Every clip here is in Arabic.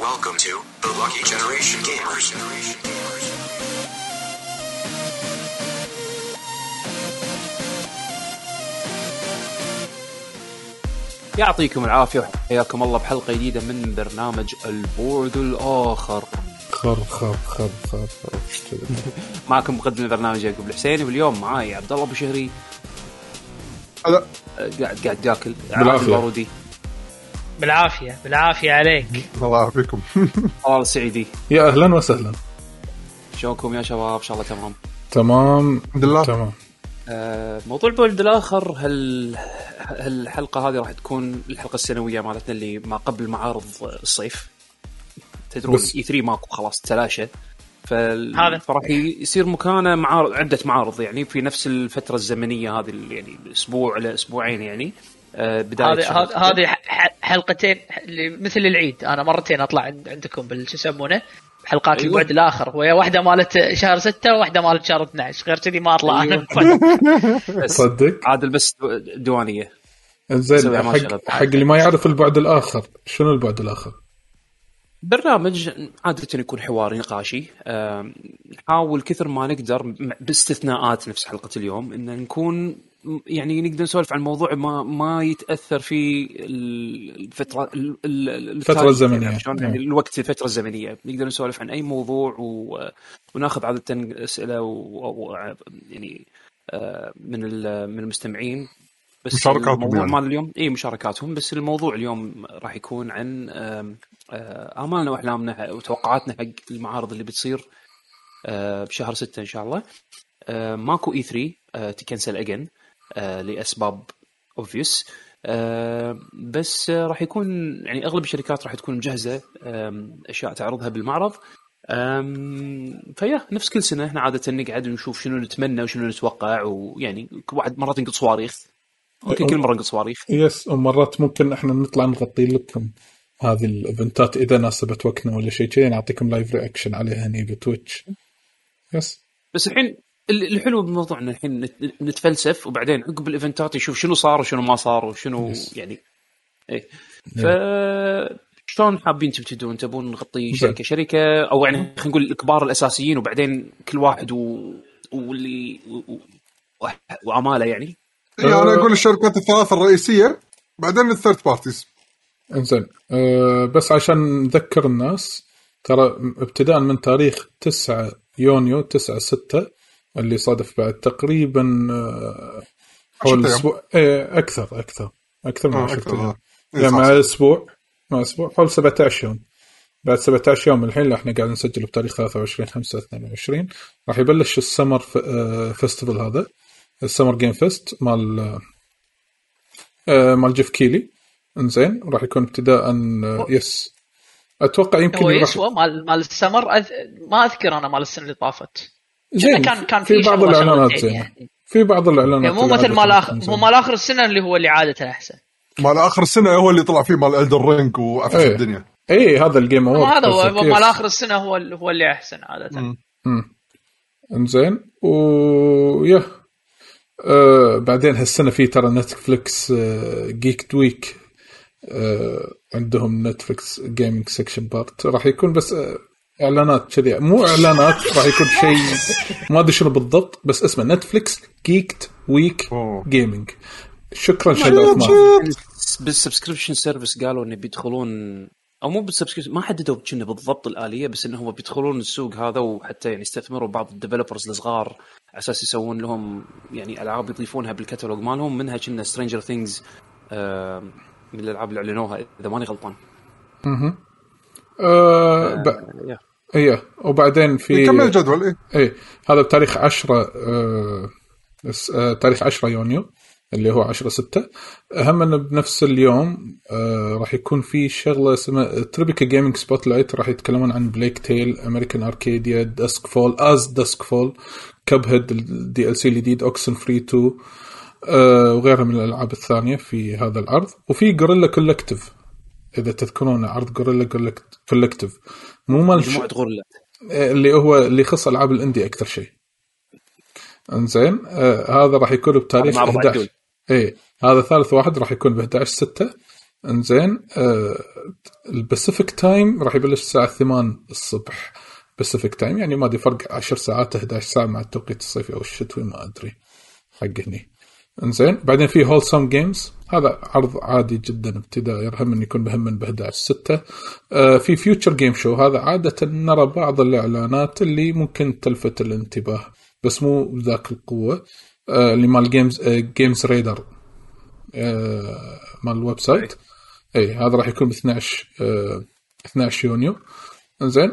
Welcome to the Lucky Generation Gamers. يعطيكم العافية وحياكم الله بحلقة جديدة من برنامج البورد الآخر خر خر خر خر؟ معكم مقدم البرنامج يعقوب الحسيني واليوم معاي عبد الله أبو شهري هلا قاعد قاعد ياكل بالعافية. عادل البارودي بالعافية بالعافية عليك. الله يعافيكم. طلال السعيدي يا أهلا وسهلا. شلونكم يا شباب؟ إن شاء الله تمام. تمام. الحمد لله. تمام. أه، موضوع البعد الآخر هل هالحلقة هذه راح تكون الحلقة السنوية مالتنا اللي ما قبل معارض الصيف؟ تدرون بس- E3 ماكو خلاص تلاشى. فال... هذا. فراح يصير مكانه معارض عدة معارض يعني في نفس الفترة الزمنية هذه اللي يعني أسبوع إلى أسبوعين يعني. آه، بداية هذه هذه- حلقتين اللي مثل العيد. أنا مرتين أطلع عند- عندكم بالشو يسمونه؟ حلقات أيوة. البعد الآخر. وهي واحدة مالت شهر 6 وواحدة مالت شهر 12 غير كذي ما أطلع. أيوة. أنا صدق؟ عادل بس دو- ديوانيه زين. حق حق اللي ما يعرف البعد الآخر. شنو البعد الآخر؟ برنامج عادة يكون حواري نقاشي. نحاول كثر ما نقدر باستثناءات نفس حلقة اليوم إن نكون يعني نقدر نسولف عن موضوع ما ما يتأثر في ال- الفترة ال- ال- ال- الفترة التاريخ الزمنية. يعني شلون؟ نعم. يعني الوقت الفترة الزمنية نقدر نسولف عن أي موضوع و... وناخذ عاده اسئله و... و... يعني آه، من ال- من المستمعين بس مشاركاتهم الموضوع يعني. مال اليوم إي مشاركاتهم بس الموضوع اليوم راح يكون عن آه، آمالنا وأحلامنا وتوقعاتنا حق المعارض اللي بتصير آه، بشهر 6 إن شاء الله ماكو E3 تكنسل again لأسباب obvious بس آه، راح يكون يعني أغلب الشركات راح تكون مجهزة أشياء تعرضها بالمعرض. فيا نفس كل سنة إحنا عادة نقعد ونشوف شنو نتمنى وشنو نتوقع ويعني كل واحد مرات نقط صواريخ. ممكن كل مرة نقط صواريخ. yes ومرات ممكن إحنا نطلع نغطي لكم هذه الايفنتات إذا ناسبت وقتنا ولا شيء كذي نعطيكم live reaction عليها هني ب Twitch. يس بس الحين ال- الحلو بالموضوع إن الحين نت- نتفلسف وبعدين عقب الإيفنتات نشوف شنو صار وشنو ما صار وشنو Yes. يعني. إيه. ف شلون حابين تبتدون؟ تبون نغطي. شركة شركة؟ أو يعني خلينا نقول الكبار الأساسيين وبعدين كل واحد و... واللي و... و... وعماله يعني. يعني. أنا أقول الشركات الثلاث الرئيسية بعدين ال third parties إنزين. أه بس عشان نذكر الناس ترى ابتداء من تاريخ 9 يونيو 9 6 اللي صادف بعد تقريبا آه، حول. أسبوع. إيه أكثر أكثر أكثر من آه، 10 أكثر، أيام. آه. إيه، يعني مع. أسبوع مع أسبوع حول 17 يوم. بعد 17 يوم الحين اللي إحنا قاعدين نسجل بتاريخ 23 5 22 راح يبلش ال summer ف... آه، festival هذا ال Summer Game Fest مال آه، مال جيف كيلي. إنزين راح يكون ابتداء آه، yes. أتوقع يمكن هو راح يسوى مال مال السمر أذ... ما أذكر أنا مال السنة اللي طافت. زين كان كان في بعض الإعلانات يعني. في بعض الإعلانات يعني مو اللي مثل مال اخر مو. مال آخر السنة اللي هو اللي عادة أحسن مال آخر السنة هو اللي طلع فيه مال Elden Ring وعفش إيه. الدنيا اي هذا الجيم ما Award هذا هو. مال آخر السنة هو ال- هو اللي أحسن عادة. إنزين ويا آه بعدين هالسنة في ترى Netflix آه Geeked Week آه عندهم Netflix gaming section part راح يكون بس آه إعلانات كذي. مو إعلانات راح يكون شيء ما أدري شنو بالضبط بس اسمه Netflix Geeked Week. gaming شكرا شد عثمان. بال subscription service قالوا إنه بيدخلون أو مو بال subscription ما حددوا كنا بالضبط الآلية بس انهم بيدخلون السوق هذا وحتى يعني يستثمروا بعض ال developers الصغار على أساس يسوون لهم يعني ألعاب يضيفونها بالكتالوج مالهم منها كنا Stranger Things من الألعاب اللي أعلنوها إذا ماني غلطان. آه ب... يا. إيه وبعدين في يكمل الجدول إيه. إيه هذا بتاريخ 10 آه آه تاريخ 10 يونيو اللي هو 10 6 أهم إنه بنفس اليوم آه راح يكون في شغلة اسمها Tribeca Gaming Spotlight راح يتكلمون عن Plague Tale American Arcadia Dusk Fall As Dusk Fall Cuphead ال DLC الجديد Oxenfree 2 آه وغيرها من الألعاب الثانية في هذا العرض. وفي Guerrilla Collective إذا تذكرون عرض Guerrilla Collective مو مال مجموعة غوريلا. اللي هو اللي يخص ألعاب ال indie أكثر شيء. إنزين آه هذا راح يكون بتاريخ معرض 11 عدول. اي هذا ثالث واحد راح يكون ب 11 6 إنزين آه ال Pacific time راح يبلش الساعة 8 الصبح. Pacific time يعني ما أدري فرق 10 ساعات 11 ساعة مع التوقيت الصيفي أو الشتوي ما أدري. حق هني. انزين. بعدين في Wholesome Games هذا عرض عادي جدا ابتدائي رغم إنه يكون مهم ب 11 6 آه في Future Game Show هذا عادة نرى بعض الإعلانات اللي ممكن تلفت الانتباه بس مو بذاك القوة. آه اللي مال Games آه GamesRadar آه مال ال website إي هذا راح يكون ب 12 آه 12 يونيو. زين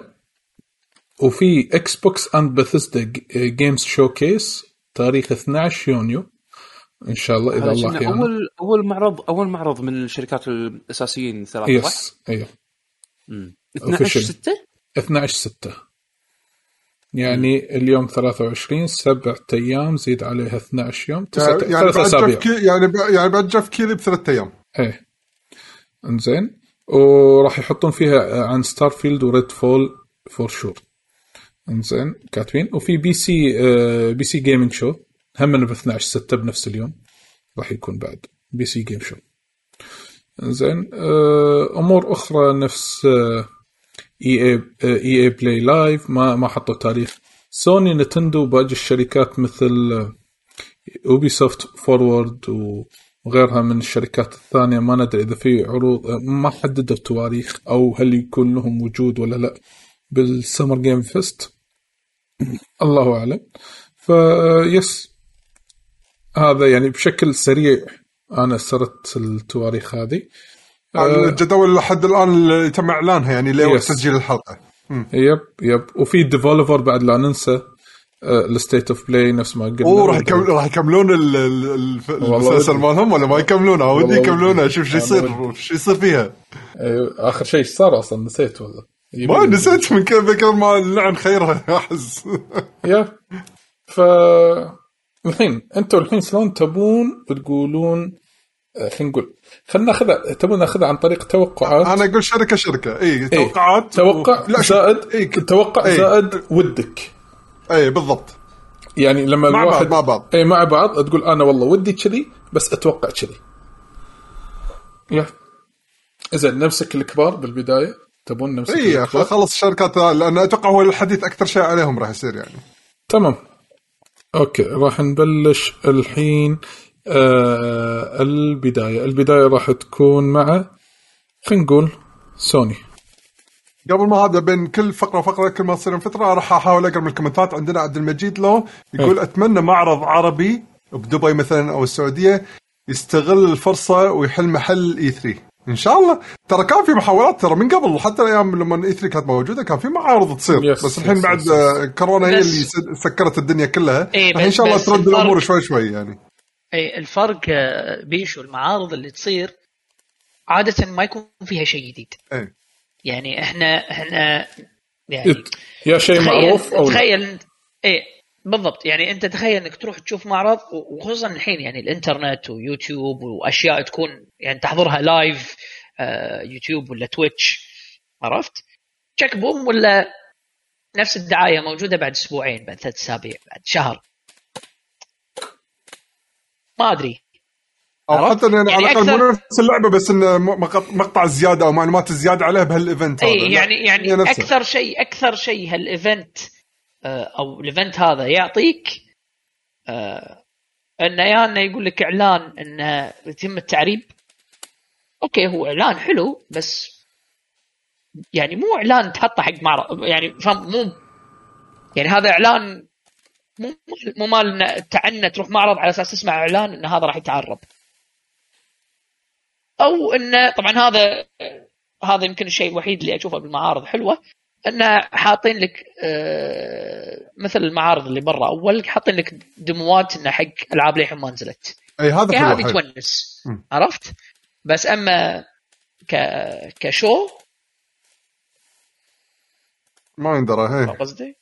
وفي Xbox and Bethesda Games Showcase تاريخ 12 يونيو. إن شاء الله اذا الله أحيانا اول أول معرض أول معرض من الشركات الأساسيين ثلاثة صح؟ yes أيوه. مم. Official. 12 6 12 6 يعني اليوم 23 سبعة أيام زيد عليها 12 يوم تسعة يعني يعني ثلاث أسابيع. يعني ب- يعني بعد Geoff Keighley بثلاث أيام. إيه. إنزين. وراح يحطون فيها عن Starfield و Redfall for sure إنزين. كاتبين. وفي PC آه PC Gaming Show هم ب 12 6 بنفس اليوم راح يكون بعد PC Game Show. انزين آه أمور أخرى نفس آه، EA EA Play Live ما ما حطوا تاريخ. سوني نتندو باقي الشركات مثل Ubisoft Forward وغيرها من الشركات الثانية. ما ندري إذا في عروض ما حددوا تواريخ أو هل يكون لهم وجود ولا لا بال Summer Game Fest. الله أعلم. فيس هذا يعني بشكل سريع أنا سردت التواريخ هذه. آه. الجداول لحد الآن اللي تم إعلانها يعني لوقت Yes. تسجيل الحلقة. yep yep. وفي Devolver بعد لا ننسى الستيت اوف بلاي نفس ما قلنا. أوه راح يكمل راح يكملون المسلسل. مالهم ولا ما يكملونها ودي والله يكملونها ودي. شوف شو أنا يصير. شو يصير فيها. أيوة، آخر شيء إيش صار أصلا؟ نسيت والله. ما نسيت من ذكر ما لعن خيرها أحس. يا ف الحين أنتم الحين شلون تبون تقولون آه، خلينا نقول خلينا ناخذها تبون ناخذها عن طريق توقعات أنا أقول شركة شركة إي. توقعات توقع لا شوف. زائد إي توقع إيه. زائد ودك إي بالضبط يعني لما مع الواحد بعض- مع بعض. إي مع بعض تقول أنا والله ودي كذي بس أتوقع كذي يا زين نمسك الكبار بالبداية تبون نمسك إي خلص الشركات لأن أتوقع هو الحديث أكثر شيء عليهم راح يصير يعني تمام okay راح نبلش الحين آه البداية. البداية راح تكون مع خلينا نقول سوني. قبل ما هذا بين كل فقرة وفقرة كل ما تصير فتره راح أحاول أقرأ من الكومنتات. عندنا عبد المجيد لو يقول إيه. أتمنى معرض عربي بدبي مثلا أو السعودية يستغل الفرصة ويحل محل E3 إن شاء الله. ترى كان في محاولات ترى من قبل حتى الأيام لما E3 كانت موجودة كان في معارض تصير. yes، بس الحين بعد yes، كورونا هي اللي سكرت الدنيا كلها. إيه، الحين إن شاء الله ترد الأمور شوي شوي يعني. اي الفرق آه، بيشو المعارض اللي تصير عادة ما يكون فيها شيء جديد. إيه. يعني إحنا إحنا يعني يا شيء معروف أو لا؟ تخيل إيه بالضبط يعني أنت تخيل إنك تروح تشوف معرض وخصوصا الحين يعني الإنترنت ويوتيوب وأشياء تكون يعني تحضرها live آه يوتيوب ولا Twitch عرفت؟ تشيك بوم ولا نفس الدعاية موجودة بعد أسبوعين بعد ثلاث أسابيع بعد شهر ما أدري أو؟ حتى يعني, يعني على الأقل مو نفس اللعبة بس انه مقطع زيادة أو معلومات زياده عليها بهال event هذا اي يعني يعني. أكثر شيء أكثر شيء هال event أو ال event هذا يعطيك آه، إنه يا إنه يقول لك إعلان إنه يتم التعريب. okay هو إعلان حلو بس يعني مو إعلان تحطه حق معرض يعني فاهم مو يعني هذا إعلان مو مو مال تعنى تروح معرض على أساس تسمع إعلان ان هذا راح يتعرب. أو إنه طبعا هذا هذا يمكن الشيء الوحيد اللي أشوفه بالمعارض حلوة. انه حاطين لك آه، مثل المعارض اللي برا. أول حاطين لك دموات إنه حق ألعاب للحين ما نزلت. إي هذا يعني هذه. تونس. عرفت؟ بس أما ك كشو ما يندرى هي قصدي؟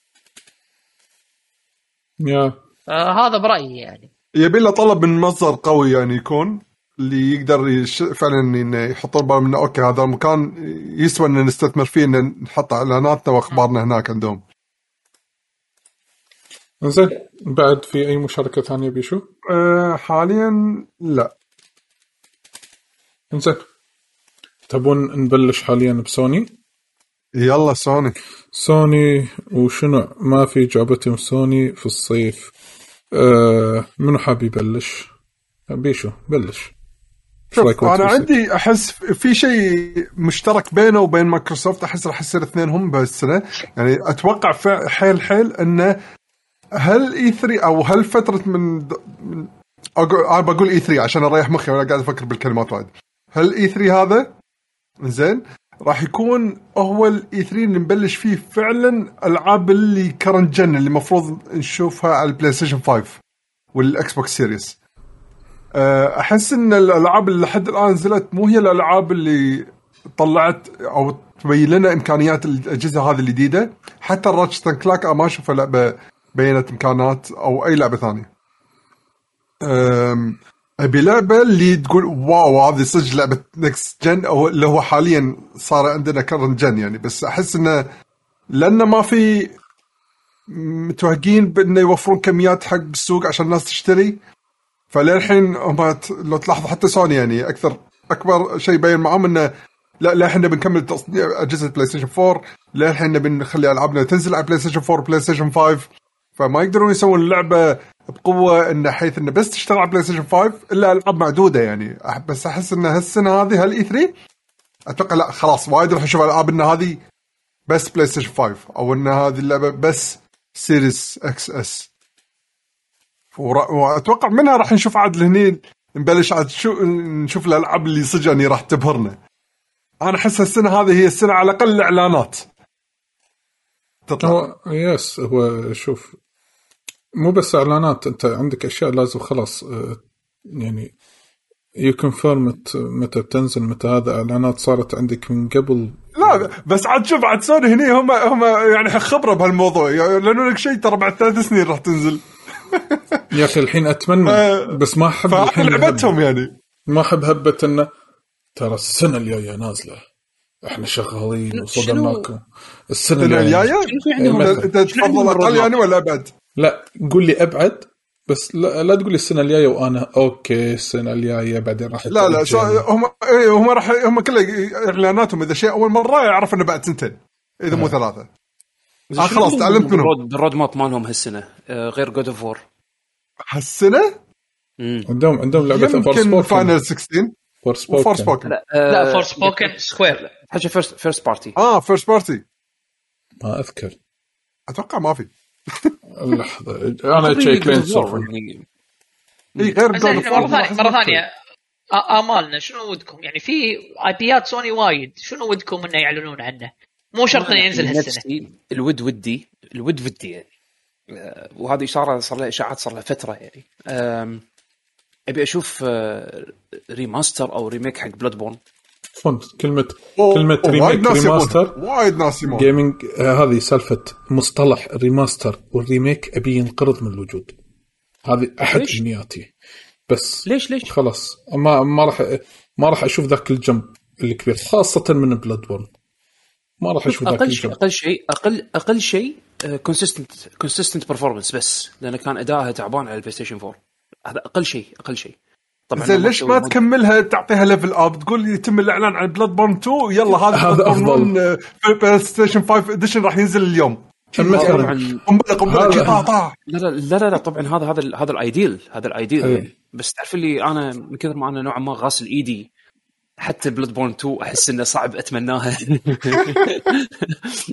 يا. آه هذا برأيي يعني. يبي له طلب من مصدر قوي يعني يكون. اللي يقدر يش... فعلا انه يحطون بالهم انه أوكي هذا المكان يسوى إن نستثمر فيه إن نحط اعلاناتنا واخبارنا هناك عندهم. زين بعد في أي مشاركة ثانية بيشو؟ أه حاليا لا. زين تبون نبلش حاليا بسوني؟ يلا سوني. سوني وشنو؟ ما في جعبتهم سوني في الصيف. آه منو حاب يبلش؟ بيشو بلش. شوف أنا؟ عندي أحس في شيء مشترك بينه وبين مايكروسوفت أحس راح يصير اثنين هم بهالسنه يعني أتوقع حيل حيل انه هل E3 أو هل فترة من, أنا بقول E3 عشان أريح مخي وأنا قاعد أفكر بالكلمات وايد. هل E3 هذا؟ زين. راح يكون هو ال E3 اللي نبلش فيه فعلا ألعاب اللي current gen اللي المفروض نشوفها على ال PlayStation 5 وال Xbox Series أحس إن الألعاب اللي لحد الآن نزلت مو هي الألعاب اللي طلعت أو تبين لنا إمكانيات الأجهزة هذه الجديدة. حتى ال Ratchet Clank ما اشوفها لعبة بينت إمكانات أو أي لعبة ثانية. أبي لعبة اللي تقول wow هذه صدق لعبة next gen أو اللي هو حاليا صار عندنا current gen يعني. بس أحس إنه لأنه ما في متوهقين بإنه يوفرون كميات حق السوق عشان الناس تشتري. فللحين هم لو تلاحظ حتى سوني يعني أكثر أكبر شيء يبين معاهم إنه لا للحين نبي نكمل تصنيع أجهزة PlayStation 4 للحين نبي نخلي ألعابنا تنزل على PlayStation 4 PlayStation 5 فما يقدرون يسوون اللعبه بقوة انه حيث إنه بس تشتغل على PlayStation 5 إلا ألعاب معدودة يعني. بس أحس إن هالسنة هذه هال E3 أتوقع لا خلاص وايد راح نشوف ألعاب إن هذه بس PlayStation 5 أو إن هذه اللعبة بس Series X S وأتوقع منها راح نشوف عاد هني نبلش عاد شو نشوف الألعاب اللي صدق يعني راح تبهرنا. أنا أحس السنة هذه هي السنة على الأقل الإعلانات. تطلع هو yes هو شوف مو بس إعلانات أنت عندك أشياء لازم خلاص آه، يعني you confirm متى بتنزل متى هذا إعلانات صارت عندك من قبل لا بس عاد شوف عاد سوني هني هم هم يعني خبرة بهالموضوع يعني لأنه لك شيء ترى بعد ثلاث سنين راح تنزل يا أخي الحين أتمنى آه، بس ما أحب فهذه الحين لعبتهم يعني. ما أحب هبة إنه ترى السنة الجاية نازلة. إحنا شغالين وصدمناكم السنة السنة الجاية. انت تفضل أقل يعني ولا أبعد؟ لا قول لي أبعد بس لا, لا تقول لي السنة الجاية وأنا أوكي السنة الجاية بعدين راح لا لا. هم إيه، هم راح هم كله إعلاناتهم. إذا شيء أول مرة يعرف إنه بعد سنتين إذا مو ثلاثة. بس آه، خلاص، تعلمت منهم. بال roadmap مالهم هالسنة آه، غير God of وور هالسنة؟ عندهم عندهم لعبة فور يمكن سبوكن فاينل 16 فور سبوكن سبوكن لا فور سبوكن سكوير حاجة فيرست فيرست بارتي آه فيرست بارتي ما أذكر. أتوقع ما في. لحظة أنا تشيك لين اي غير زين of مرة. ثانية مرة ثانية. آ- آمالنا شنو ودكم؟ يعني في اي بيات سوني وايد شنو ودكم إنه يعلنون عنه؟ مو شرط إنه ينزل هالسنة. الود ودي الود ودي. يعني آه، وهذه إشارة صار لها إشاعات صار لها فترة يعني. أبي أشوف آه، remaster أو remake حق Bloodborne كلمه أوه، كلمة أوه، وايد remake. remaster وايد ناس يبون. gaming آه هذه سالفة مصطلح ال remaster وال remake أبي ينقرض من الوجود. هذه أحد؟ إمنياتي. بس ليش ليش؟ خلاص ما ما راح ما راح أشوف ذاك الجنب الكبير خاصة من Bloodborne ما راح أشوف أقل شيء أقل شيء أقل أقل شيء consistent consistent performance بس لأن كان ادائها تعبان على ال PlayStation 4 هذا أقل شيء أقل شيء. طبعا زين ليش ما تكملها تعطيها level up تقول يتم الإعلان عن Bloodborne 2 يلا هذا هذا Blood أفضل. borne 1 في PlayStation 5 edition راح ينزل اليوم. طبعا قنبلة قنبلة طاح طاح لا لا لا لا, لا طبعا هذا هذا ال- هذا ال ideal هذا ال ideal. بس تعرف اللي أنا من كثر ما أنا نوعا ما غاسل إيدي حتى Bloodborne 2 أحس إنه صعب أتمناها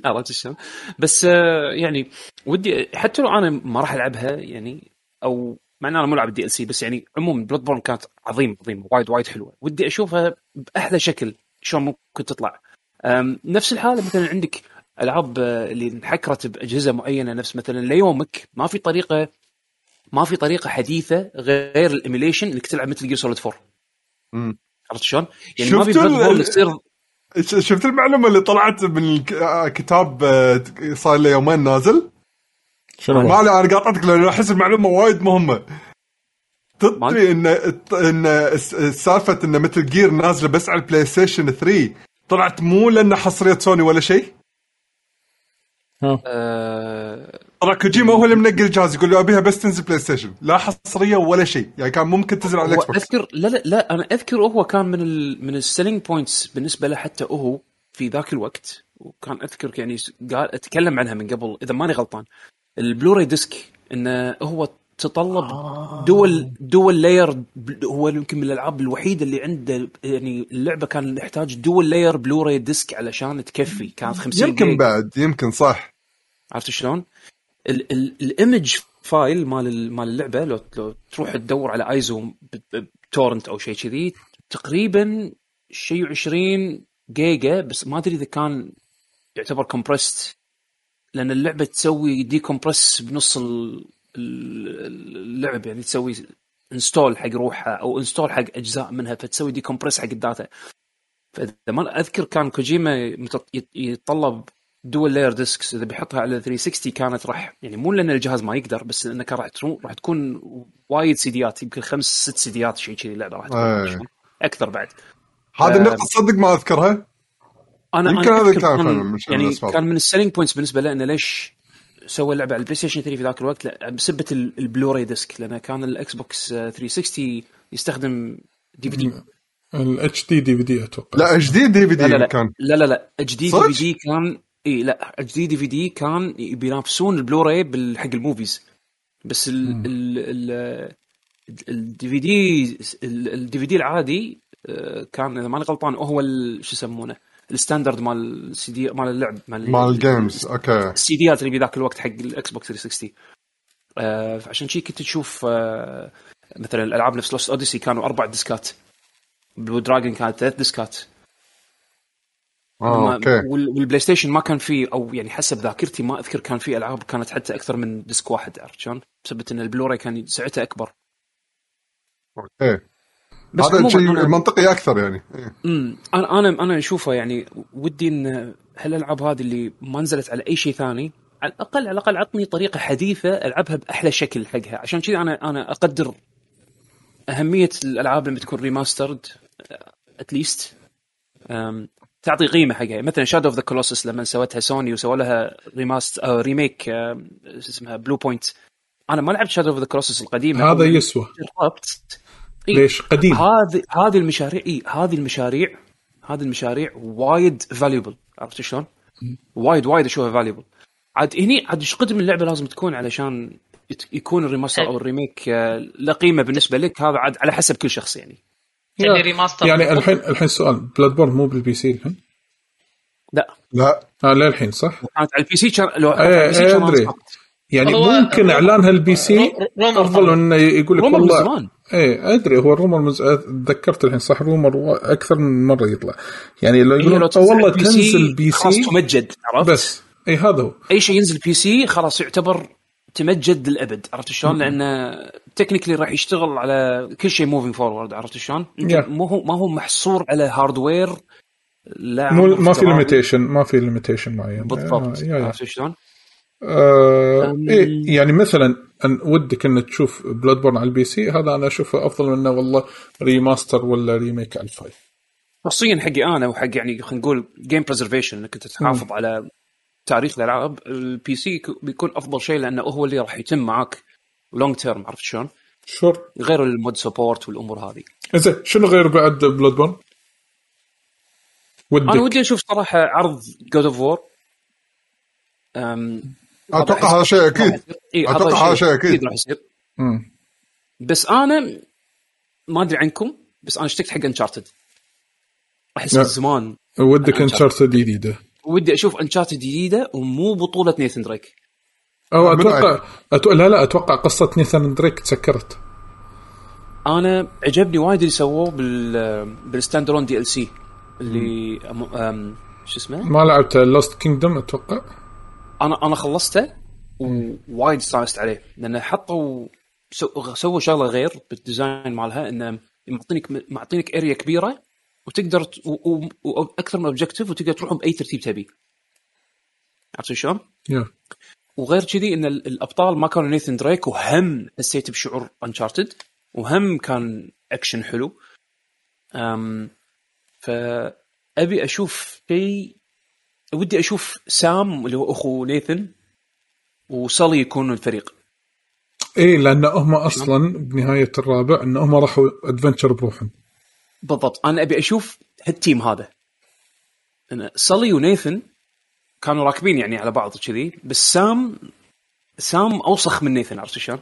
عرفت شلون؟ بس آه، يعني ودي حتى لو أنا ما راح ألعبها يعني أو مع إن أنا مو لاعب ال DLC بس يعني عموما Bloodborne كانت عظيمة عظيمة وايد وايد حلوة ودي أشوفها بأحلى شكل شلون ممكن تطلع نفس الحالة مثلا عندك ألعاب آه، اللي انحكرت بأجهزة معينة نفس مثلا ليومك ما في طريقة ما في طريقة حديثة غير ال emulation إنك تلعب Metal Gear Solid 4 مم. عرفت شلون؟ يعني ما في بلاد ش- شفت المعلومة اللي طلعت من الك- آه، كتاب آه، صار له يومين نازل؟ شنو ما أنا قاطعتك لأن أحس المعلومة وايد مهمة. تدري إن إن س- سالفه إن Metal Gear نازلة بس على ال PlayStation 3 طلعت مو لأن حصرية سوني ولا شيء؟ آه ترى كوجيما هو اللي منقل الجهاز يقول له أبيها بس تنزل PlayStation لا حصرية ولا شيء. يعني كان ممكن تنزل على ال Xbox. اذكر لا لا لا أنا أذكر هو كان من ال من ال selling points بالنسبة له حتى هو في ذاك الوقت وكان أذكر يعني قال أتكلم عنها من قبل إذا ماني غلطان. ال Blu-ray disc إنه هو تطلب dual dual layer هو يمكن من الألعاب الوحيدة اللي عنده يعني اللعبة كان يحتاج dual layer Blu-ray disc علشان تكفي. كانت 50 يمكن جيجا. بعد يمكن صح. عرفت شلون؟ ال- ال- ال image file مال ال- مال اللعبة لو لو تروح تدور على ISO torrent أو شيء كذي تقريبا شيء 20 جيجا بس ما أدري إذا كان يعتبر compressed لأن اللعبة تسوي decompress بنص ال- ال- اللعب يعني تسوي install حق روحها أو install حق أجزاء منها فتسوي decompress حق ال data فإذا ما أذكر كان كوجيما يتطلب dual layer discs إذا بيحطها على 360 كانت راح يعني مو لأن الجهاز ما يقدر بس لأنه كان راح تكون راح تكون وايد سيديات يمكن خمس ست سيديات شيء كذي اللعبه راح إيه. تكون أكثر بعد هذه آه. النقطة تصدق ما أذكرها أنا يمكن أنا هذا كان يعني الأسباب. كان من ال selling points بالنسبة له إنه ليش سوى اللعبة على ال PlayStation 3 في ذاك الوقت بسبة ال- Blu-ray disc لأنه كان ال Xbox آه، 360 يستخدم DVD ال HD DVD أتوقع لا جديد DV لا لا D لا كان لا لا لا HD صدق؟ DVD كان اي لا HD DVD كان بينافسون البلوراي حق ال movies. بس ال ال ال DVD ال DVD العادي آه، كان إذا ماني غلطان هو شو يسمونه ال standard مال السي دي مال اللعب مال مال ال games أوكي. السيديات اللي بذاك الوقت حق ال Xbox 360 آه فعشان شي كنت تشوف آه مثلا الألعاب نفس Lost Odyssey كانوا أربع ديسكات. Blue Dragon كانت ثلاث ديسكات. Okay. وال- وال PlayStation ما كان فيه أو يعني حسب ذاكرتي ما أذكر كان في ألعاب كانت حتى أكثر من disc واحد عرفت شلون؟ بسبب إن البلوراي كان سعته أكبر. Okay. بس هذا شيء أنا- منطقي أكثر يعني. امم أنا أنا أنا أشوفه يعني ودي إن هالألعاب هذه اللي ما نزلت على أي شيء ثاني على الاقل على الأقل عطني طريقة حديثة ألعبها بأحلى شكل حقها. عشان كذا أنا أنا أقدر أهمية الألعاب لما تكون remastered at least تعطي قيمة حقها. مثلا Shadow of the Colossus لما سوتها سوني وسووا لها remaster أو remake اسمها Bluepoint أنا ما لعبت Shadow of the Colossus القديمة. هذا يسوى. جربت إيه. ليش؟ قديم. هذه هذه المشاريع إيه هذه المشاريع هذه المشاريع وايد valuable عرفت شلون؟ وايد وايد أشوفها valuable عاد هني عاد إيش قد من اللعبة لازم تكون علشان يكون الريماستر أو الريميك آه، له قيمة بالنسبة لك؟ هذا عاد على حسب كل شخص يعني. اللي ريماستر يعني الحين الحين سؤال. بلاد بورن مو بالبي سي الحين؟ لا. لا. آه للحين صح؟ كانت على البي سي كان لو كانت إيه، على البي سي إيه، أدري. أصعب. يعني هو- ممكن هو- اعلانها البي سي أفضل. من إنه يقول لك رومر من والله زمان. إيه أدري. هو الرومر مز... تذكرت الحين صح؟ رومر أكثر من مرة يطلع. يعني لو يقولون لو "أوه والله على البي سي تنزل بي خلاص سي تمجد عرفت؟ بس. اي هذا هو. أي شيء ينزل PC خلاص يعتبر تمجد للأبد عرفت شلون؟ لأنه technically راح يشتغل على كل شيء moving forward عرفت شلون؟ Yeah. مو هو ما هو محصور على hardware لا مو ما في. ليميتيشن ما في ليميتيشن معين بالضبط. عرفت شلون؟ آه أم- إيه يعني مثلا أن ودك إنك تشوف Bloodborne على ال PC هذا أنا أشوفه أفضل منه والله remaster ولا remake على ال five شخصيا حقي أنا وحق يعني خلينا نقول game preservation إنك أنت تحافظ على تاريخ الالعاب ال PC بيكون أفضل شيء لأنه هو اللي راح يتم معاك long term عرفت شلون؟ Sure غير ال mod support والأمور هذه. زين شنو غير بعد Bloodborne؟ ودك أنا ودي أشوف صراحة عرض God of War أتوقع هذا شيء أكيد إيه أتوقع هذا شيء أكيد. راح يصير. بس أنا ما أدري عنكم بس أنا اشتقت حق Uncharted أحس لا. من زمان ودك. Uncharted جديدة ودي أشوف Uncharted جديدة ومو بطولة Nathan Drake أو أتوقع أتو... لا لا أتوقع قصة Nathan Drake تسكرت. أنا عجبني وايد اللي سووه بال بال standalone DLC اللي أم... أم... شو اسمه؟ ما لعبت Lost Kingdom أتوقع. أنا أنا خلصته ووايد استانست عليه. لأنه حطوا سو- سووا شغلة غير بال design مالها إنه معطينك معطينك area كبيرة وتقدر ت... و... و... وأكثر من objective وتقدر تروحهم بأي ترتيب تبي. عرفت شلون؟ yeah وغير كذي إن ال- الأبطال ما كانوا Nathan Drake وهم حسيت بشعور Uncharted وهم كان اكشن حلو. أم فأبي أشوف شيء ودي أشوف سام اللي هو أخو Nathan و Sully يكون الفريق. اي لأن هم أصلا بنهاية الرابع إن هم راحوا adventure بروحهم. بالضبط. أنا أبي أشوف هال team هذا. أنا Sully و Nathan كانوا راكبين يعني على بعض كذي بس Sam Sam أوسخ من Nathan عرفت شلون؟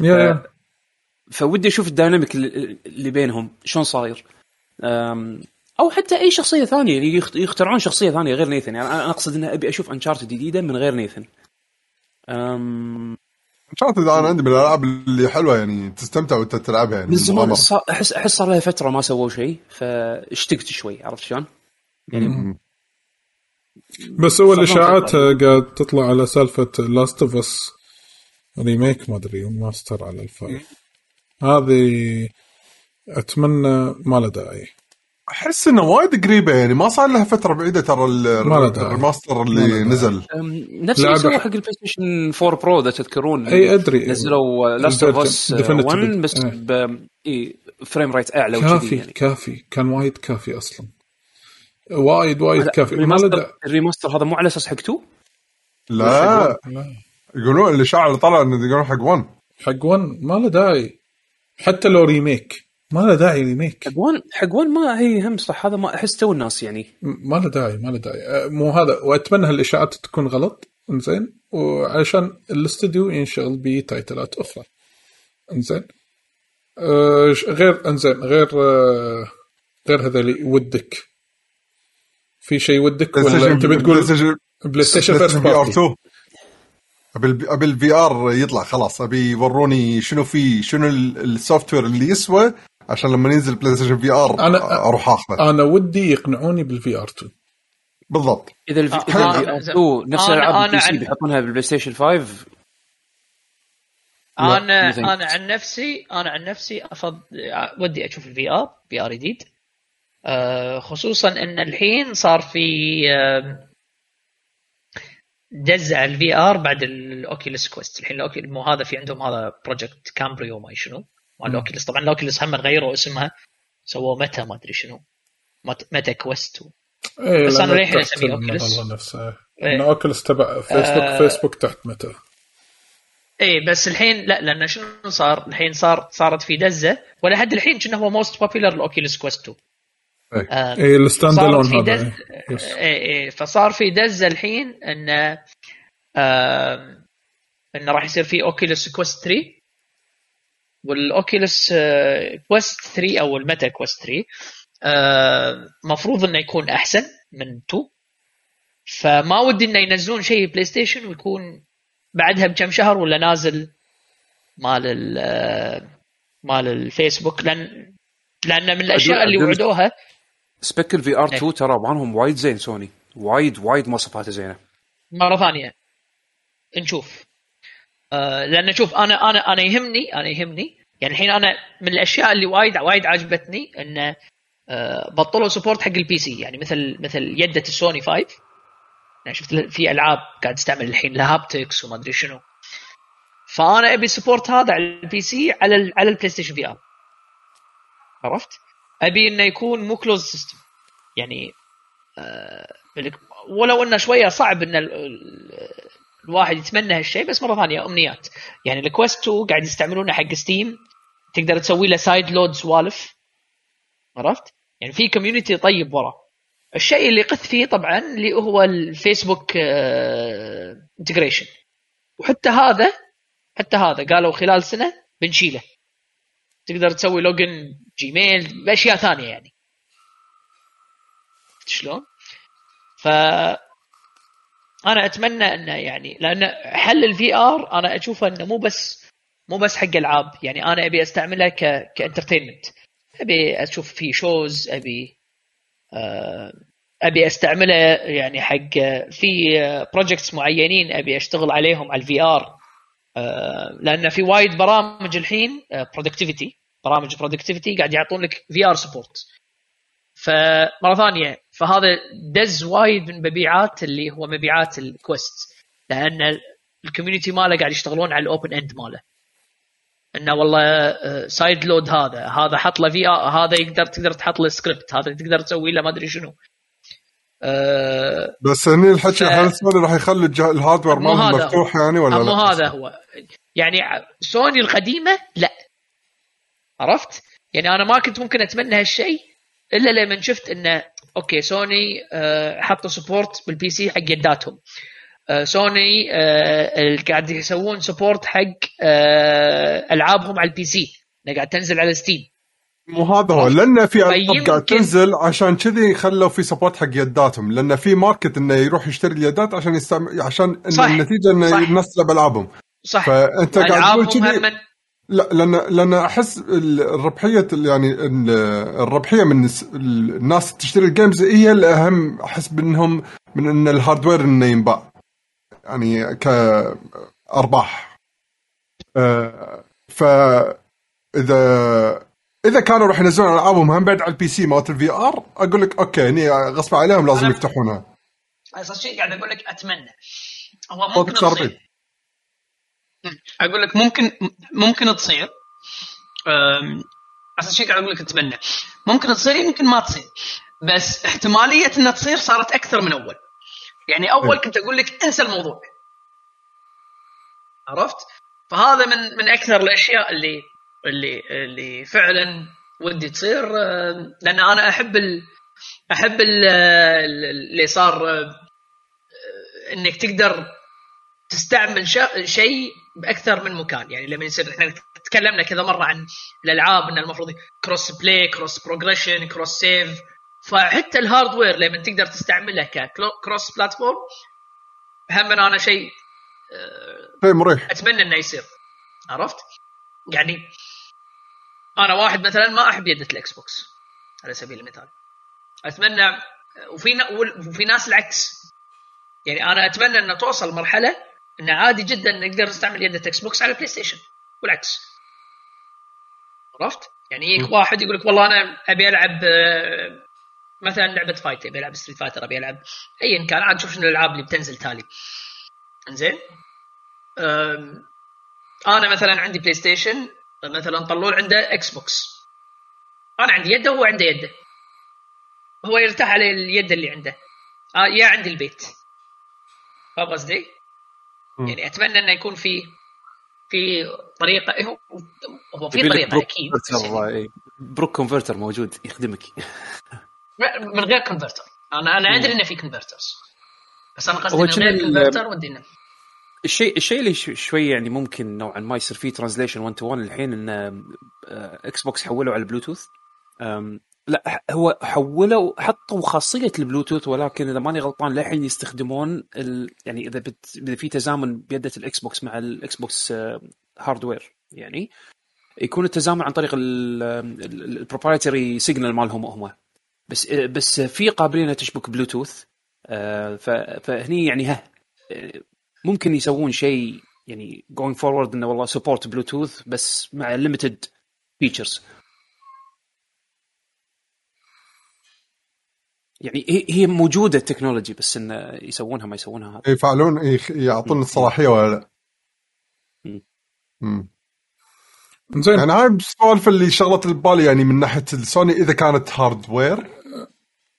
yeah yeah. فودي أشوف ال dynamic اللي بينهم شلون صاير. أم، أو حتى أي شخصية ثانية يعني يخت- يخترعون شخصية ثانية غير Nathan. يعني أنا أقصد ان أبي أشوف Uncharted جديدة من غير Nathan. أم، شاطر أنا عندي من الألعاب اللي حلوة يعني تستمتع وأنت تلعبها يعني من زمان احس أحس صار لها فترة ما سووا شيء فاشتقت شوي عرفت شلون؟ يعني مم. بس هو الاشاعات قاعد تطلع على سالفة Last of Us remake ما أدري remaster على ال five. هذه أتمنى ما له داعي. أحس إنه وايد قريبة يعني ما صار لها فترة بعيدة ترى. ال remaster ما اللي. نزل. نفس اللي سووا ح- حق ال PlayStation 4 Pro إذا تذكرون. أي أدري. نزلوا Last of Us Definitive 1 بس إيه. إي frame rate أعلى كافي يعني. كافي. كان وايد كافي أصلا. وايد وايد كافي. ال remaster ال remaster هذا مو على أساس حق 2 لا. لا. يقولون الاشاعه اللي طلع إنه يقولون حق 1 حق 1 ما له داعي. حتى لو remake ما له داعي remake حق 1 حق 1 ما هي هم صح هذا ما أحس تو الناس يعني. ما له داعي ما له داعي. أه، مو هذا وأتمنى هالإشاعات تكون غلط. إنزين وعشان الاستوديو ينشغل ب titleات أخرى. إنزين. أه غير إنزين غير أه غير هذا اللي ودك في شيء ودك ولا تبي تقول بلاي ستيشن فيرست في ار بارتي 2 أبي أبي الفي ار يطلع خلاص. أبي يوروني شنو في شنو ال- السوفت وير اللي يسوى عشان لما ينزل بلاي ستيشن في ار أنا- أروح أخذه. أنا ودي يقنعوني بالفي آر 2 بالضبط. إذا الفي آه، آه، آر زين. 2 نفس أنا- الالعاب البي سي عن- بيحطونها بالبلاي ستيشن 5 أنا. أنا عن نفسي أنا عن نفسي افضل ودي أشوف ال VR، VR جديد. آه، خصوصا إن الحين صار في دزة على ال VR بعد ال Oculus Quest الحين مو هذا في عندهم هذا Project Cambria ما شنو. مال ال Oculus طبعا ال Oculus هم غيروا اسمها سووا Meta ما أدري شنو Met- Meta Quest إيه بس أنا للحين Oculus. المظلة نفسها إيه. إن Oculus تبع فيسبوك آه. فيسبوك تحت Meta إيه بس الحين لا لأن شنو صار؟ الحين صار صارت في دزة ولحد الحين كنا هو most popular ال Oculus Quest 2 إيه. آم، إيه ال stand alone هذا دز... إيه. Yes. إيه إيه فصار في دزة الحين إن آم، انه راح يصير في Oculus Quest 3 وال Oculus Quest 3 أو ال Meta Quest 3 آم، مفروض إنه يكون أحسن من 2 فما ودي إنه ينزلون شيء بلاي ستيشن ويكون بعدها بكم شهر ولا نازل مال ال آه، مال الفيسبوك لأن لأن من الأشياء اللي وعدوها سبيك ال VR إيه. 2 ترى بعضهم وايد زين سوني. وايد وايد مواصفاته زينة. مرة ثانية. نشوف. آه لأن شوف أنا أنا أنا يهمني أنا يهمني. يعني الحين أنا من الأشياء اللي وايد وايد عجبتني انه آه بطلوا support حق ال PC يعني مثل مثل يدة السوني 5 يعني شفت في ألعاب قاعد تستعمل الحين ال haptics وما أدري شنو. فأنا أبي support هذا على ال PC على ال على البلاي ستيشن VR عرفت؟ أبي إنه يكون مو closed system يعني آه ولو إنه شوية صعب إن الواحد يتمنى هالشيء بس مرة ثانية أمنيات. يعني ال Quest 2 قاعد يستعملونه حق Steam تقدر تسوي له side load سوالف عرفت؟ يعني في community طيب ورا. الشيء اللي قث فيه طبعا اللي هو الفيسبوك integration وحتى هذا حتى هذا قالوا خلال سنة بنشيله. تقدر تسوي login Gmail بأشياء ثانية يعني. شلون؟ ف أنا أتمنى انه يعني لأن حل ال VR أنا اشوفه أنه مو بس مو بس حق ألعاب. يعني أنا أبي أستعمله ك ك entertainment. أبي أشوف فيه shows أبي آه، أبي أستعمله يعني حق في projects معينين أبي أشتغل عليهم على ال VR لأن في وايد برامج الحين productivity برامج productivity قاعد يعطون لك VR support فمرة ثانية فهذا دز وايد من مبيعات اللي هو مبيعات ال Quest لأن ال community ماله قاعد يشتغلون على ال open end ماله. إنه والله side load هذا. هذا حط له في هذا يقدر تقدر تحط له سكريبت هذا تقدر تسوي له ما أدري شنو. آه بس هني الحكي ف- هل سوني راح يخلي ال hardware مو مالهم مفتوح يعني ولا مو لا؟ هذا هو. يعني سوني القديمة لا. عرفت؟ يعني أنا ما كنت ممكن أتمنى هالشيء إلا لما شفت إنه Okay سوني آه، حطوا support بال PC حق يداتهم. آه، سوني آه، ال- قاعد يسوون support حق ألعابهم على ال PC انها قاعد تنزل على Steam مو هذا هو. لأن في ألعاب قاعد تنزل عشان كذي خلوا في support حق يداتهم. لأن في market إنه يروح يشتري اليدات عشان يستعمل عشان إن صح. النتيجة إنه تلعب ألعابهم. صح. فأنت قاعد تقول كذي لا لأن لأن أحس ال- الربحية ال- يعني ال- الربحية من الناس تشتري ال games هي الأهم. أحس منهم من إن ال hardware إنه ينباع. يعني كأرباح. آه، فاذا اذا كانوا راح ينزلون ألعابهم هم بعد على ال PC مالت ال VR أقول لك okay هني غصب عليهم لازم يفتحونها أساس شيء قاعد أقول لك أتمنى. هو ممكن. تصير. أقول لك ممكن ممكن تصير. أساس شيء قاعد أقول لك اتمنى ممكن تصير يمكن ما تصير. بس احتمالية إنها تصير صارت أكثر من أول. يعني أول. كنت أقول لك انسى الموضوع. عرفت؟ فهذا من من أكثر الأشياء اللي اللي اللي فعلا ودي تصير. لأن أنا أحب ال أحب ال- ال- اللي صار إنك تقدر تستعمل شيء بأكثر من مكان. يعني لما يصير إحنا تكلمنا كذا مرة عن الألعاب إن المفروض cross play cross progression cross save فحتى ال hardware لما تقدر تستعمله ك cross platform هم أنا شيء شيء مريح. أتمنى إنه يصير. عرفت؟ يعني أنا واحد مثلا ما أحب يده ال Xbox على سبيل المثال. أتمنى وفي وفي ناس العكس. يعني أنا أتمنى ان توصل مرحلة انه عادي جدا نقدر نستعمل يده Xbox على بلاي ستيشن والعكس. عرفت؟ يعني يجيك واحد يقول لك والله أنا أبي ألعب آه، مثلا لعبة fight أبي ألعب Street Fighter أبي ألعب ايا كان عاد شوف شنو الألعاب اللي بتنزل تالي. إنزين؟ أم، أنا مثلا عندي بلاي ستيشن مثلا طلول عنده Xbox. أنا عندي يده وهو عنده يده. هو يرتاح على اليد اللي عنده. آه يا عندي البيت. فاهم قصدي؟ يعني أتمنى انه يكون في في طريقه هو في طريقة Brook أكيد converter، إيه. Brook converter موجود يخدمك. من غير converter أنا أنا أدري انه في converters بس أنا قصدي من غير converter ودي انه الشيء الشيء اللي شوي يعني ممكن نوعا ما يصير فيه translation 1 to 1 الحين إن Xbox حولوا على البلوتوث لا هو حولوا حطوا خاصية البلوتوث ولكن إذا ماني غلطان للحين يستخدمون ال... يعني إذا بت... إذا في تزامن بيده ال Xbox مع ال Xbox آه، hardware يعني يكون التزامن عن طريق ال proprietary signal مالهم هم. بس آه، بس في قابلية تشبك بلوتوث آه، فهني يعني ها آه، ممكن يسوون شيء يعني going forward إنه والله support Bluetooth بس مع limited features يعني هي هي موجودة ال technology بس انه يسوونها ما يسوونها هذا يفعلون يعطون الصلاحية ولا لا؟ مم. مم. زين يعني هاي السوالف اللي شغلت البالي يعني من ناحية السوني إذا كانت hardware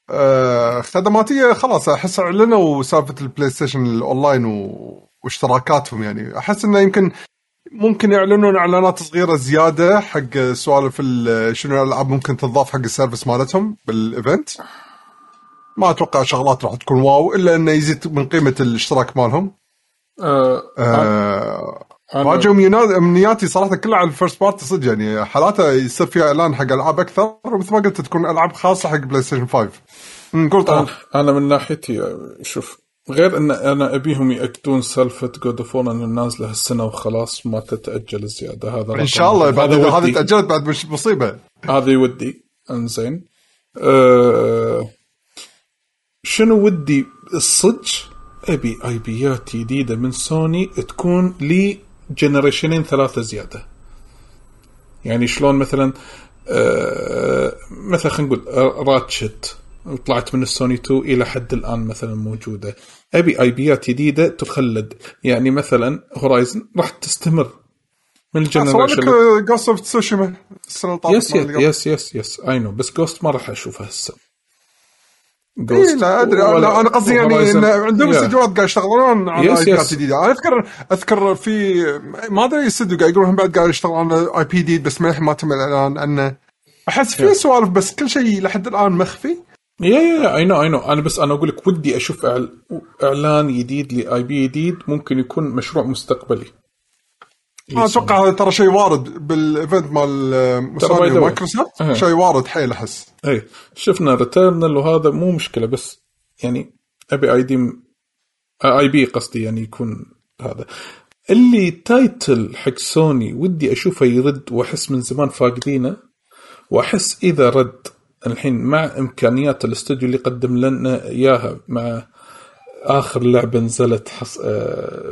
آه خدماتية خلاص أحس إعلنوا سالفة ال PlayStation ال online و... واشتراكاتهم يعني أحس إنه يمكن ممكن يعلنون إعلانات صغيرة زيادة حق سوالف ال- شنو الألعاب ممكن تضاف حق ال service مالتهم بال event ما أتوقع شغلات راح تكون wow إلا إنه يزيد من قيمة الاشتراك مالهم. أنا- راجع أمنيات- امنياتي صراحة كلها على ال first party صدق يعني حالاته يصير فيها إعلان حق ألعاب أكثر ومثل ما قلت تكون ألعاب خاصة حق PlayStation 5 أمم، قول طبعا أنا من ناحيتي آه، شوف غير إن أنا أبيهم يأكدون سالفة God of War نازلة هالسنة وخلاص ما تتأجل زيادة. هذا إن شاء الله. بعد هذا هذه. تأجلت بعد مش مصيبة. هذا يودي إنزين. أه شنو ودي الصج أبي IP ات جديده من سوني تكون لي generation ين ثلاثة زيادة. يعني شلون مثلا أه مثلا خلينا نقول آه، Ratchet طلعت من السوني 2 إلى حد الآن مثلا موجودة. أبي IP ات جديده تخلد. يعني مثلا Horizon راح تستمر من ال generation. لك Ghost of Tsushima السنة اللي طافت يس. يس يس يس اي نو بس Ghost ما راح أشوفها هسه. اي لا أدري أنا أنا قصدي يعني إن عندهم. استديوهات قاعد يشتغلون على آي yes. جديده أنا اذكر أذكر في ما أدري استديو قاعد يقولون بعد قاعد يشتغلون على IP جديد بس ما ما تم الاعلان عنه أحس في سوالف بس كل شيء لحد الآن مخفي. يا يا اي نو اي نو أنا بس أنا أقول لك ودي أشوف إعلان جديد ل IP جديد ممكن يكون مشروع مستقبلي. أنا أتوقع هذا ترى شيء وارد بال event مال آه، Sony. و Microsoft. أه. شيء وارد حيل أحس. أي. شفنا Returnal وهذا مو مشكلة بس يعني أبي ID IP قصدي يعني يكون هذا. اللي title حق سوني ودي أشوفه يرد وأحس من زمان فاقدينه وأحس إذا رد الحين مع إمكانيات الاستوديو اللي قدم لنا إياها مع آخر لعبة نزلت حص...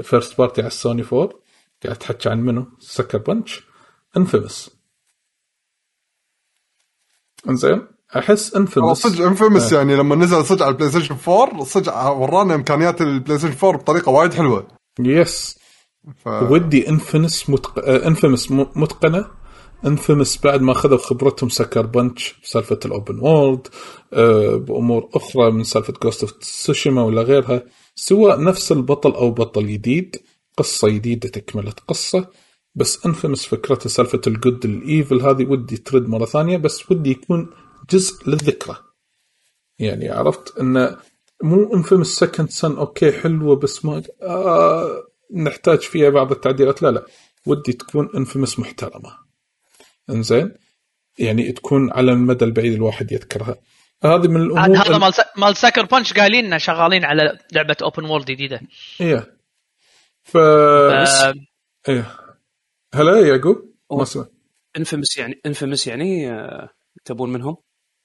first party على السوني 4 قاعد تحكي عن منو؟ Sucker Punch inFamous. إنزين أحس inFamous. صدق inFamous يعني لما نزل صدق على ال PlayStation 4 صدق ورانا إمكانيات ال PlayStation 4 بطريقة وايد حلوة. yes ف... ودي انفينس متق... آه، inFamous متقنة. inFamous بعد ما أخذوا خبرتهم Sucker Punch بسالفة ال open آه، بأمور أخرى من سالفة Ghost of Tsushima ولا غيرها سواء نفس البطل أو بطل جديد. قصة جديدة تكمله قصة بس inFamous فكرته سالفة ال good ال evil هذه ودي ترد مرة ثانية بس ودي يكون جزء للذكرى. يعني عرفت انه مو inFamous Second Son okay حلوة بس ما آه نحتاج فيها بعض التعديلات. لا لا ودي تكون inFamous محترمة. إنزين؟ يعني تكون على المدى البعيد الواحد يذكرها. هذه من الأمور هذا ال- مال مال Sucker Punch قايلين شغالين على لعبة open world جديدة. إيه. ف آه، إيه. هلا يا يعقوب ما سمعت. inFamous يعني inFamous يعني آه، تبون منهم؟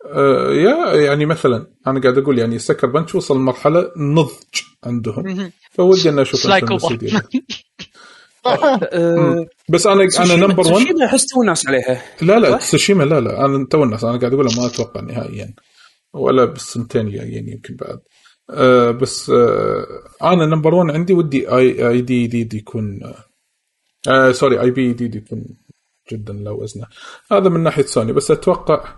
آه يا يعني مثلا أنا قاعد أقول يعني Sucker Punch وصل لمرحلة نضج عندهم. فودي أن أشوف بس أنا أنا Tsushima- number 1 تسوشيما احس تو الناس عليها. لا لا؟ تسوشيما لا لا أنا تو الناس أنا قاعد أقول ما أتوقع نهائيا. ولا بالسنتين الجايين يمكن بعد. أه بس أه أنا number 1 عندي ودي اي ID جديد يكون أه sorry IP جديد يكون جدا له وزنه. هذا من ناحية سوني بس أتوقع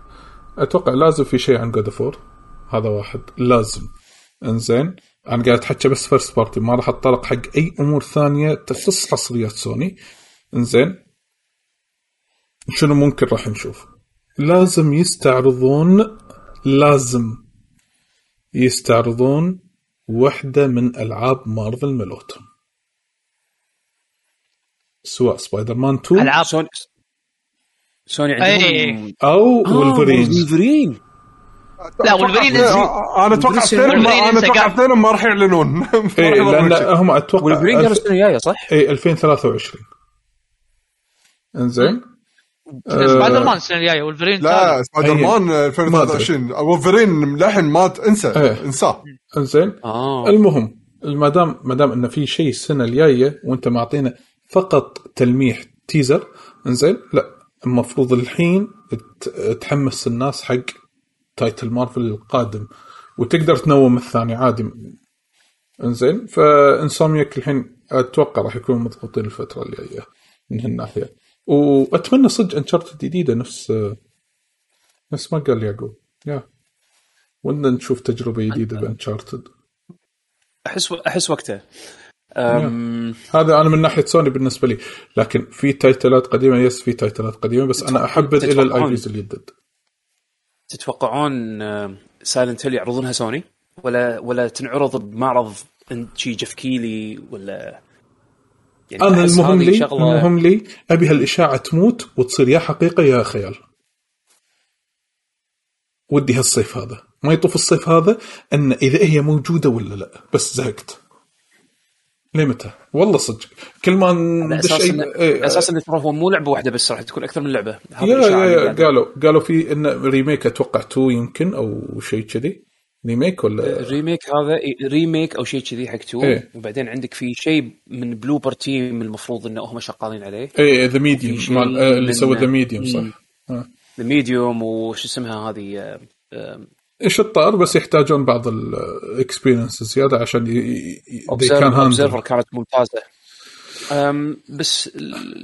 أتوقع لازم في شيء عن God of War هذا واحد. لازم. إنزين. أنا قاعد أتحكى بس first party ما راح أتطرق حق أي أمور ثانية تخص حصريات سوني إنزين. شنو ممكن راح نشوف؟ لازم يستعرضون لازم. يستعرضون واحدة من ألعاب مارفل ملوتهم. سواء سبايدر مان 2 ألعاب. Sony Sony أي. عندهم أو آه، Wolverine Wolverine. لا وولفرين آه، أنا أتوقع اثنينهم أنا أتوقع اثنينهم ما راح يعلنون. إيه لأن شيء. هم أتوقع وولفرين قالوا. السنة الجاية صح؟ إيه 2023 إنزين. سبايدر مان السنة الجاية وولفرين لا. Spider. Man 2023 وولفرين لحن ما ت- انسى إيه. انساه. إنزين. المهم ما دام ما دام انه في شيء السنة الجاية وأنت معطينا فقط تلميح teaser إنزين. لا المفروض الحين تحمس الناس حق title Marvel القادم وتقدر تنوم الثاني عادي. إنزين. ف Insomniac الحين أتوقع راح يكونوا مضغوطين الفترة الجاية من هالناحية. وأتمنى صدق Uncharted جديدة نفس نفس ما قال يعقوب. yeah. ودنا نشوف تجربة جديدة ب Uncharted. أحس أحس وقته أم... هذا أنا من ناحية سوني بالنسبة لي. لكن في title ات قديمة yes في title ات قديمة بس أنا احبذ إلى ال IPs الجدد تتوقعون Silent Hill يعرضونها سوني ولا ولا تنعرض بمعرض شي Geoff Keighley ولا يعني أنا المهم هذه لي شغلة- المهم لي أبي هالإشاعة تموت وتصير يا حقيقة يا خيال. ودي هالصيف هذا. ما يطوف الصيف هذا إن إذا هي موجودة ولا لا. بس زهقت. ليه متى؟ والله صدق. كل ما ندش انه إيه، أساس انه ترى هو مو لعبة واحدة بس راح تكون أكثر من لعبة. yeah yeah yeah قالوا قالوا في انه remake أتوقع 2 يمكن أو شيء كذي. remake ولا ال remake هذا إي- remake أو شيء كذي حق 2 إيه. وبعدين عندك في شيء من Bloober Team المفروض انه هم شغالين عليه إيه The Medium آه، اللي سوى The Medium. صح آه. الميديوم وش اسمها هذه آه، آه، إيش الطار بس يحتاجون بعض ال experience زيادة عشان ي- ي- كان Observer. كانت ممتازة بس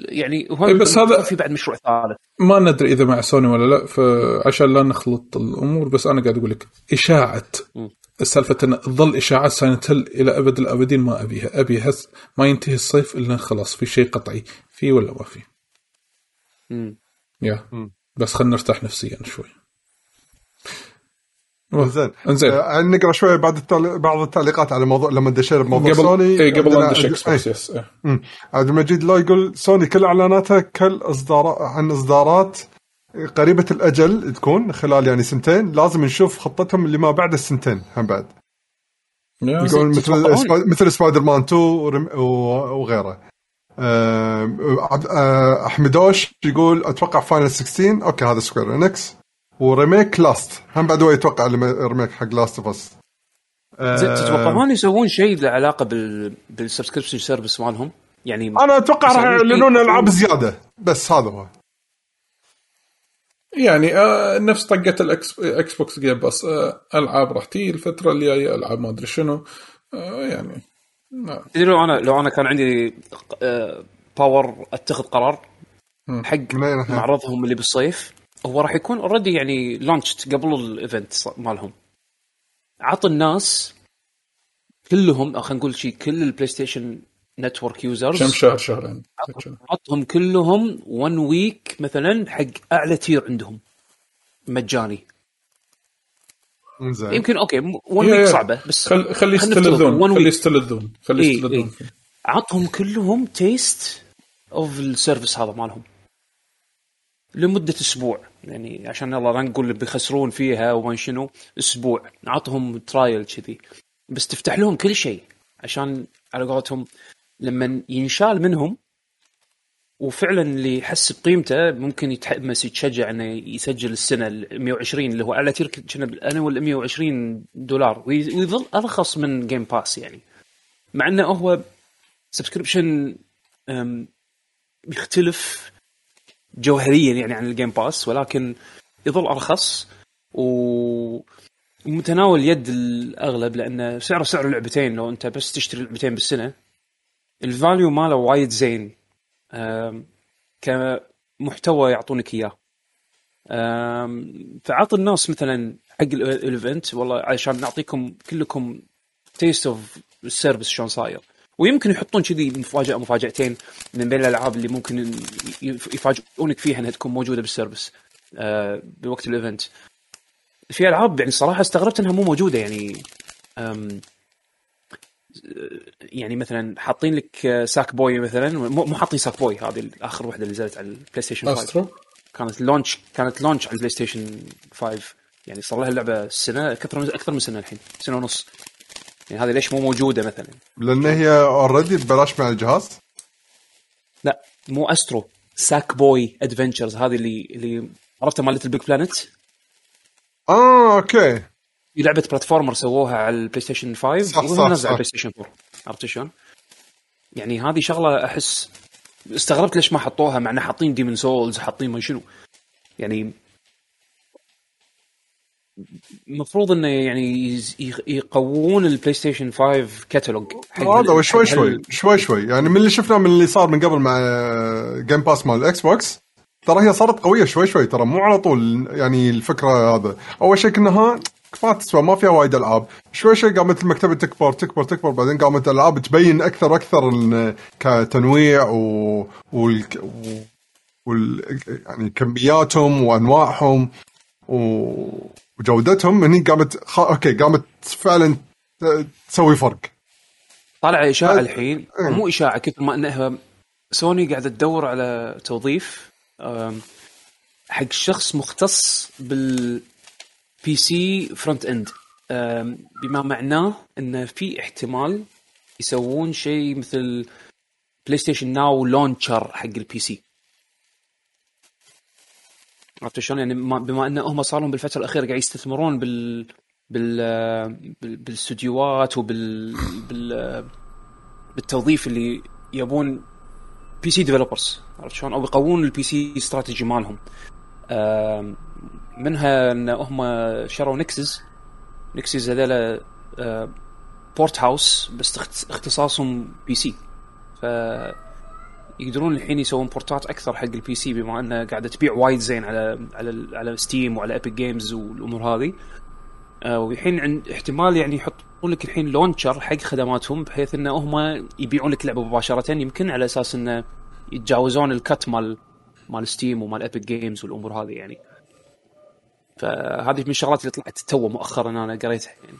يعني هو إيه، بس هذا- في بعد مشروع ثالث. ما ندري إذا مع سوني ولا لا فعشان لا نخلط الأمور بس أنا قاعد أقول لك إشاعة. سالفة إن تظل اشاعات Silent Hill إلى أبد الأبدين ما أبيها. أبي هس ما ينتهي الصيف إلا خلاص في شيء قطعي في ولا ما في. yeah. بس خلينا نرتاح نفسيا شوي. زين. انزين. آه، نقرأ شوي بعد التعليق بعض التعليقات على موضوع لما دشينا بموضوع قبل سوني؟ اي قبل لا ندش عند- Xbox yes. عبد المجيد لا يقول سوني كل اعلاناتها كل اصدار عن إصدارات قريبة الأجل تكون خلال يعني سنتين. لازم نشوف خطتهم اللي ما بعد السنتين هم بعد. يقول مثل؟ سبا- مثل سبايدر مان 2 ورم- وغيره. آه، أحمدوش يقول أتوقع Final 16 okay هذا Square Enix و remake Last. هم بعد هو يتوقع remake حق Last of Us. زين تتوقعون يسوون شيء له علاقة بال بال subscription service مالهم؟ يعني أنا أتوقع راح يعلنون ألعاب زيادة. بس هذا هو. يعني آه نفس طقة ال X Xbox Game Pass آه ألعاب راح تيجي الفترة اللي جاية ألعاب ما أدري شنو. آه يعني. تدري لو أنا لو أنا كان عندي آه، power أتخذ قرار حق؟ معرضهم اللي بالصيف هو راح يكون already يعني launched قبل ال event مالهم. عط الناس كلهم أو خلينا نقول شيء كل ال PlayStation Network users كم شهر شهرين؟ عطهم كلهم 1 week مثلا حق أعلى tier عندهم. مجاني. زين يمكن okay 1 يا- week yeah. صعبة بس خل خلي يستلذون one خلي week. يستلذون خلي إيه، يستلذون. إيه. فيه. عطهم كلهم taste of ال service هذا مالهم. لمدة أسبوع. يعني عشان يلا لا نقول بيخسرون فيها وما شنو أسبوع. عطهم trial كذي. بس تفتح لهم كل شيء. عشان على قولتهم لما ينشال منهم وفعلا اللي يحس بقيمته ممكن يتحمس يتشجع إنه يسجل السنة ال 120 اللي هو اعلى tier كنا بال annual 120 دولار. وي- ويظل أرخص من Game Pass يعني. مع إنه هو subscription يختلف جوهريا يعني عن ال Game Pass ولكن يظل أرخص و ومتناول يد الأغلب لأن سعره سعر لعبتين لو أنت بس تشتري لعبتين بالسنة ال value ماله وايد زين. كمحتوى يعطونك إياه. فعط الناس مثلا حق ال- ال event والله عشان نعطيكم كلكم taste of ال service شلون صاير. ويمكن يحطون كذي مفاجاه مفاجأتين من بين الألعاب اللي ممكن يف- يفاجئونك فيها إنها تكون موجودة بال service آه، بوقت ال event. في ألعاب يعني صراحة استغربت إنها مو موجودة يعني يعني مثلا حاطين لك Sackboy مثلا مو حاطين Sackboy هذه آخر واحدة اللي نزلت على ال PlayStation 5 Astro؟ كانت launch كانت launch على ال PlayStation 5 يعني صار لها اللعبة سنة أكثر من أكثر من سنة الحين سنة ونص. يعني هذه ليش مو موجودة مثلا؟ لأن هي already ببلاش مع الجهاز؟ لا مو Astro Sackboy Adventures هذه اللي اللي عرفتها مالت ال Big Planet آه okay. في لعبة platformer سووها على ال PlayStation 5 صح، صح، صح. على ال PlayStation 4 عرفت شلون؟ يعني هذه شغلة احس استغربت ليش ما حطوها مع إنه حاطين Demon's Souls حاطين ما شنو. يعني المفروض إنه يعني يقوون ال PlayStation 5 كاتالوج حق هذا شوي شوي شوي شوي. يعني من اللي شفناه من اللي صار من قبل مع Game Pass مال ال Xbox ترى هي صارت قوية شوي شوي ترى مو على طول يعني الفكرة هذا. أول شيء كنا ما تسوى ما فيها وايد ألعاب. شوي شوي قامت المكتبة تكبر تكبر تكبر بعدين قامت الألعاب تبين أكثر وأكثر كتنويع و, وال... و... وال... يعني كمياتهم وأنواعهم و... وجودتهم هني قامت خ... okay قامت فعلا تسوي فرق. طالع إشاعة هذا- الحين إيه. مو إشاعة كثر ما إنها سوني قاعدة تدور على توظيف حق شخص مختص بال PC front end بما معناه انه في احتمال يسوون شيء مثل PlayStation Now launcher حق ال PC عرفت شلون؟ يعني ما- بما إن هم صار لهم بالفترة الأخيرة قاعد يستثمرون بال بال بال- بالاستديوهات وبال بال بالتوظيف اللي يبون PC developers عرفت شلون؟ أو يقوون ال PC strategy مالهم. منها إن هم شروا Nixxes Nixxes هذول port house بس اخت- اختصاصهم PC ف يقدرون الحين يسوون بورتات أكثر حق ال PC بما انه قاعدة تبيع وايد زين على على على Steam وعلى Epic Games والأمور هذه. آه، والحين عند احتمال يعني يحطون لك الحين launcher حق خدماتهم بحيث إنه هم يبيعون لك لعبة مباشره يمكن على أساس إنه يتجاوزون ال cut مال مال Steam ومال Epic Games والأمور هذه يعني. فهذه من الشغلات اللي طلعت تو مؤخرا أنا قريتها يعني.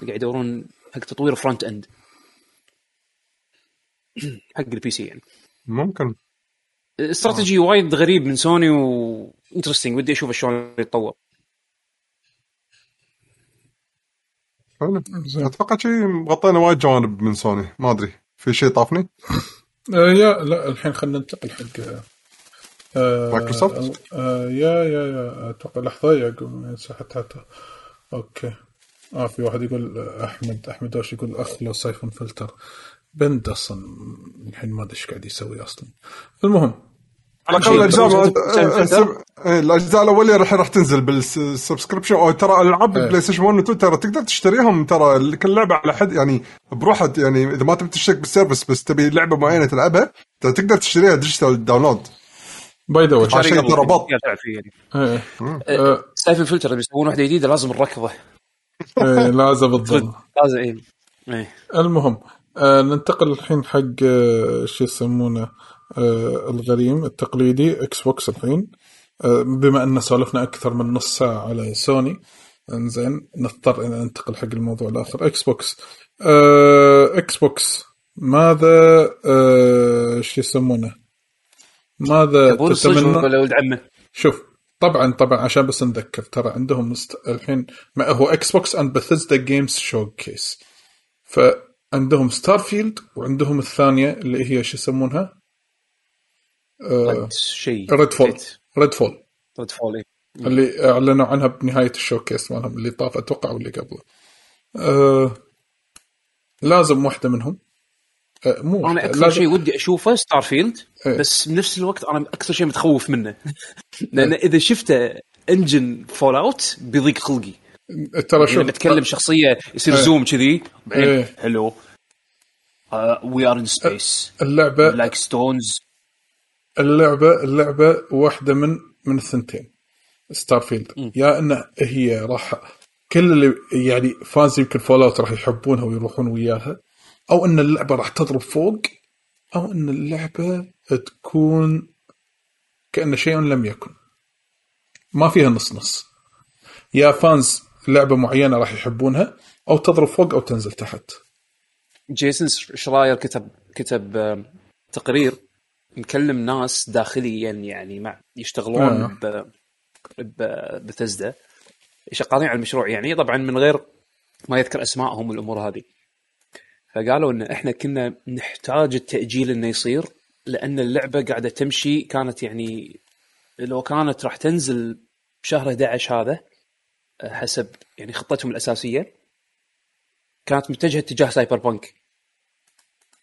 قاعد يدورون حق تطوير front end حق ال PC يعني. ممكن. استراتيجي وايد غريب من سوني و interesting ودي أشوف شلون يتطور. حلو أتوقع شيء غطينا وايد جوانب من سوني. ما أدري في شيء طافني؟ آه يا لا الحين خلينا ننتقل حق آه مايكروسوفت؟ آه يا يا يا أتوقع لحظة يعقوب مسحت حتى. okay. آه في واحد يقول آه، أحمد أحمد دوش يقول أخلص iPhone filter بنت أصلا الحين ما أدري إيش قاعد يسوي أصلا. المهم. على الأقل الأجزاء السب- آه، الأجزاء الأولية الحين راح تنزل بال subscription أو ترى ألعاب إيه. PlayStation 1 و 2 ترى تقدر تشتريهم. ترى كل لعبة على حد يعني بروحها يعني إذا ما تبي تشترك بال service بس تبي لعبة معينة تلعبها ترى تقدر تشتريها digital download by the way عشان ترى بط. يعني. إيه، آه، سالفه الفلتر لما يسوون واحدة جديدة لازم نركضه إيه، لازم بالضبط لازم إيه. المهم آه ننتقل الحين حق آه شو يسمونه آه الغريم التقليدي Xbox الحين. آه بما أن سولفنا أكثر من نص ساعة على سوني إنزين نضطر أن ننتقل حق الموضوع الآخر. Xbox آه Xbox ماذا آه شو يسمونه؟ ماذا تتمنى؟ ولا ولد عمه؟ شوف طبعا طبعا عشان بس نذكر ترى عندهم مست... الحين ما هو Xbox and Bethesda Games Showcase فعندهم Starfield وعندهم الثانية اللي هي شو يسمونها؟ رد شيء Redfall. Redfall Redfall إيه. اللي أعلنوا عنها بنهاية ال showcase مالهم اللي طاف أتوقع واللي قبله. آه لازم واحدة منهم آه مو أنا أكثر لازم- شيء ودي أشوفه Starfield إيه. بس بنفس الوقت أنا أكثر شيء متخوف منه لأن إذا شفته engine Fallout بيضيق خلقي ترى شوف لما تكلم شخصية يصير إيه. zoom كذي إيه. hello we are in space اللعبه like stones اللعبه اللعبة واحدة من من الثنتين. Starfield يا ان هي راح كل اللي يعني fans يمكن Fallout راح يحبونها ويروحون وياها أو إن اللعبة راح تضرب فوق أو إن اللعبة تكون كأن شيء لم يكن. ما فيها نص نص يا fans لعبة معينة راح يحبونها أو تضرب فوق أو تنزل تحت. جيسون شراير كتب كتب تقرير مكلم ناس داخليا يعني مع يشتغلون آه. ب شغالين على المشروع؟ يعني طبعا من غير ما يذكر أسمائهم والأمور هذه. فقالوا إن إحنا كنا نحتاج التأجيل إنه يصير لأن اللعبة قاعدة تمشي كانت يعني لو كانت راح تنزل بشهر 11 هذا حسب يعني خطتهم الأساسية كانت متجهة اتجاه سايبر بانك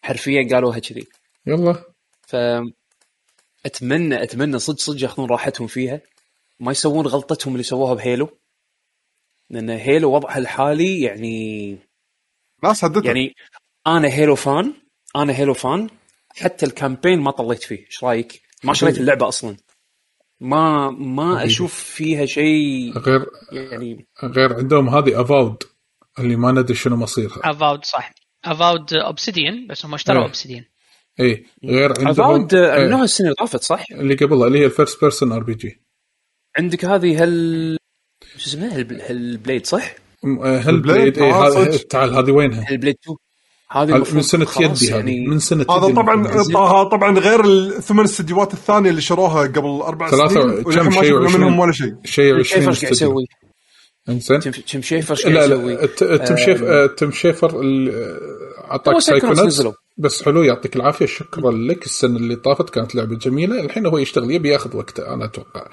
حرفيا قالوها كذي. يلا. ف أتمنى أتمنى صدق صدق ياخذون راحتهم فيها. ما يسوون غلطتهم اللي سووها ب Halo. لأن Halo وضعها الحالي يعني ناس هدتها يعني أنا Halo fan أنا Halo fan. حتى ال campaign ما طليت فيه. إيش رأيك؟ ما شريت اللعبة أصلا. ما ما أشوف فيها شيء غير يعني غير عندهم هذه Avowed اللي ما ندري شنو مصيرها Avowed صح Avowed Obsidian بس هم اشتروا. Obsidian اي غير عندهم Avowed إيه. اعلنوها السنة اللي طافت صح؟ اللي قبلها اللي هي ال first person RPG عندك هذه Hell شو اسمها Hell Hellblade صح؟ Hell؟ blade اي. تعال هذه وينها؟ Hellblade 2 هذه من سنة خلاص يدي يعني من سنة هذا طبعا. طه- طبعا غير الثمان استديوهات الثانية اللي شروها قبل أربع ثلاثة- سنين كم شيء؟ منهم ولا شيء شيء 20 شيفر إيش قاعد. يسوي؟ إنزين Tim Tim Schafer إيش قاعد يسوي؟ Tim Schaf Tim Schafer ال- آه، هو اعطاك نزلوا. بس حلو يعطيك العافية شكرا لك السنة اللي طافت كانت لعبة جميلة الحين هو يشتغل يبي ياخذ وقته أنا أتوقع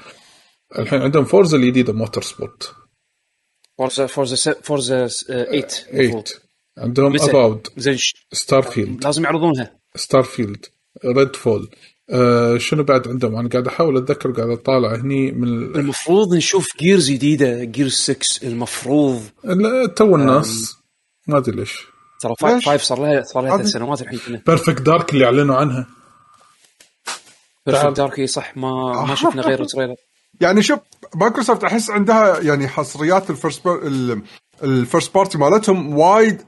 الحين عندهم Forza الجديدة Motorsport Forza Forza Forza 8 8 عندهم؟ Avowed زين Starfield لازم يعرضونها. Starfield Redfall آه شنو بعد عندهم؟ أنا قاعد أحاول أتذكر قاعد أطالع هني من ال- المفروض نشوف Gears جديدة Gears 6 المفروض. لا، تو الناس. ما أدري ليش. ترى؟ 5 صار لها صار لها ثلاث سنوات الحين Perfect Dark اللي أعلنوا عنها. Perfect Dark إي صح ما ما شفنا غير trailer يعني شوف مايكروسوفت أحس عندها يعني حصريات ال first ال first party مالتهم وايد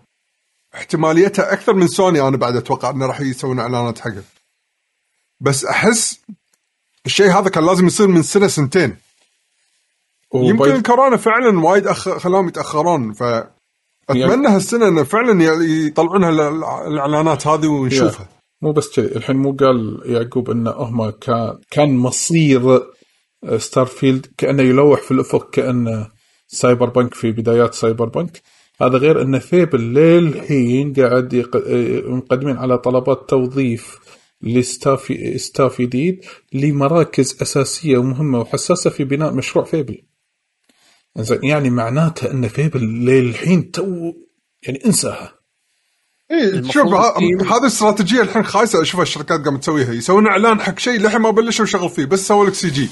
احتماليتها أكثر من سوني أنا بعد أتوقع إنه راح يسوون إعلانات حقها بس أحس الشيء هذا كان لازم يصير من سنة سنتين. يمكن الكورونا فعلا وايد أخ... خلاهم يتأخرون فاتمنى هالسنة إنه فعلا يطلعون الإعلانات هذه ونشوفها. مو بس كذي الحين مو قال يعقوب ان هم كان كان مصير Starfield كأنه يلوح في الأفق كأنه Cyberpunk في بدايات Cyberpunk هذا غير إن Fable للحين قاعد يق... مقدمين على طلبات توظيف ل staff staff جديد لمراكز أساسية ومهمه وحساسة في بناء مشروع Fable زين يعني معناته إن Fable للحين تو يعني انساها. اي شوف هذه الاستراتيجيه الحين خايسة أشوف الشركات قامت تسويها. يسوون إعلان حق شيء للحين ما بلشوا شغل فيه بس سووا لك CG.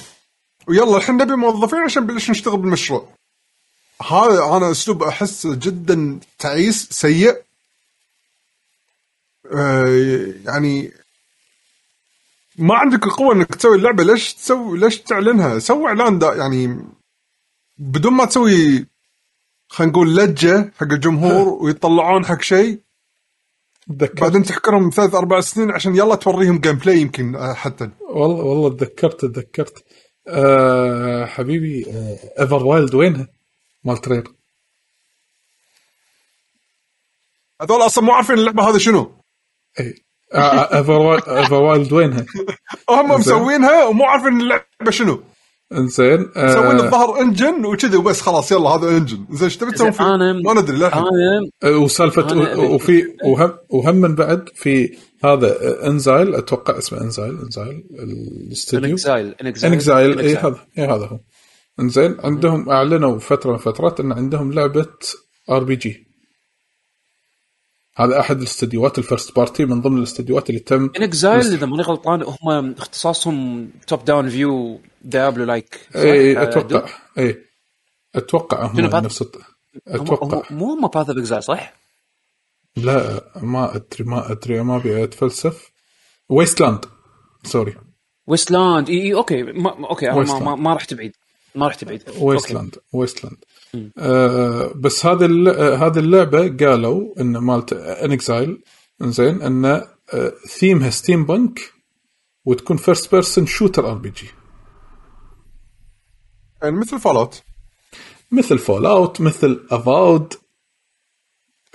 ويلا الحين نبي موظفين عشان نبلش نشتغل بالمشروع. هذا أنا أسلوب أحس جدا تعيس سيء. آه، يعني ما عندك القوة إنك تسوي اللعبة. ليش تسوي ليش تعلنها؟ سوي إعلان دا يعني بدون ما تسوي خلينا نقول لجة حق الجمهور ويطلعون حق شيء. تذكرت. بعدين تحقرهم ثلاث أربع سنين عشان يلا توريهم gameplay يمكن آه، حتى. والله والله تذكرت تذكرت. آه حبيبي آه Everwild وينها؟ مالت Rare هذول أصلا مو عارفين اللعبة هذا شنو. اي آه Everwild وينها؟ هم. مسوينها ومو عارفين اللعبة شنو. إنزين مسوين آه الظهر engine وكذي وبس خلاص يلا هذا engine زين إيش تبي تسوي فيه؟ ما ندري للحين. أنا وسالفه وفي وهم وهم من بعد في هذا آه، inXile أتوقع اسمه inXile inXile الاستوديو inXile inXile inXile اي هذا اي هذا هو. انزين عندهم أعلنوا فترة من فترات إن عندهم لعبة RPG. هذا أحد الاستديوهات ال first party من ضمن الاستديوهات اللي تم inXile إذا ماني غلطان هم اختصاصهم top down view Diablo like اي أتوقع. اي أتوقع هم؟ نفس أتوقع. مو هم Path of Exile صح؟ لا ما أدري ما أدري ما أبي أتفلسف. Wasteland sorry Wasteland إي إي أوكي ما أوكي. ما, ما رحت بعيد. ما رحت بعيد. Wasteland Wasteland. آه بس هذه الل- هذه اللعبة قالوا إن مالت inXile زين إن theme ها steampunk وتكون first person shooter RPG يعني مثل Fallout مثل Fallout مثل Avowed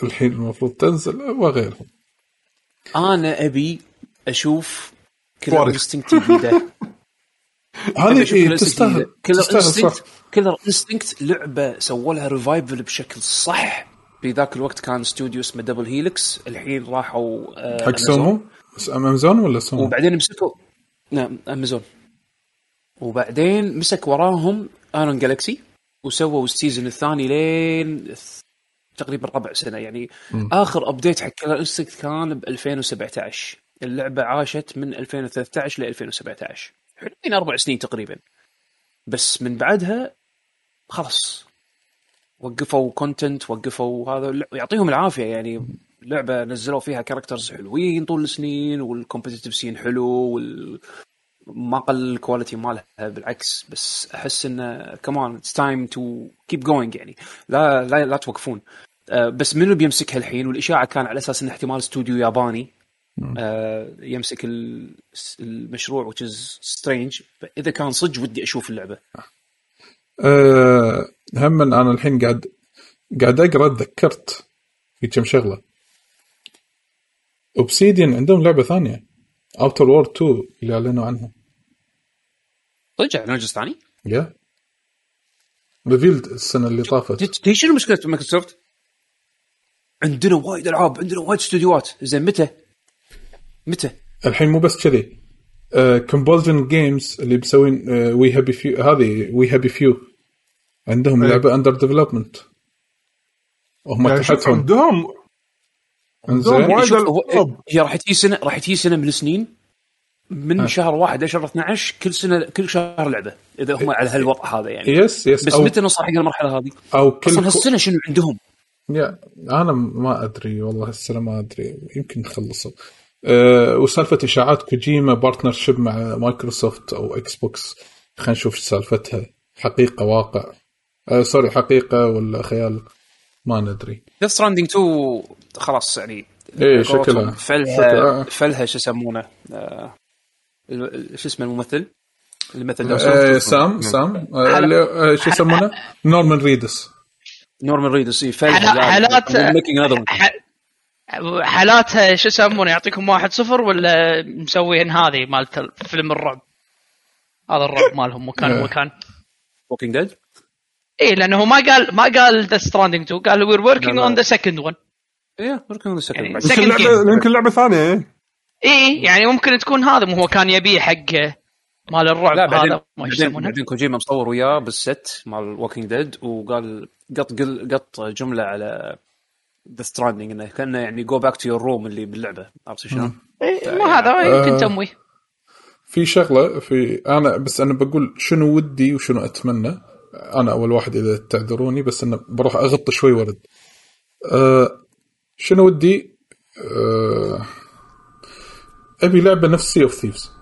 الحين المفروض تنزل وغيرهم. أنا أبي أشوف. Instinct جديده هذه إيه تستاهل تستاهل صح. Instinct لعبة سووا لها revival بشكل صح. في ذاك الوقت كان استوديو اسمه Double Helix الحين راحوا آه، حق. Sumo بس امازون ولا Sumo؟ وبعدين مسكوا. نعم امازون وبعدين مسك وراهم Iron Galaxy وسووا ال season الثاني لين تقريبا ربع سنة. يعني م. آخر update حق Killer Instinct كان ب 2017 اللعبة عاشت من 2013 ل 2017 حلوين أربع سنين تقريبا. بس من بعدها خلاص وقفوا content وقفوا هذا يعطيهم العافية يعني. لعبة نزلوا فيها characters حلوين طول السنين وال competitive scene حلو وال ما قل ال quality مالها بالعكس. بس أحس إنه كمان it's time to keep going يعني. لا لا لا توقفون. أه بس منو بيمسكها الحين؟ والإشاعة كان على أساس انه احتمال استوديو ياباني. يمسك المشروع which is strange. اذا كان صدق ودي أشوف اللعبة. أه هم أنا الحين قاعد قاعد أقرأ تذكرت في كم شغلة. Obsidian عندهم لعبة ثانية. Outer Worlds 2 اللي أعلنوا عنها. صدق اعلنوا جزء ثاني؟ yeah revealed السنة اللي طافت. تدري شنو مشكلة مايكروسوفت؟ عندنا وايد ألعاب عندنا وايد استديوهات زين متى؟ متى؟ الحين مو بس كذي Compulsion Games اللي مسوين We Happy Few هذه We Happy Few عندهم أي. لعبة under development وهم يعني تحتهم عندهم إنزين. هي راح تجي سنه راح تجي سنة من السنين من ها. شهر واحد لشهر 12 كل سنه كل شهر لعبة إذا هم على هالوضع هذا يعني yes yes بس متى نوصل حق المرحلة هذه؟ أو كل أصلا هالسنة شنو عندهم؟ يا أنا ما أدري والله هالسنه ما أدري يمكن خلصوا أه وسالفة إشاعات كوجيما partnership مع مايكروسوفت أو Xbox خلينا نشوف إيش سالفتها. حقيقة واقع. أه sorry حقيقة ولا خيال؟ ما ندري. Death Stranding 2 خلاص يعني إيه شكلها. فلها شكلها. فلها شو يسمونه؟ آه، ال- شو اسمه الممثل؟ اللي مثل أه سام سام؟ أه أه شو يسمونه؟ نورمان ريدس نورمان ريدس اي فلها حلا- حالات- حالاتها شو يسمونه يعطيكم واحد صفر ولا مسوين هذه مالت فيلم الرعب هذا الرعب مالهم مكان إيه. مكان ووكينج ديد اي لأنه هو ما قال ما قال ذا ستراندنج 2 قال وير وركينج. اون ذا سكند ون إيه وركينج ذا يعني سكند second يمكن game. لعبة ثانية إيه. اي يعني ممكن تكون هذا مو هو كان يبيه حق مال الرعب لا بعدين هذا ما بعدين, يسمونه بعدين كوجيما مصور وياه بال set مال Walking Dead وقال قط قط جملة على Death Stranding إنه كأنه يعني go back to your room اللي باللعبة. عرفت شلون؟ إيه ما هذا يمكن آه. تموي في شغلة في أنا بس أنا بقول شنو ودي وشنو أتمنى. أنا أول واحد إذا تعذروني بس أنا بروح اغط شوي ورد. أه شنو ودي؟ أه أبي لعبة نفس Sea of Thieves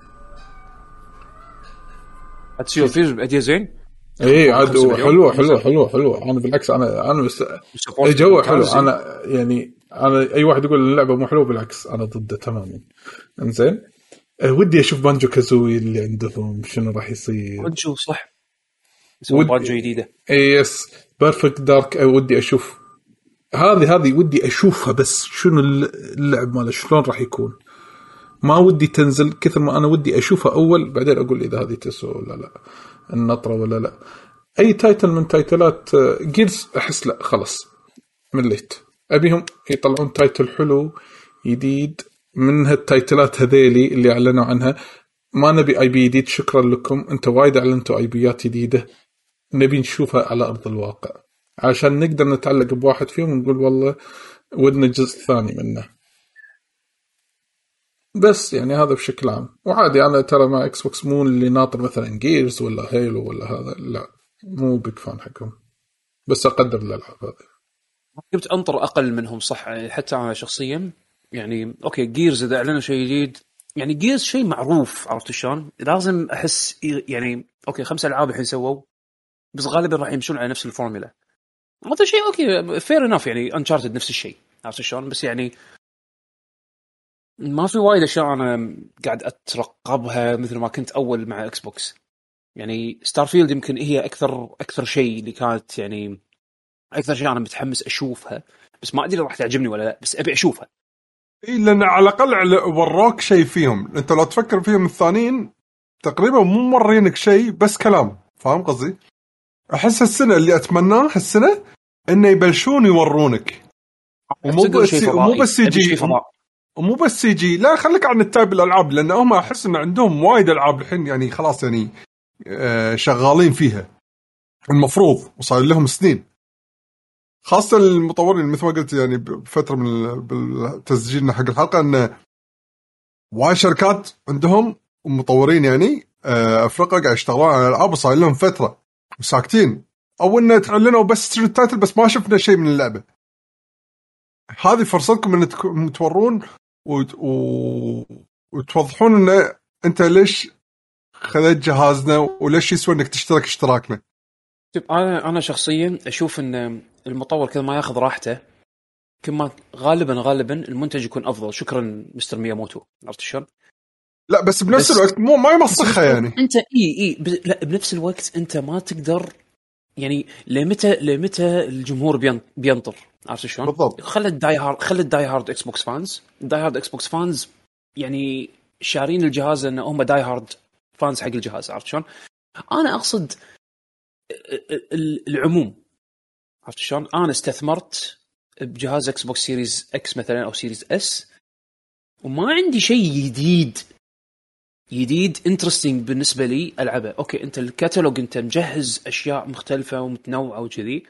حتى Sea of Thieves idea زين؟ اي عاد خمسة مليون. حلوة حلوة حلوة حلوة. أنا بالعكس أنا أنا بس الجو حلو. أنا يعني أنا أي واحد يقول اللعبة مو حلوة بالعكس أنا ضده تماما. إنزين؟ أه ودي أشوف Banjo-Kazooie اللي عندهم شنو راح يصير. بانجو صح. ود- بانجو جديدة. yes. Perfect Dark ودي أشوف. هذه هذه ودي أشوفها بس شنو اللعب ماله شلون راح يكون. ما ودي تنزل كثر ما أنا ودي أشوفها أول بعدين أقول إذا هذه تسوى ولا لا. النطرة ولا لا. أي title من title ات Gears أحس لا خلاص مليت. أبيهم يطلعون title حلو جديد من هال title ات هذيلي اللي أعلنوا عنها ما نبي IP جديد شكرا لكم. أنت وايد أعلنتوا IP ات جديدة. نبي نشوفها على أرض الواقع. عشان نقدر نتعلق بواحد فيهم ونقول والله ودنا الجزء الثاني منه. بس يعني هذا بشكل عام. وعادي أنا ترى مع Xbox مو اللي ناطر مثلا Gears ولا Halo ولا هذا لا مو big fan حقهم. بس أقدر الالعاب هذه. كنت أنطر أقل منهم صح يعني حتى أنا شخصيا. يعني okay Gears إذا أعلنوا شيء جديد يعني Gears شيء معروف عرفت شلون؟ لازم أحس يعني okay خمس ألعاب الحين سووا بس غالبا راح يمشون على نفس الفورمولا هذا شيء okay fair enough يعني Uncharted نفس الشيء عرفت شلون؟ بس يعني ما في وايد أشياء أنا قاعد أترقبها مثل ما كنت أول مع Xbox يعني Starfield يمكن هي أكثر أكثر شيء اللي كانت يعني أكثر شيء أنا متحمس أشوفها. بس ما أدري راح تعجبني ولا لا بس أبي أشوفها. إي لأن على الأقل وروك شيء فيهم. أنت لو تفكر فيهم الثانيين تقريبا مو مورينك شيء بس كلام. فاهم قصدي؟ أحس السنة اللي أتمناه هالسنة إنه يبلشون يورونك. ومو بس مو. بس سي ومو بس سي جي. لا خليك عن ال type الألعاب لأن هم أحس إن عندهم وايد ألعاب الحين يعني خلاص يعني آه، شغالين فيها. المفروض وصار لهم سنين. خاصة المطورين مثل ما قلت يعني بفترة من بالتسجيلنا حق الحلقة انه وايد شركات عندهم مطورين يعني آه، أفريقيا قاعد يشتغلون على العاب وصار لهم فترة وساكتين. أو انه تعلنوا بس التايتل بس ما شفنا شيء من اللعبة. هذه فرصتكم إن تورون وت- و... وتوضحون إن أنت ليش خذيت جهازنا وليش يسوى إنك تشترك اشتراكنا؟ شوف أنا أنا شخصيا أشوف إن المطور كل ما ياخذ راحته. كل ما غالبا غالبا المنتج يكون أفضل. شكرا مستر مياموتو. عرفت شلون؟ لا بس بنفس بس- الوقت مو ما يمسخها يعني. أنت اي إي لا بنفس الوقت أنت ما تقدر يعني لمتى لمتى الجمهور بين- بينطر عرفت شلون؟ بالضبط. خلى ال die hard خلى ال die hard Xbox fans ال die hard Xbox fans يعني شارين الجهاز إن هم die hard fans حق الجهاز عرفت شلون؟ أنا أقصد ال- ال- العموم عرفت شلون؟ أنا استثمرت بجهاز Xbox Series X مثلا أو Series S وما عندي شيء جديد جديد interesting بالنسبة لي ألعبه okay أنت الكتالوج أنت مجهز أشياء مختلفة ومتنوعة وكذي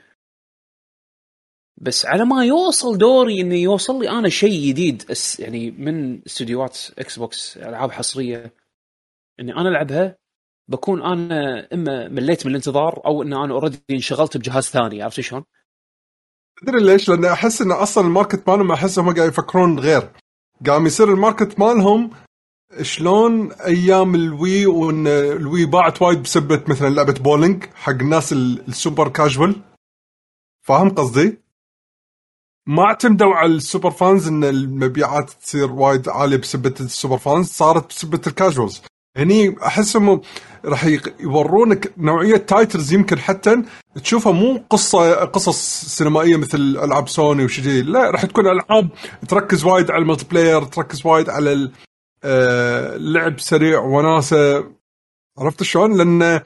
بس على ما يوصل دوري إنه يوصل لي أنا شيء جديد يعني من استديوهات Xbox ألعاب حصرية إني أنا ألعبها بكون أنا إما مليت من الانتظار أو إن أنا already انشغلت بجهاز ثاني عرفت شلون؟ تدري ليش؟ لأن أحس إن أصلا ال market مالهم احس هم قاعد يفكرون غير قام يصير ال market مالهم شلون أيام ال Wii وإن ال Wii باعت وايد بسبه مثلا لعبة بولينج حق الناس ال- ال super casual. فاهم قصدي؟ ما اعتمدوا على ال super fans إن المبيعات تصير وايد عالية بسبه ال super fans صارت بسبه ال casuals. هني احسهم راح يورونك نوعية titles يمكن حتى تشوفها مو قصه قصص سينمائية مثل ألعاب سوني وشي لا راح تكون ألعاب تركز وايد على ال multiplayer تركز وايد على آه، لعب سريع وناسة. عرفت شلون؟ لأن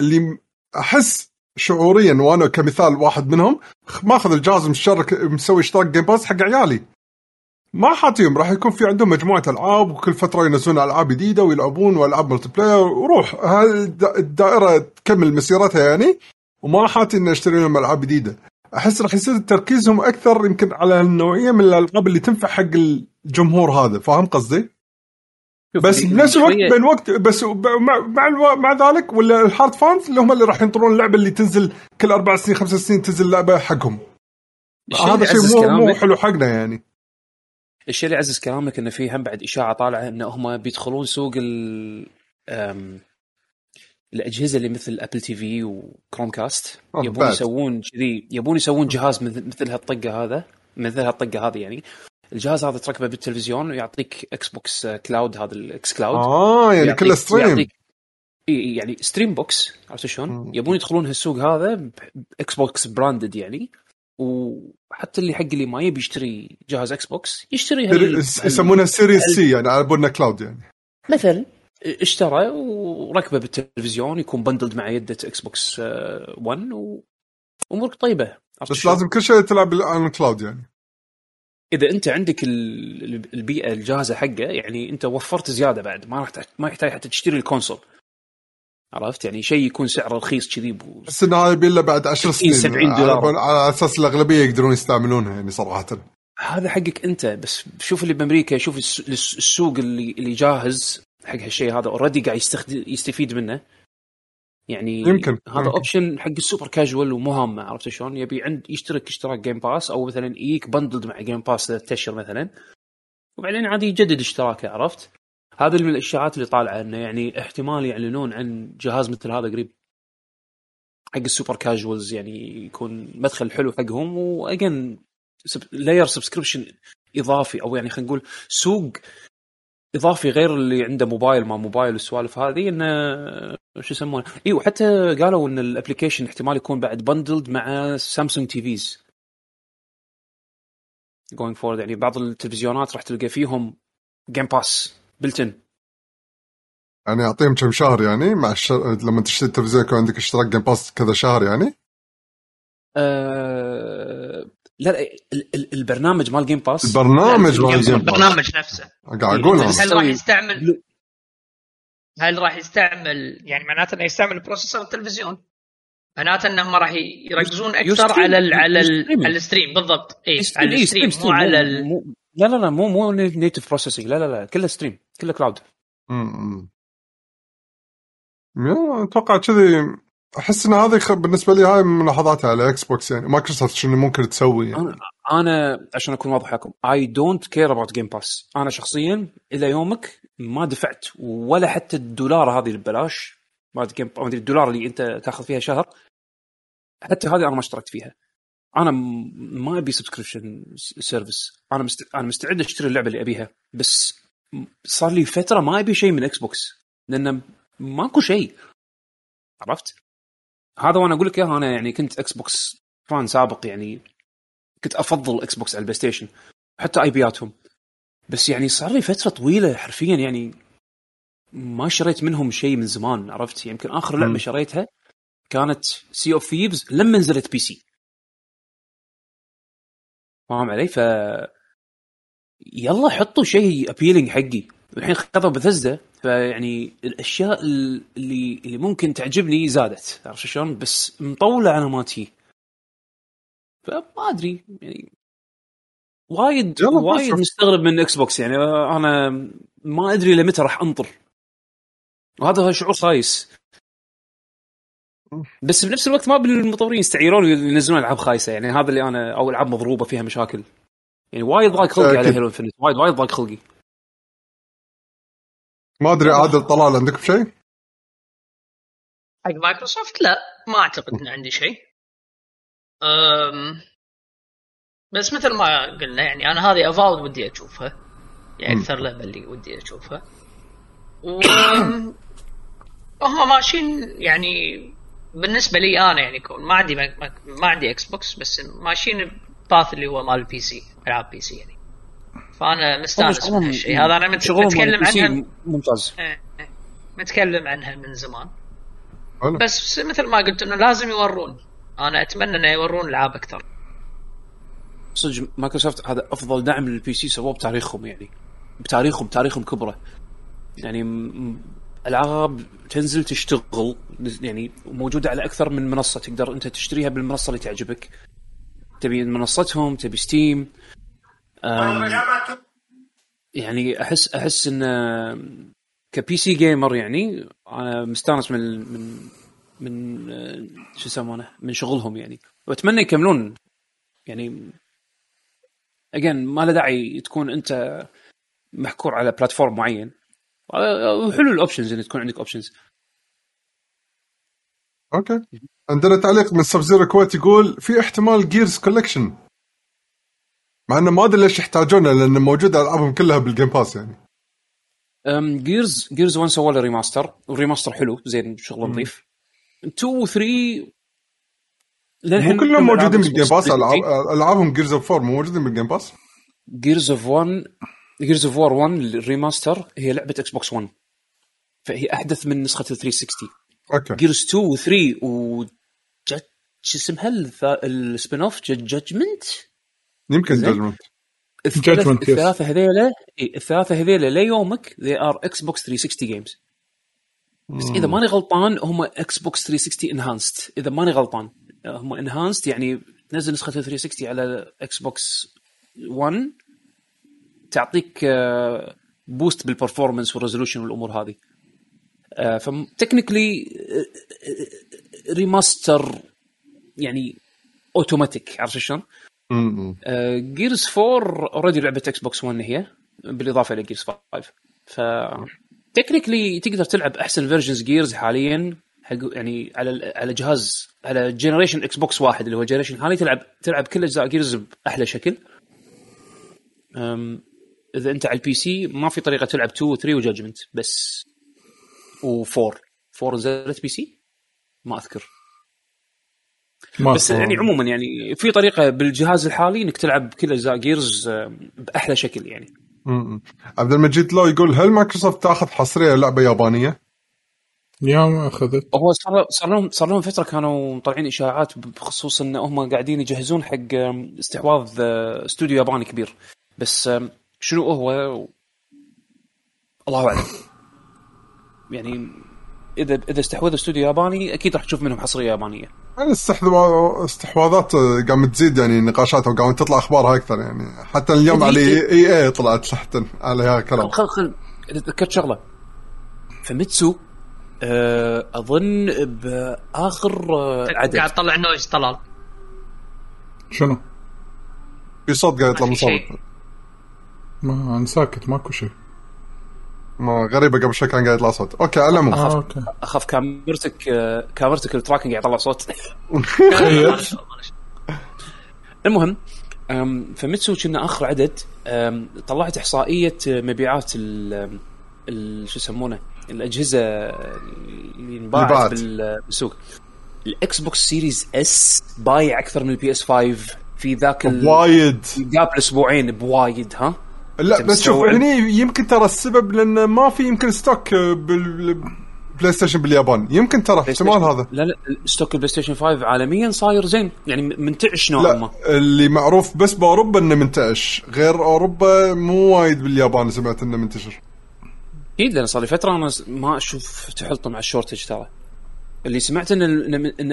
اللي أحس شعوريا وأنا كمثال واحد منهم ماخذ الجهاز مشترك مسوي اشتراك Game Pass حق عيالي. ما حاتيهم راح يكون في عندهم مجموعة ألعاب وكل فترة ينزلون ألعاب جديدة ويلعبون وألعاب multiplayer وروح الدائرة تكمل مسيرتها يعني وما حاتي اني اشتري لهم ألعاب جديدة. أحس راح يصير تركيزهم أكثر يمكن على النوعيه من الألعاب اللي تنفع حق الجمهور هذا فاهم قصدي؟ بس بنفس الوقت بين وقت بس مع مع, الو- مع ذلك ولا الهارد فانز اللي هم اللي راح ينطرون اللعبة اللي تنزل كل أربع سنين خمس سنين تنزل لعبه حقهم هذا شيء مو مو حلو حقنا يعني الشيء اللي يعزز كلامك إنه في هم بعد إشاعة طالعة إن هم بيدخلون سوق ال أم، الأجهزة اللي مثل Apple TV و Chromecast يبون. يسوون كذي يبون يسوون جهاز مثل مثل هالطقة هذا مثل هالطقة هذه يعني الجهاز هذا تركبه بالتلفزيون ويعطيك Xbox cloud هذا ال xCloud آه يعني كله stream يعني stream box عرفت شلون؟ يبون يدخلون هالسوق هذا Xbox branded يعني. وحتى اللي حق اللي ما يبي يشتري جهاز Xbox يشتري هال- يسمونها Series C يعني على بالنا cloud يعني. مثل؟ اشترى وركبه بالتلفزيون يكون bundled مع يده Xbox 1 وأمورك طيبة. بس؟ لازم كل شيء تلعب على ال cloud يعني. إذا أنت عندك ال- البيئة الجاهزة حقه يعني أنت وفرت زيادة بعد ما راح ما يحتاج حتى تشتري ال console. عرفت؟ يعني شيء يكون سعره رخيص كذي بس إن هذا يبي له بعد 10 سنين 70 دولار. على, على أساس الأغلبية يقدرون يستعملونها يعني صراحة. هذا حقك أنت بس شوف اللي بأمريكا شوف الس- الس- السوق اللي اللي جاهز حق هالشيء هذا already قاعد يستفيد منه. يعني يمكن، هذا. option حق ال super casual ومو هامه عرفت شلون؟ يبي عند يشترك اشتراك Game Pass أو مثلا يجيك bundled مع Game Pass ثلاث اشهر مثلا وبعدين عادي يجدد اشتراكه عرفت؟ هذا من الاشاعات اللي طالعة إنه يعني احتمال يعلنون عن جهاز مثل هذا قريب حق ال super casuals يعني يكون مدخل حلو حقهم و again layer subscription إضافي أو يعني خلينا نقول سوق إضافي غير اللي عنده موبايل ما موبايل والسوالف هذه انه شو يسمونه؟ اي وحتى قالوا إن ال application احتمال يكون بعد bundled مع Samsung TVs going forward يعني بعض التلفزيونات راح تلقى فيهم Game Pass built-in يعني يعطيهم كم شهر يعني؟ مع الشر... لما تشتري التلفزيون يكون عندك اشتراك Game Pass كذا شهر يعني؟ آه... لا لا ال- ال- البرنامج مال Game Pass البرنامج مال ال Game Pass البرنامج نفسه. قاعد أقول هل راح يستعمل هل راح يستعمل يعني معناته إنه يستعمل processor التلفزيون. معناته إنهم راح يركزون أكثر. على ال على ال stream. على ال stream بالضبط. اي على إيه، ال stream stream، مو على ال... لا لا لا مو مو native processing لا لا لا كله stream كله cloud م- م. Yeah، أتوقع كذي أحس إن هذه بالنسبة لي هاي من ملاحظاتي على Xbox يعني مايكروسوفت شنو ممكن تسوي يعني. أنا أنا عشان أكون واضح لكم I don't care about Game Pass أنا شخصيا إلى يومك ما دفعت ولا حتى الدولار هذه ببلاش ما أدري الدولار اللي أنت تأخذ فيها شهر حتى هذه أنا ما اشتركت فيها أنا ما أبي subscription service أنا مست... أنا مستعد أشتري اللعبة اللي أبيها بس صار لي فترة ما أبي شيء من Xbox لأن ماكو شيء عرفت؟ هذا وأنا أقول لك اياها أنا يعني كنت Xbox fan سابق يعني كنت أفضل Xbox على ال PlayStation حتى IP ياتهم بس يعني صار لي فترة طويلة حرفيا يعني ما شريت منهم شيء من زمان عرفت؟ يمكن آخر لعبة. شريتها كانت Sea of Thieves لما نزلت PC فاهم علي؟ ف يلا حطوا شيء appealing حقي. الحين خذوا بثزدا فيعني الأشياء اللي اللي ممكن تعجبني زادت عرفت شلون؟ بس مطولة على ما تجي فما أدري يعني وايد وايد. مستغرب من Xbox يعني أنا ما أدري لمتى راح أنطر. وهذا شعور خايس. بس بنفس الوقت ما أبي المطورين يستعجلون وينزلون ألعاب خايسة يعني هذا اللي أنا أو ألعاب مضروبة فيها مشاكل. يعني وايد ضاق خلقي على. Halo Infinite وايد وايد ضاق خلقي. ما أدري عادل طلال عندك بشيء؟ حق مايكروسوفت؟ لا ما أعتقد ان عندي شيء أم بس مثل ما قلنا يعني أنا هذه Avowed ودي أشوفها. يعني أكثر لعبه اللي ودي أشوفها. و هم ماشيين يعني بالنسبة لي أنا يعني كون ما عندي ما, ما عندي Xbox بس ماشيين ال path اللي هو مال ال PC ألعاب PC يعني. فأنا مستانس من هالشيء هذا أنا متكلم البي عنها ممتاز. إيه، إيه. متكلم عنها من زمان. حلو. بس مثل ما قلت إنه لازم يورون. أنا أتمنى إنه يورون العاب أكثر. صدق مايكروسوفت هذا أفضل دعم لل PC سووه بتاريخهم يعني. بتاريخهم بتاريخهم كبره. يعني ألعاب تنزل تشتغل يعني موجودة على أكثر من منصة. تقدر أنت تشتريها بالمنصة اللي تعجبك. تبي منصتهم تبي Steam يعني أحس أحس إن ك PC gamer يعني أنا مستانس من من من آه، شو يسمونه من شغلهم يعني. وأتمنى يكملون. يعني again ما له داعي تكون أنت محكور على platform معين. وحلو ال options إن تكون عندك options okay. عندنا تعليق من Sub-Zero كويت يقول في احتمال Gears Collection مع إنه ما أدري ليش يحتاجونه لأن موجوده العابهم كلها بال Game Pass يعني. Gears Gears 1 سووا له remaster وال remaster حلو زين شغل نظيف. 2 و 3 مو كلهم موجودين بال Game Pass العابهم Gears of 4 مو موجودين بال Game Pass Gears of 1 Gears of War 1 ال remaster هي لعبة Xbox 1 فهي أحدث من نسخة ال 360 okay. Gears 2 و 3 و شو اسمها ال spin-off Judgment يمكن. Judgment yes. الثلاثة هذيلا الثلاثة هذيلا ليومك they are Xbox 360 games بس إذا ماني غلطان هم إكس بوكس 360 enhanced إذا ماني غلطان هم enhanced يعني تنزل نسخة ال 360 على إكس بوكس 1 تعطيك boost بال performance وال resolution والأمور هذه ف technically remaster يعني اوتوماتيك عرفت شلون؟ جيرز 4 already لعبة إكس بوكس 1 هي بالإضافة إلى جيرز 5 ف technically تقدر تلعب أحسن versions جيرز حاليا حق يعني على على جهاز على generation إكس بوكس واحد اللي هو ال generation الحالي تلعب تلعب كل أجزاء جيرز بأحلى شكل. إذا أنت على ال PC ما في طريقة تلعب 2 و 3 و Judgment بس و4 4 نزلت PC ما أذكر. بس يعني عموما يعني في طريقة بالجهاز الحالي إنك تلعب كل أجزاء جيرز بأحلى شكل يعني. م-م. عبد المجيد لو يقول هل مايكروسوفت تاخذ حصرية لعبة يابانية؟ يا ما أخذت. هو صار صار لهم صار لهم فترة كانوا طالعين إشاعات بخصوص إن هم قاعدين يجهزون حق استحواذ آه، استوديو ياباني كبير. بس شنو هو؟ الله أعلم. يعني اذا إذا استحوذ استوديو ياباني أكيد راح تشوف منهم حصرية يابانية. استحواذات آه، قامت تزيد يعني نقاشات وقامت تطلع أخبارها أكثر يعني. حتى اليوم تدري على إيه؟ اي إي طلعت تحت عليها كلام. خل خل تذكرت شغلة. فميتسو آه، أظن بآخر آه، عدد. قاعد تطلع noise طلال. شنو؟ في صوت قاعد يطلع من. ما أنا ساكت ماكو شيء. ما غريبة قبل شوي كان قاعد يطلع صوت. okay على العموم آه okay. أخاف كاميرتك آه، كاميرتك ال tracking قاعد يطلع صوت. تخيل المهم أم، فميتسو كنا آخر عدد طلعت إحصائية مبيعات ال ال- شو يسمونه؟ الأجهزة اللي انباعت انباعت. بال- بالسوق. الإكس بوكس Series S بايع أكثر من ال PS5 في ذاك ال- وايد. قاب الاسبوعين بوايد ها؟ لا بس شوف؟ هني يمكن ترى السبب لأن ما في يمكن stock بالبلاي ستيشن باليابان. يمكن ترى احتمال هذا. لا لا stock البلاي ستيشن 5 عالميا صاير زين. يعني منتعش نوعا ما. اللي معروف بس بأوروبا إنه منتعش. غير أوروبا مو وايد باليابان سمعت إنه منتشر. أكيد لأن صار لي فترة أنا ما أشوف تحلطم على ال shortage ترى. اللي سمعت إن ان ان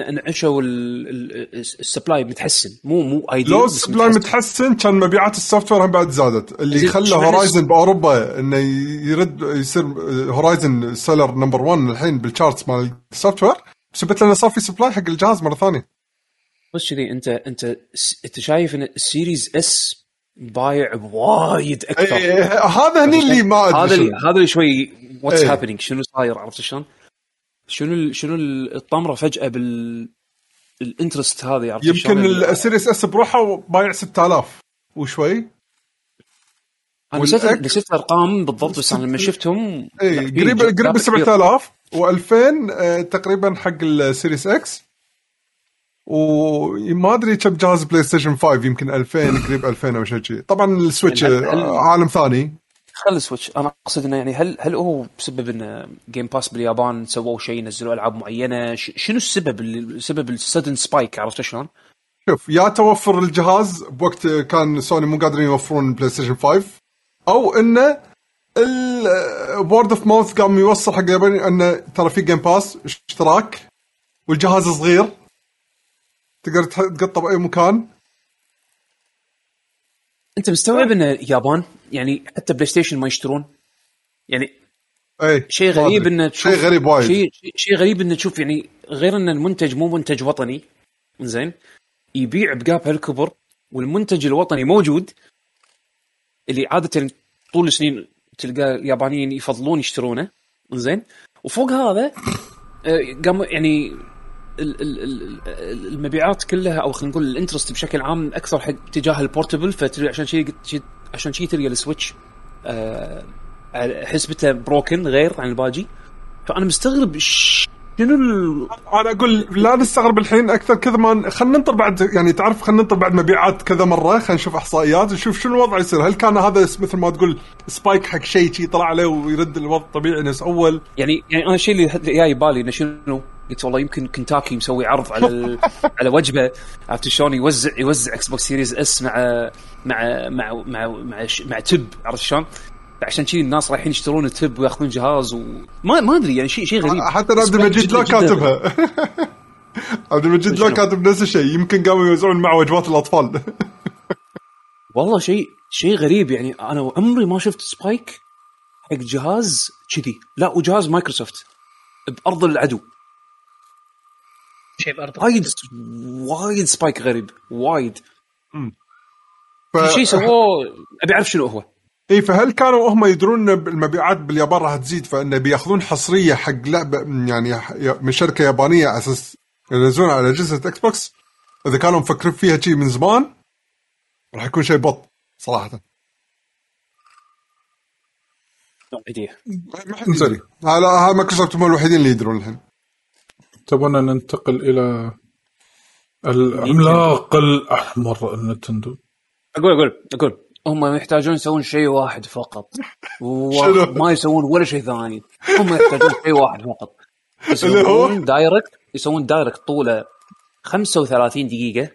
ال- ال supply متحسن مو مو ideal لو ال supply متحسن. كان مبيعات ال software هم بعد زادت اللي خلى هورايزن بأوروبا إنه يرد يصير Horizon seller number 1 الحين بال charts مال ال software بسبب انه صار في supply حق الجهاز مرة ثانية بس كذي انت أنت أنت شايف إن ال Series S بايع بوايد أكثر إيه، هذا هني اللي ما أدري هذا اللي. هذا اللي شوي what's إيه. happening شنو صاير عرفت شلون؟ شنو شنو ال- الطمرة فجأة بال ال interest هذه عرفت شلون؟ يمكن ال Series S بروحه بايع 6000 وشوي أنا نسيت نسيت الأرقام بالضبط بس أنا لما شفتهم إي قريب قريب كبير. 7000 و2000 آه، تقريبا حق ال Series X وما أدري كم جهاز بلاي ستيشن 5 يمكن 2000 قريب 2000 أو شيء شي. طبعا السويتش يعني عالم ثاني خل السويتش. أنا أقصد إنه يعني هل هل هو بسبب إن Game Pass باليابان سووا شيء نزلوا ألعاب معينة؟ ش- شنو السبب اللي سبب ال sudden spike عرفت شلون؟ شوف يا توفر الجهاز بوقت كان سوني مو قادرين يوفرون بلاي ستيشن 5 أو انه ال word of mouth قام يوصل حق اليابانيين انه ترى في Game Pass اشتراك والجهاز صغير. تقدر تقطه باي مكان. أنت مستوعب إن اليابان يعني حتى بلاي ستيشن ما يشترون. يعني اي شيء غريب. إنه تشوف شيء غريب وايد. شيء شيء- غريب إنه تشوف يعني غير إن المنتج مو منتج وطني. زين يبيع بقاب هالكبر والمنتج الوطني موجود اللي عادة طول السنين تلقى اليابانيين يفضلون يشترونه. زين وفوق هذا آه، قام يعني ال- ال- ال- ال- المبيعات كلها أو خلينا نقول ال interest بشكل عام أكثر حق تجاه ال portable فتري عشان شيء شي- عشان شيء تلقى السويتش آه، حسبته broken غير عن الباجي. فأنا مستغرب شنو ال... أنا أقول لا نستغرب الحين أكثر كذا ما خلينا ننطر بعد يعني تعرف خلينا ننطر بعد مبيعات كذا مرة خلينا نشوف إحصائيات نشوف شنو الوضع يصير. هل كان هذا مثل ما تقول spike حق شيء شي طلع عليه ويرد الوضع طبيعي نفس اول يعني يعني أنا الشيء اللي جاي بالي إنه شنو؟ قلت والله يمكن كنتاكي مسوي عرض على ال... على وجبه. عرفت شلون؟ يوزع يوزع إكس بوكس Series S مع مع مع مع مع. مع تب. عرفت شلون؟ عشان شي الناس رايحين يشترون التب وياخذون جهاز وما ما أدري يعني شيء شيء غريب. حتى عبد المجيد لا كاتبها. عبد المجيد لا؟ كاتب نفس الشيء. يمكن قاموا يوزعون مع وجبات الأطفال. والله شيء شيء غريب. يعني أنا عمري ما شفت spike حق جهاز كذي. لا وجهاز مايكروسوفت بأرض العدو. شيء برضه وايد وايد سبايك غريب وايد. ف... في شيء سووه أبي أعرف شنو هو. إي فهل كانوا هم يدرون إن المبيعات باليابان راح تزيد فانه بيأخذون حصرية حق لعبه يعني من شركة يابانية على أساس ينزلونها على أجهزة إكس بوكس إذا كانوا مفكرين فيها شيء من زمان راح يكون شيء بط صراحة. ايديه ما حد يدري. هذا مايكروسوفت هم الوحيدين اللي يدرون الحين. تبغى ننتقل إلى العملاق الأحمر النتندو. أقول أقول أقول. هم يحتاجون يسوون شيء واحد فقط. شنو؟ وما يسوون ولا شيء ثاني. هم يحتاجون شيء واحد فقط. اللي هو؟ يسوون Direct يسوون Direct طوله 35 دقيقة.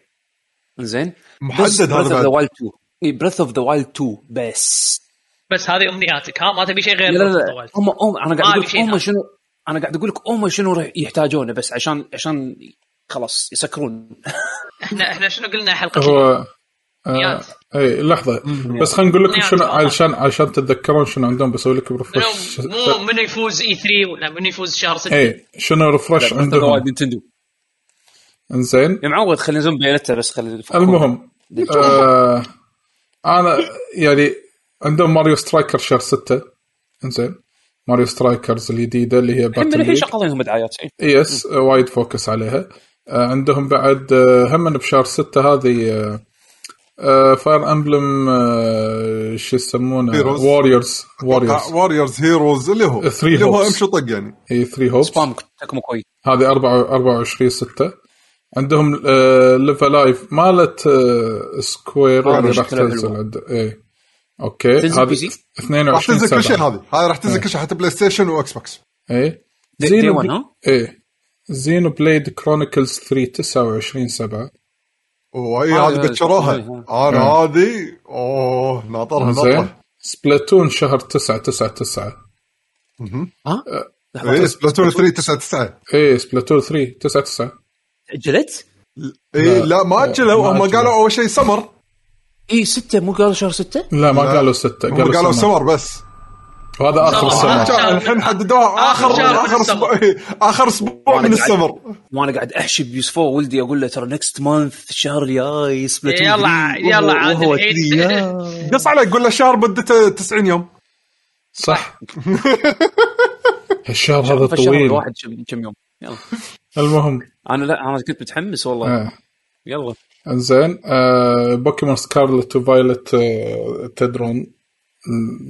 زين محدد هذا Breath of the. Wild 2 Breath of the Wild 2 بس. بس هذه أمنياتك ها؟ ما تبي شيء غير لا لا Breath of the لا Wild. هم هم أنا قاعد أقول هم. شنو؟ أنا قاعد أقول لك هم شنو يحتاجونه بس عشان عشان خلاص يسكرون. إحنا إحنا شنو قلنا حلقة هو آه. إي لحظة. بس خلينا نقول لكم شنو والله. علشان علشان تتذكرون شنو عندهم بسوي لكم refresh منو مو منو يفوز E3 ولا منو يفوز شهر 6 إي شنو refresh عندهم؟ نينتندو إنزين. يا معود خلينا نزوم بياناته بس خلي المهم آه أنا يعني عندهم Mario Striker شهر 6 إنزين. Mario Strikers الجديدة اللي هي Battle الحين League. شغالين لهم دعايات إيه. Yes وايد focus عليها. آه، عندهم بعد آه، هم بشهر ستة هذه آه، Fire Emblem شو يسمونه؟ Heroes. Warriors Warriors Warriors Heroes اللي هو Three اللي هو Hopes. أمشي طق يعني. هي 3 Hopes سبام تكمو كويس. هذه 4 24 6 عندهم Live Live مالت آه، Square آه، اللي راح تنزل حلوة. عند إيه okay هذه PC؟ راح 22 تنزل كل شيء 7 هذه. هذه راح تنزل كل شيء حتى بلاي ستيشن واكس بوكس إيه. Day- Xeno day one، بل- ها؟ إيه. Xenoblade Chronicles 3 29 7 واي هذه- بشروها هذه- أنا آه. هذه؟ أوه ناطرها زين. ناطرها. Splatoon شهر 9 9 9 ها؟ إيه. Splatoon 3 9 9 إيه Splatoon 3 9 9 أجلت؟ اي لا. ما اجلوا هم. قالوا أول شيء سمر اي 6 مو قالوا شهر 6 لا ما لا. قالوا 6 هم قالوا قالوا summer. summer بس. وهذا آخر شهر. الحين حددوها آخر اخر آخر السمر. أسبوع. آخر أسبوع من قاعد- السمر. وأنا قاعد أحشي بيوسفو ولدي أقول له ترى next month الشهر الجاي Splatoon يلا- 3. يلا عاد الحين. قص عليه قول له الشهر مدته 90 يوم. صح. الشهر هذا طويل. الواحد كم كم يوم. يلا. المهم. أنا لا أنا كنت متحمس والله. آه. يلا. انزين آه بوكيمون Scarlet و Violet آه تدرون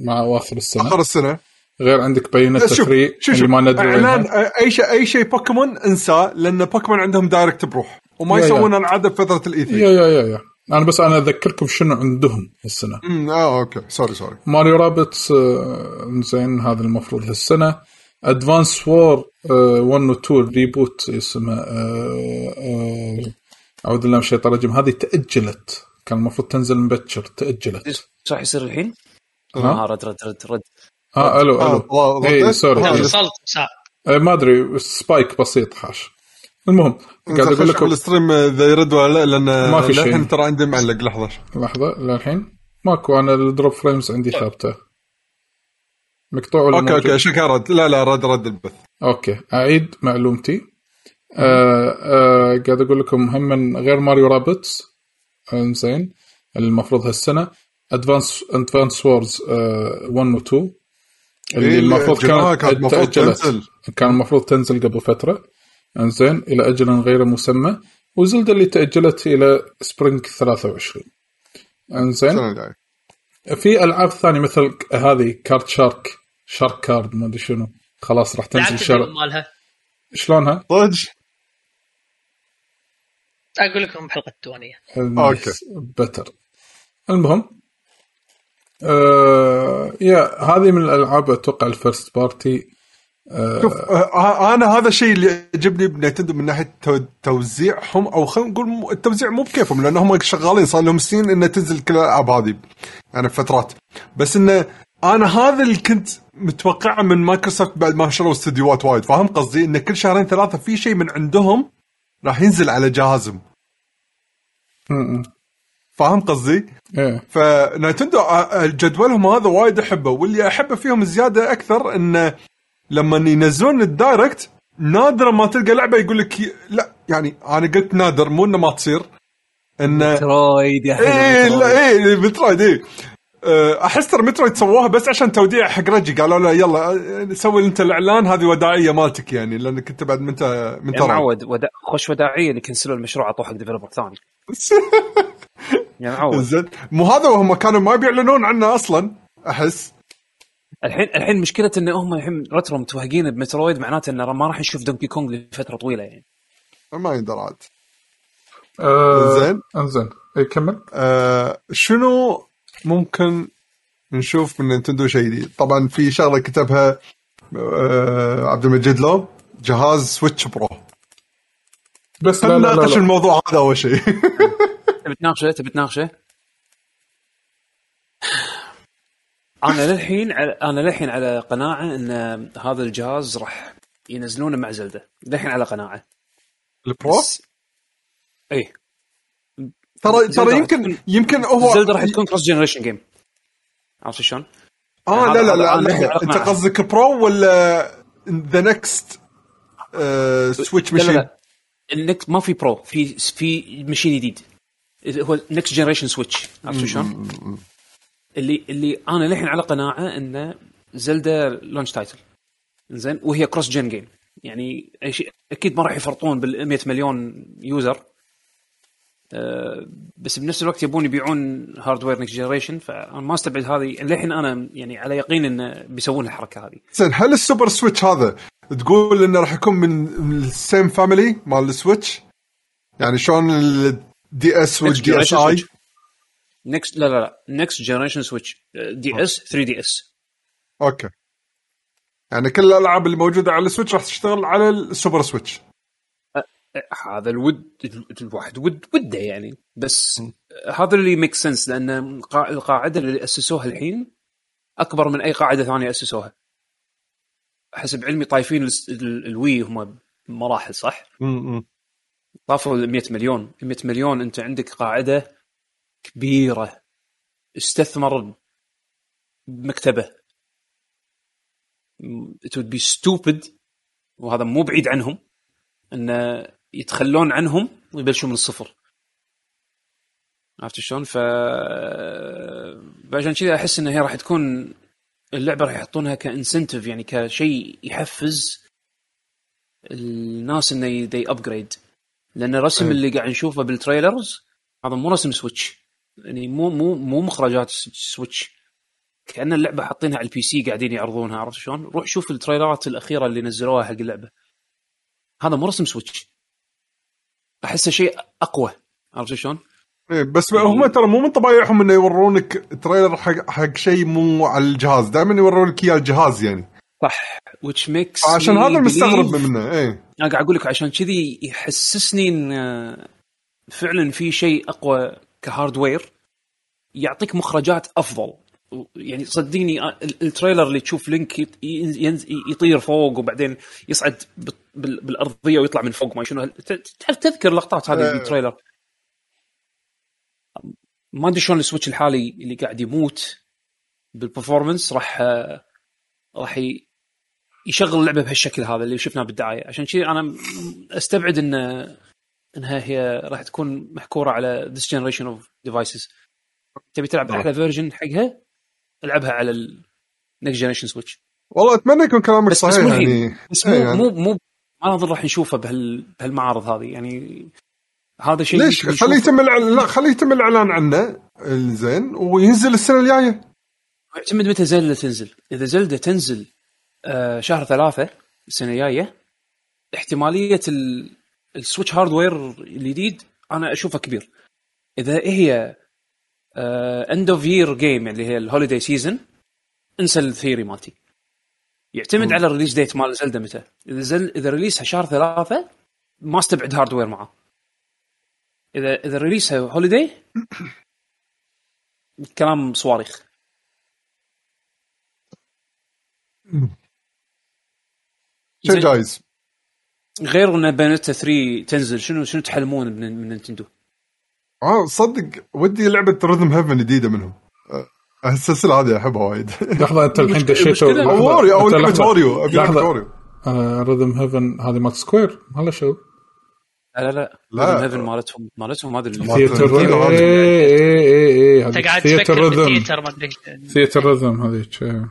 مع اواخر السنة. آخر السنة. غير عندك شوف 3 شوف اللي ما ندري إعلان وينها. أي شيء أي شيء بوكيمون انساه لأن بوكيمون عندهم Direct بروح. وما. يسوون العادة بفتره ال E3 يا يا يا يا. أنا بس أنا أذكركم شنو عندهم السنة امم آه okay. sorry sorry Mario Rabbids آه، زين هذا المفروض هالسنة. Advance War 1 و 2 reboot اسمه آه، آه، أعوذ بالله من الشيطان الرجيم. هذه تأجلت. كان المفروض تنزل مبكر تأجلت. إيش راح يصير الحين؟ ها؟ آه رد رد رد رد. آه ألو آه، ألو. والله اي؟ sorry. آه، إي. وصلت ساعة آه، ما أدري. سبايك بسيط حاش المهم قاعد قاعد أقول لكم ال stream إذا يرد ولا لا لأن ما في شيء. الحين ترى عندي معلق. لحظة. لحظة. للحين؟ ماكو. أنا ال drop frames عندي ثابتة. مقطوع ولا okay موجود؟ okay. شكرا. رد لا لا رد رد البث. okay. أعيد معلومتي. آه آه قاعد أقول لكم هم من غير Mario Rabbids. زين المفروض هالسنة. Advance Advance Wars 1 و 2 اللي إيه، المفروض أجلوها، كانت كانت المفروض تأجلت. تنزل. كان المفروض تنزل قبل فترة. إنزين. إلى أجل غير مسمى. و Zelda اللي تأجلت إلى spring 23 إنزين. في ألعاب ثانية مثل هذه Card Shark Shark Card ما أدري شنو. خلاص راح تنزل شهر ال demo مالها. شلونها؟ صدق؟ أقول لكم بحلقة الديوانيه okay. بتر المهم آه يا هذه من الألعاب أتوقع ال first party شوف آه، أنا هذا الشيء اللي يعجبني بنينتندو من ناحية تو- توزيعهم أو خلينا نقول التوزيع مو بكيفهم لأنهم شغالين صار لهم سنين إنه تنزل كل الألعاب هذه يعني فترات. بس إنه أنا هذا اللي كنت متوقعه من مايكروسوفت بعد ما شروا استديوهات وايد. فاهم قصدي؟ إن كل شهرين ثلاثة في شيء من عندهم راح ينزل على جهازهم. فاهم قصدي؟ إيه فنينتندو آه، جدولهم هذا وايد أحبه واللي أحبه فيهم زيادة أكثر انه لما ينزلون ال Direct نادرا ما تلقى لعبة يقول لك لا يعني أنا قلت نادر مو إنه ما تصير انه Metroid يا إيه حلو لا إيه Metroid إيه أحس ترى Metroid سووها بس عشان توديع حق Reggie. قالوا له يلا أه، سوي أنت الإعلان هذه وداعيه مالتك يعني لأنك أنت بعد من أنت من يا ترى معود ودا... خش وداعية اللي كنسلوا المشروع اعطوه حق developer ثاني. يا معود. زين. مو هذا وهم كانوا ما بيعلنون عنه أصلا أحس. الحين الحين مشكلة إن هم الحين Retro متوهقين ب Metroid معناته انه ما راح نشوف Donkey Kong لفترة طويلة يعني. ما يندر عاد. آه زين. أنزين. إي كمل. آه شنو ممكن نشوف من نينتندو شيء جديد. طبعا في شغلة كتبها آه عبد المجيد لو جهاز سويتش Pro. بس لا لا لا, نناقش. الموضوع هذا أول شيء. تبي تناقشه؟ تبي تناقشه؟ أنا للحين على... أنا للحين على قناعة إن هذا الجهاز راح ينزلونه مع زلدة. للحين على قناعة. ال Pro؟ بس- إيه. ترى ترى يمكن يمكن هو زلدة راح تكون cross generation game عرفت شلون؟ آه هذا- لا لا لا, لا. أنت قصدك Pro ولا the next سويتش لا لا machine لا. ال next ما في Pro في في machine جديد. هو next generation سويتش عرفت شلون؟ اللي اللي أنا للحين على قناعة إنه زلدا launch title زين؟ وهي cross gen game يعني أكيد ما راح يفرطون بال 100 مليون user بس بنفس الوقت يبون يبيعون hardware next generation فأنا ما أستبعد هذه للحين أنا يعني على يقين انه بيسوون الحركة هذه. زين هل السوبر سويتش هذا تقول إنه راح يكون من ال same family مال السويتش؟ يعني شلون ال DS وال DSi؟ نكست لا لا لا. نكست جنريشن سويتش دي اس 3 دي اس أوكي. يعني كل الألعاب اللي موجودة على السويتش راح تشتغل على السوبر سويتش. هذا الود الواحد ود وده يعني. بس هذا اللي make sense لأن قا- القاعدة اللي أسسوها الحين أكبر من أي قاعدة ثانية أسسوها. حسب علمي طايفين ال Wii هم مراحل صح؟ طافوا ال 100 مليون. 100 مليون أنت عندك قاعدة كبيرة استثمر بمكتبة. it would be stupid وهذا مو بعيد عنهم انه يتخلون عنهم ويبلشون من الصفر عرفت شلون؟ ف عشان كذا أحس ان هي راح تكون اللعبة راح يحطونها ك incentive يعني كشيء يحفز الناس إنه يدي upgrade لأن الرسم أي. اللي قاعد نشوفه بال trailers هذا مو رسم سويتش يعني مو مو مو مخرجات سويتش كأن اللعبة حاطينها على ال PC قاعدين يعرضونها عرفت شلون؟ روح شوف التريلرات الأخيرة اللي نزلوها حق اللعبة هذا مو رسم سويتش احسه شيء أقوى. عرفت شلون؟ إيه بس هم ترى مو من طبايعهم إنه يورونك trailer حق حق شيء مو على الجهاز. دائما يورون لك اياه الجهاز يعني. صح. Which makes عشان هذا المستغرب believe- منه إيه. أنا قاعد أقول لك عشان كذي يحسسني إن آه، فعلا في شيء أقوى كهاردوير. يعطيك مخرجات أفضل. يعني صدقني آه، ال- التريلر اللي تشوف لينك يطير فوق وبعدين يصعد بالأرضية ويطلع من فوق ما شنو هال- ت- ت- تذكر اللقطات هذه آه. بالتريلر؟ ما أدري شلون السويتش الحالي اللي قاعد يموت بال performance راح راح يشغل اللعبة بهالشكل هذا اللي شفناه بالدعاية. عشان كذي أنا أستبعد إن إنها هي راح تكون محكورة على this generation of devices. تبي تلعب أحلى version حقها؟ ألعبها على ال next generation سويتش والله أتمنى يكون كلامك بس- بس صحيح مو. يعني. بس إيه مو يعني. مو مو ما نظن راح نشوفه بهال بهالمعارض هذه. يعني هذا شيء ليش؟ خليه يتم الإعلان- لا خليه يتم الإعلان عنه زين وينزل السنة الجاية. يعتمد متى زلده تنزل. إذا زلدة تنزل آه شهر ثلاثة السنة الجاية احتمالية ال- السويتش hardware الجديد أنا أشوفه كبير. إذا هي end of year game اللي هي ال holiday season انسى ال theory مالتي. يعتمد على ال release date مال زلدة متى؟ إذا زل إذا release ها شهر ثلاثة ما استبعد هاردوير معه اذا إذا ريليسها هوليداي كلام صواريخ. شيء زين. جايز؟ غير إن بينتا 3 تنزل شنو شنو تحلمون من من نينتندو؟ آه صدق ودي لعبة رhythm هيفن جديدة منهم. آه، السلسلة هذه أحبها وايد. لحظة أنت الحين دشيت المشكلة- أو اوريو أو لعبه لعبه لحظة. ريذم هيفن هذه مالت سكوير هلا شو لا لا لا. هيفن مالتهم مالتهم هذا ثياتر اي اي اي تفكر ريذم ثياتر ريذم هذيك إيه.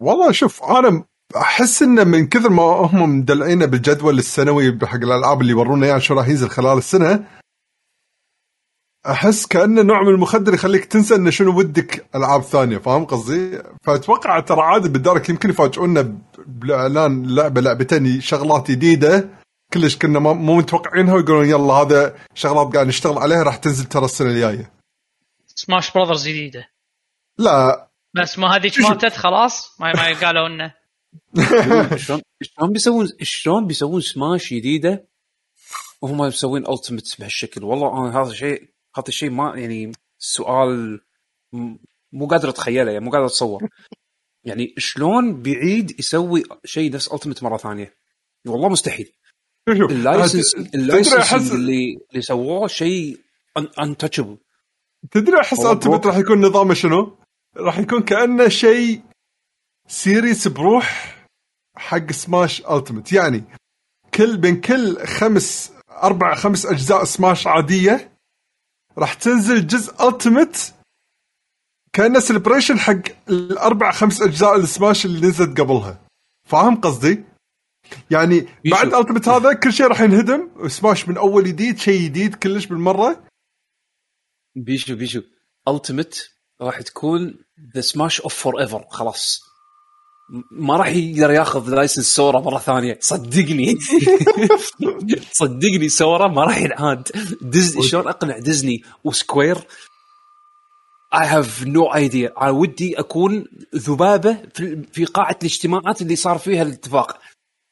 والله شوف أنا أحس انه من كثر ما هم مدلعينه بالجدول السنوي حق الألعاب اللي يورونا اياه شو راح ينزل خلال السنة أحس كأنه نوع من المخدر يخليك تنسى انه شنو ودك ألعاب ثانية فاهم قصدي؟ فأتوقع ترى عادي بالدارك يمكن يفاجئونا بإعلان لعبة لعبتين شغلات جديدة كلش كنا مو متوقعينها ويقولون يلا هذا شغلات قاعد نشتغل عليها راح تنزل ترى السنة الجاية. سماش براذرز جديدة لا بس ما هذيك ماتت خلاص ما ما قالوا إنه شلون شلون بيسوون شلون بيسوون سماش جديدة؟ وهم مسوين التيمت بهالشكل. والله أنا هذا الشيء هذا الشيء ما يعني سؤال مو قادر أتخيله يعني مو قادر أتصور. يعني شلون بعيد يسوي شيء نفس التيمت مرة ثانية؟ والله مستحيل. شوف اللايسنس اللايسنس اللي اللي سووه شيء انتشبل تدري أحس التمت. راح يكون نظامه شنو؟ راح يكون كأنه شيء سيريس بروح حق Smash Ultimate يعني كل بين كل خمس أربع خمس أجزاء سماش عادية راح تنزل جزء Ultimate كانه celebration حق الأربع خمس أجزاء السماش اللي نزلت قبلها. فاهم قصدي؟ يعني بعد Ultimate هذا كل شيء راح ينهدم. وسماش من أول جديد شيء جديد كلش بالمرة. بيشو بيشو. Ultimate راح تكون the Smash of forever خلاص. ما راح يقدر ياخذ license Sora مرة ثانية. صدقني. صدقني Sora ما راح ينعاد. ديزني شلون أقنع ديزني و Square؟ I have no idea أنا ودي أكون ذبابة في قاعة الاجتماعات اللي صار فيها الاتفاق.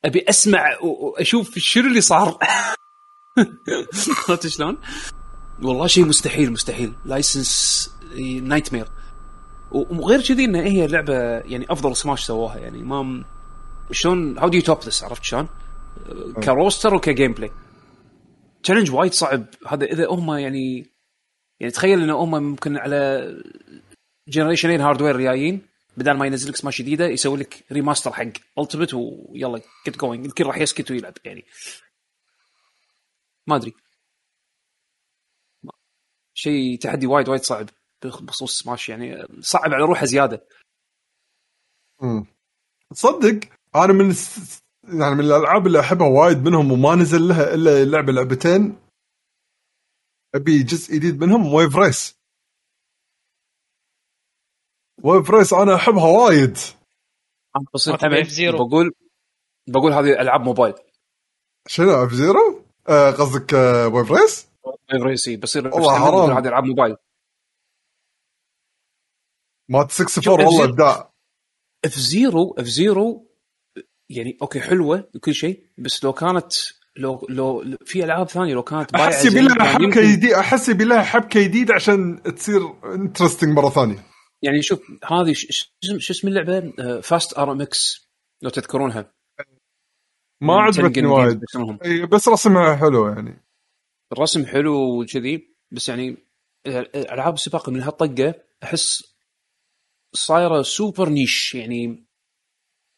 أبي أسمع واشوف شنو اللي صار. عرفت شلون؟ والله شيء مستحيل مستحيل. license nightmare وغير كذي إنها هي لعبة يعني أفضل سماش سووها يعني ما شلون how do you top this عرفت شلون؟ ك roster وك gameplay challenge وايد صعب. هذا إذا هم يعني يعني تخيل انه هم ممكن على generation ين hardware جايين بدل ما ينزل لك سماش جديدة يسوي لك remaster حق Ultimate ويلا get going الكل راح يسكت ويلعب يعني. ما أدري. شيء تحدي وايد وايد صعب. بخصوص سماش يعني صعب على روحه زيادة مم. تصدق أنا من الس- يعني من الألعاب اللي أحبها وايد منهم وما نزل لها إلا لعبة لعبتين أبي جزء جديد منهم Wave Race Wave Race أنا أحبها وايد F-Zero. بقول بقول هذه ألعاب موبايل شنو اف زيرو؟ آه، قصدك آه، ويف ريس؟ ريسي بصير والله حرام. هذه ألعاب موبايل مات 64 شوف والله. إبداع. اف زيرو اف زيرو يعني أوكي حلوة وكل شيء بس لو كانت لو لو في ألعاب ثانية لو كانت أحس يبي لها حبكة يمكن- جديده أحس يبي لها حبكة جديدة عشان تصير انترستنج مرة ثانية. يعني شوف هذه شو اسم اللعبة؟ Fast RMX لو تذكرونها. ما عجبتني وايد. بس رسمها حلو يعني. الرسم حلو وكذي بس يعني ألعاب السباق من هالطقة أحس صايرة super niche يعني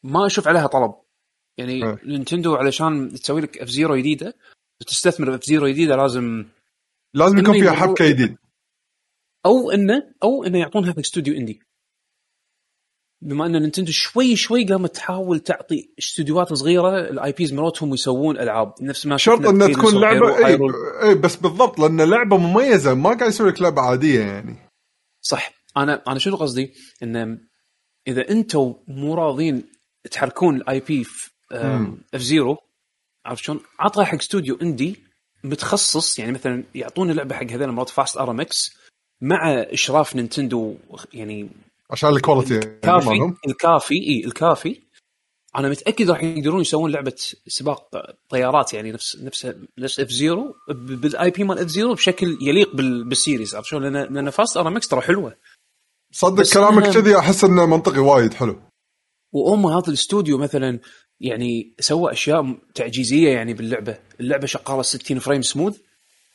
ما أشوف عليها طلب. يعني إيه. نينتندو علشان تسوي لك F-Zero جديدة وتستثمر F-Zero جديدة لازم لازم يكون فيها حبكة جديد أو انه أو إنه يعطونها استوديو indie بما إن نينتندو شوي شوي قامت تحاول تعطي استديوهات صغيرة ال IPs مالتهم ويسوون ألعاب. نفس ما شرط إنها تكون لعبه اي. اي بس بالضبط لأن لعبة مميزة ما قاعد يسوي لك لعبة عادية يعني. صح. أنا أنا شنو قصدي؟ ان إذا أنتم مو راضين تحركون ال IP في. اف زيرو عرفت شلون؟ عطها حق استوديو اندي متخصص يعني مثلا يعطونا لعبه حق هذول مرات فاست ار ام إكس مع إشراف نينتندو يعني عشان الكواليتي يعني الكافي مالهم الكافي إي الكافي أنا متأكد راح يقدرون يسوون لعبة سباق طيارات يعني نفس نفس نفس اف زيرو بالاي بي مال اف زيرو بشكل يليق بال- بالسيريز عرفت شلون؟ لأن لأن فاست ار ام إكس ترى حلوة صدق كلامك كذي أحس إنه منطقي وايد حلو. وأم هذا الاستوديو مثلا يعني سوى أشياء تعجيزية يعني باللعبة، اللعبة شغالة 60 frame smooth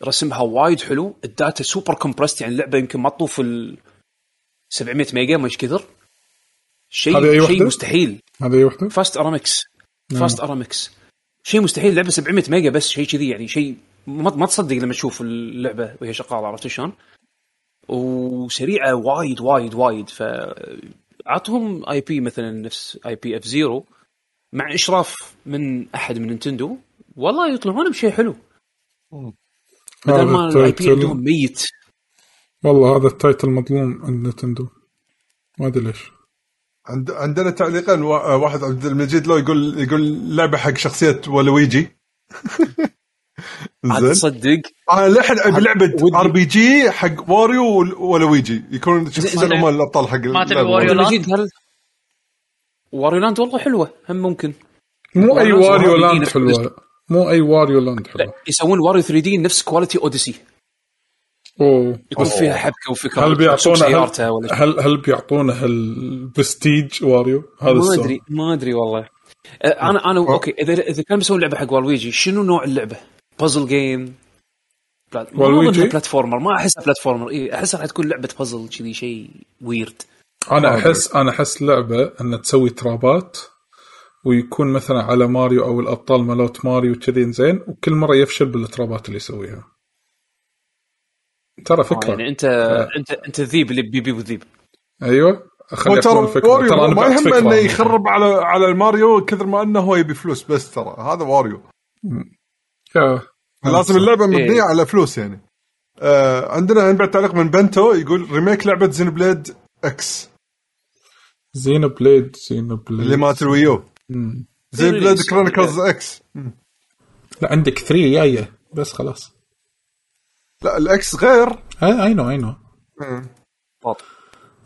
رسمها وايد حلو، ال data super compressed يعني اللعبة يمكن ما تطوف ال 700 ميجا ما إيش كثر. شيء شيء؟ مستحيل. هذا أي وحدة؟ Fast RMX Fast RMX شيء مستحيل لعبة 700 ميجا بس شيء كذي يعني شيء ما, ما تصدق لما تشوف اللعبة وهي شغالة عرفت شلون؟ وسريعة وايد وايد وايد. ف عطهم IP مثلا نفس IP F-Zero مع إشراف من أحد من نينتندو. والله يطلعون بشيء حلو. بدل ما ال IP عندهم ميت. والله هذا ال title مظلوم عند نينتندو ما أدري ليش. عند عندنا تعليقين وا- واحد عبد المجيد لو يقول يقول لعبة حق شخصية Waluigi. عاد تصدق. أنا للحين ابي لعبه. RPG حق Wario ول- Waluigi. يكونون شخصيتين زين. هم الأبطال حق ما تبي. واريو لاند؟ هل واريو لاند والله حلوة. هم ممكن. مو أي واريو لاند حلوة. مو أي واريو لاند حلوة. لا يسوون واريو 3 دي نفس كواليتي اوديسي أوه. يكون فيها حبكة وفكرة. هل بيعطونا سيارته ولا هل, هل هل بيعطونا البرستيج واريو هذا ما أدري ما أدري والله. أنا أنا أوكي اذا إذا كانوا بيسوون لعبة حق والويجي شنو نوع اللعبة؟ بازل جيم ما والويجي؟ اظنها بلاتفورمر ما أحسها بلاتفورمر اي أحسها راح تكون لعبة بازل كذي شيء ويرد أنا احس أنا أحس لعبة ان تسوي ترابات ويكون مثلا على ماريو أو الأبطال مالوت ماريو كذي زين وكل مرة يفشل بالترابات اللي يسويها. ترى فكرة. يعني انت انت أنت الذيب اللي بيبي والذيب أيوه. خلي ترى الفكرة. واريو ترى أنا ما يهم إنه يخرب على على الماريو كثر ما إنه هو يبي فلوس بس ترى. هذا واريو. لازم اللعبة إيه. مبنية على فلوس يعني. آه عندنا بعد تعليق من بنتو يقول ريميك لعبة زين بليد إكس زينو بليد زينو بليد. اللي مالت ال Wii U. زين إيه، بليد إيه. Chronicles X لا عندك 3 جاية بس خلاص. لا ال X غير. I know I know.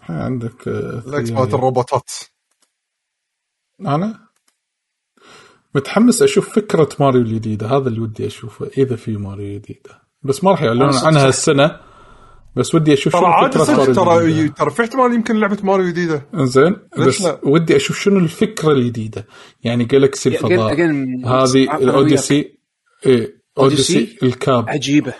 عندك آه، ال X مالت جاية. الروبوتات. أنا؟ متحمس أشوف فكرة ماريو الجديدة هذا اللي ودي أشوفه إذا في ماريو جديدة بس ما راح يعلنون عنها صح. السنة بس ودي أشوف ترى شنو عادي فكره ماريو ترى الجديدة. ترى في احتمال يمكن لعبة ماريو جديدة زين بس لا؟ ودي أشوف شنو الفكرة الجديدة يعني Galaxy الفضاء هذه ال Odyssey إيه Odyssey؟ ال cap عجيبة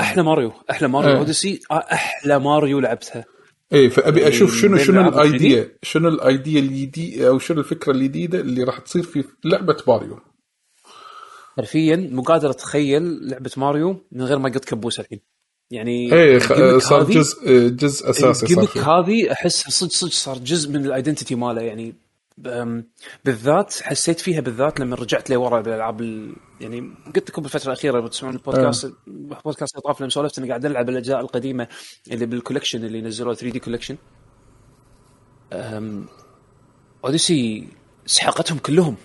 أحلى ماريو أحلى ماريو. Odyssey أحلى ماريو لعبتها اي فأبي أشوف شنو شنو ال idea شنو ال idea الجديده أو شنو الفكرة الجديده اللي راح تصير في لعبة ماريو. حرفيا مو قادر اتخيل لعبة ماريو من غير ما قط كبوس الحين. يعني اي خ- ال gimmick صار جزء جزء أساسي صار ال gimmick. هذه أحس صدق صدق صار جزء من ال identity ماله يعني. بالذات حسيت فيها بالذات لما رجعت لورا بالألعاب ال... يعني قلت لكم بالفترة الأخيرة لما تسمعون البودكاست البودكاست اللي طاف لما سولفت إني قاعد ألعب الأجزاء القديمة اللي بال collection اللي نزلوه 3D collection Odyssey سحقتهم كلهم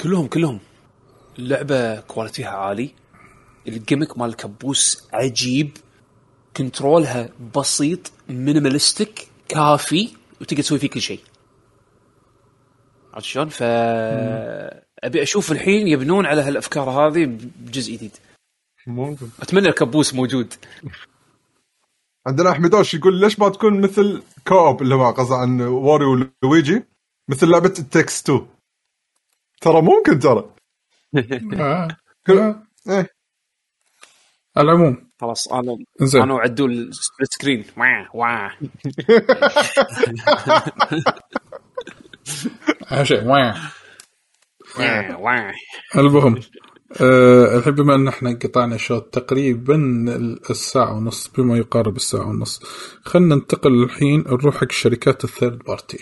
كلهم كلهم. اللعبه quality ها عالي. ال gimmick مال الكبوس عجيب. control ها بسيط minimalistic كافي وتقدر تسوي فيه كل شيء. عرفت شلون؟ ف أبي أشوف الحين يبنون على هالأفكار هذه بجزء جديد. ممكن. أتمنى الكبوس موجود. عندنا احمد اوش يقول ليش ما تكون مثل co-op اللي هو قصده عن واريو ولويجي مثل لعبة التكس 2 ترى ممكن ترى. آه. آه. إيه. على العموم. خلاص أنا أنا وعدول سكرين واه واه شيء واه. واه واه المهم أه الحين بما أن إحنا قطعنا شوط تقريبا الساعة ونص بما يقارب الساعة ونص خلينا ننتقل الحين نروح حق شركات ال third party.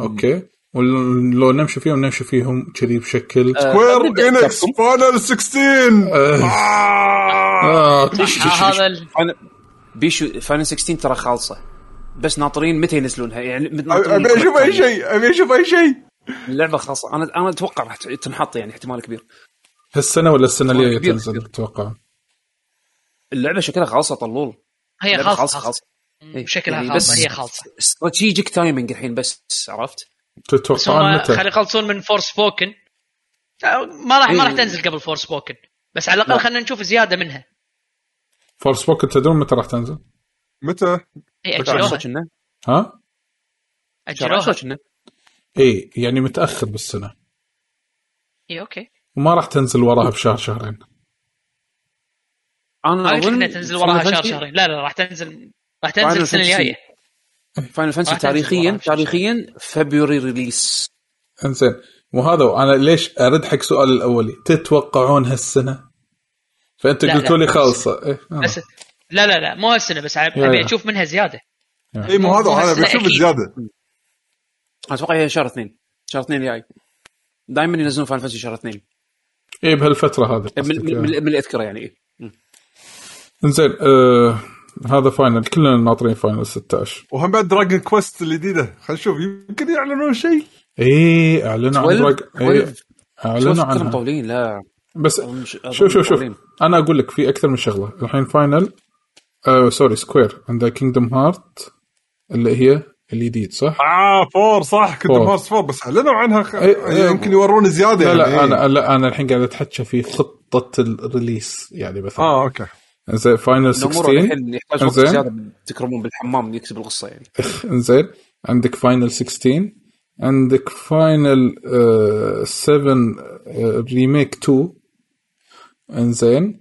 أوكي؟ ولو نمشي فيهم نمشي فيهم كذي بشكل Square Enix. Final 16 آه. آه. هذا بيشو Final 16 ترى خالصة. بس ناطرين متى ينزلونها؟ يعني ابي أشوف أي شيء أبي أشوف أي شيء. اللعبة خاصة. أنا أنا أتوقع راح تنحط يعني احتمال كبير. هالسنة ولا السنة الجاية كبير تنزل. تتوقع اللعبة شكلها خالصه طلول. هي اللعبة خالصة خالصه خالصة شكلها يعني خالصة بس هي خالصة strategic timing الحين بس عرفت؟ تتوقعون متى؟ خلي يخلصون من Forspoken ما راح ما راح إيه. تنزل قبل Forspoken بس على الأقل خلينا نشوف زيادة منها. Forspoken تدرون متى راح تنزل؟ متى؟ اي شهر اجلوها 10 كنا ها؟ شهر 10 اجلوها كنا اي يعني متأخر بالسنة اي أوكي وما راح تنزل وراها بشهر شهرين أنا أظن إنها تنزل وراها شهر شهرين لا لا راح تنزل راح تنزل السنة. الجاية Final Fantasy تاريخيا. تاريخيا فبراير release إنزين وهذا أنا ليش أرد حق سؤال الأولي تتوقعون هالسنة؟ فأنت قلتوا. لي خالصة إيه. آه. بس لا لا لا مو هالسنة بس أبي. أشوف منها زيادة. اي مو هذا أنا بشوف. زياده أتوقع هي شهر اثنين. شهر اثنين الجاي دائما ينزلون Final Fantasy شهر اثنين. إيه بهالفترة هذه من, قصدك من, من, يعني. من اللي اذكره يعني إيه. إنزين آه هذا Final. كلنا ناطرين Final 16 وهم بعد Dragon Quest الجديدة. خلينا نشوف يمكن يعلنون شيء. إيه أعلنوا عن 12 Drag إيه 12 أعلنوا عنها. مطولين لا. بس شوف شوف شوف. أنا أقول لك في أكثر من شغلة. الحين Final آه sorry Square عندها Kingdom Heart اللي هي الجديد صح؟ آه four صح؟ كنت four. Hearts four بس أعلنوا عنها خ... إيه، إيه. يمكن يورون زيادة لا يعني لا إيه. أنا لا أنا الحين قاعد أتحكى في خطة ال release يعني مثلا. آه أوكي. زين Final الأمور 16 الحين يحتاج وقت. زيادة تكرمون بالحمام يكتب القصة يعني. انزين عندك Final 16 عندك Final 7 remake 2 انزين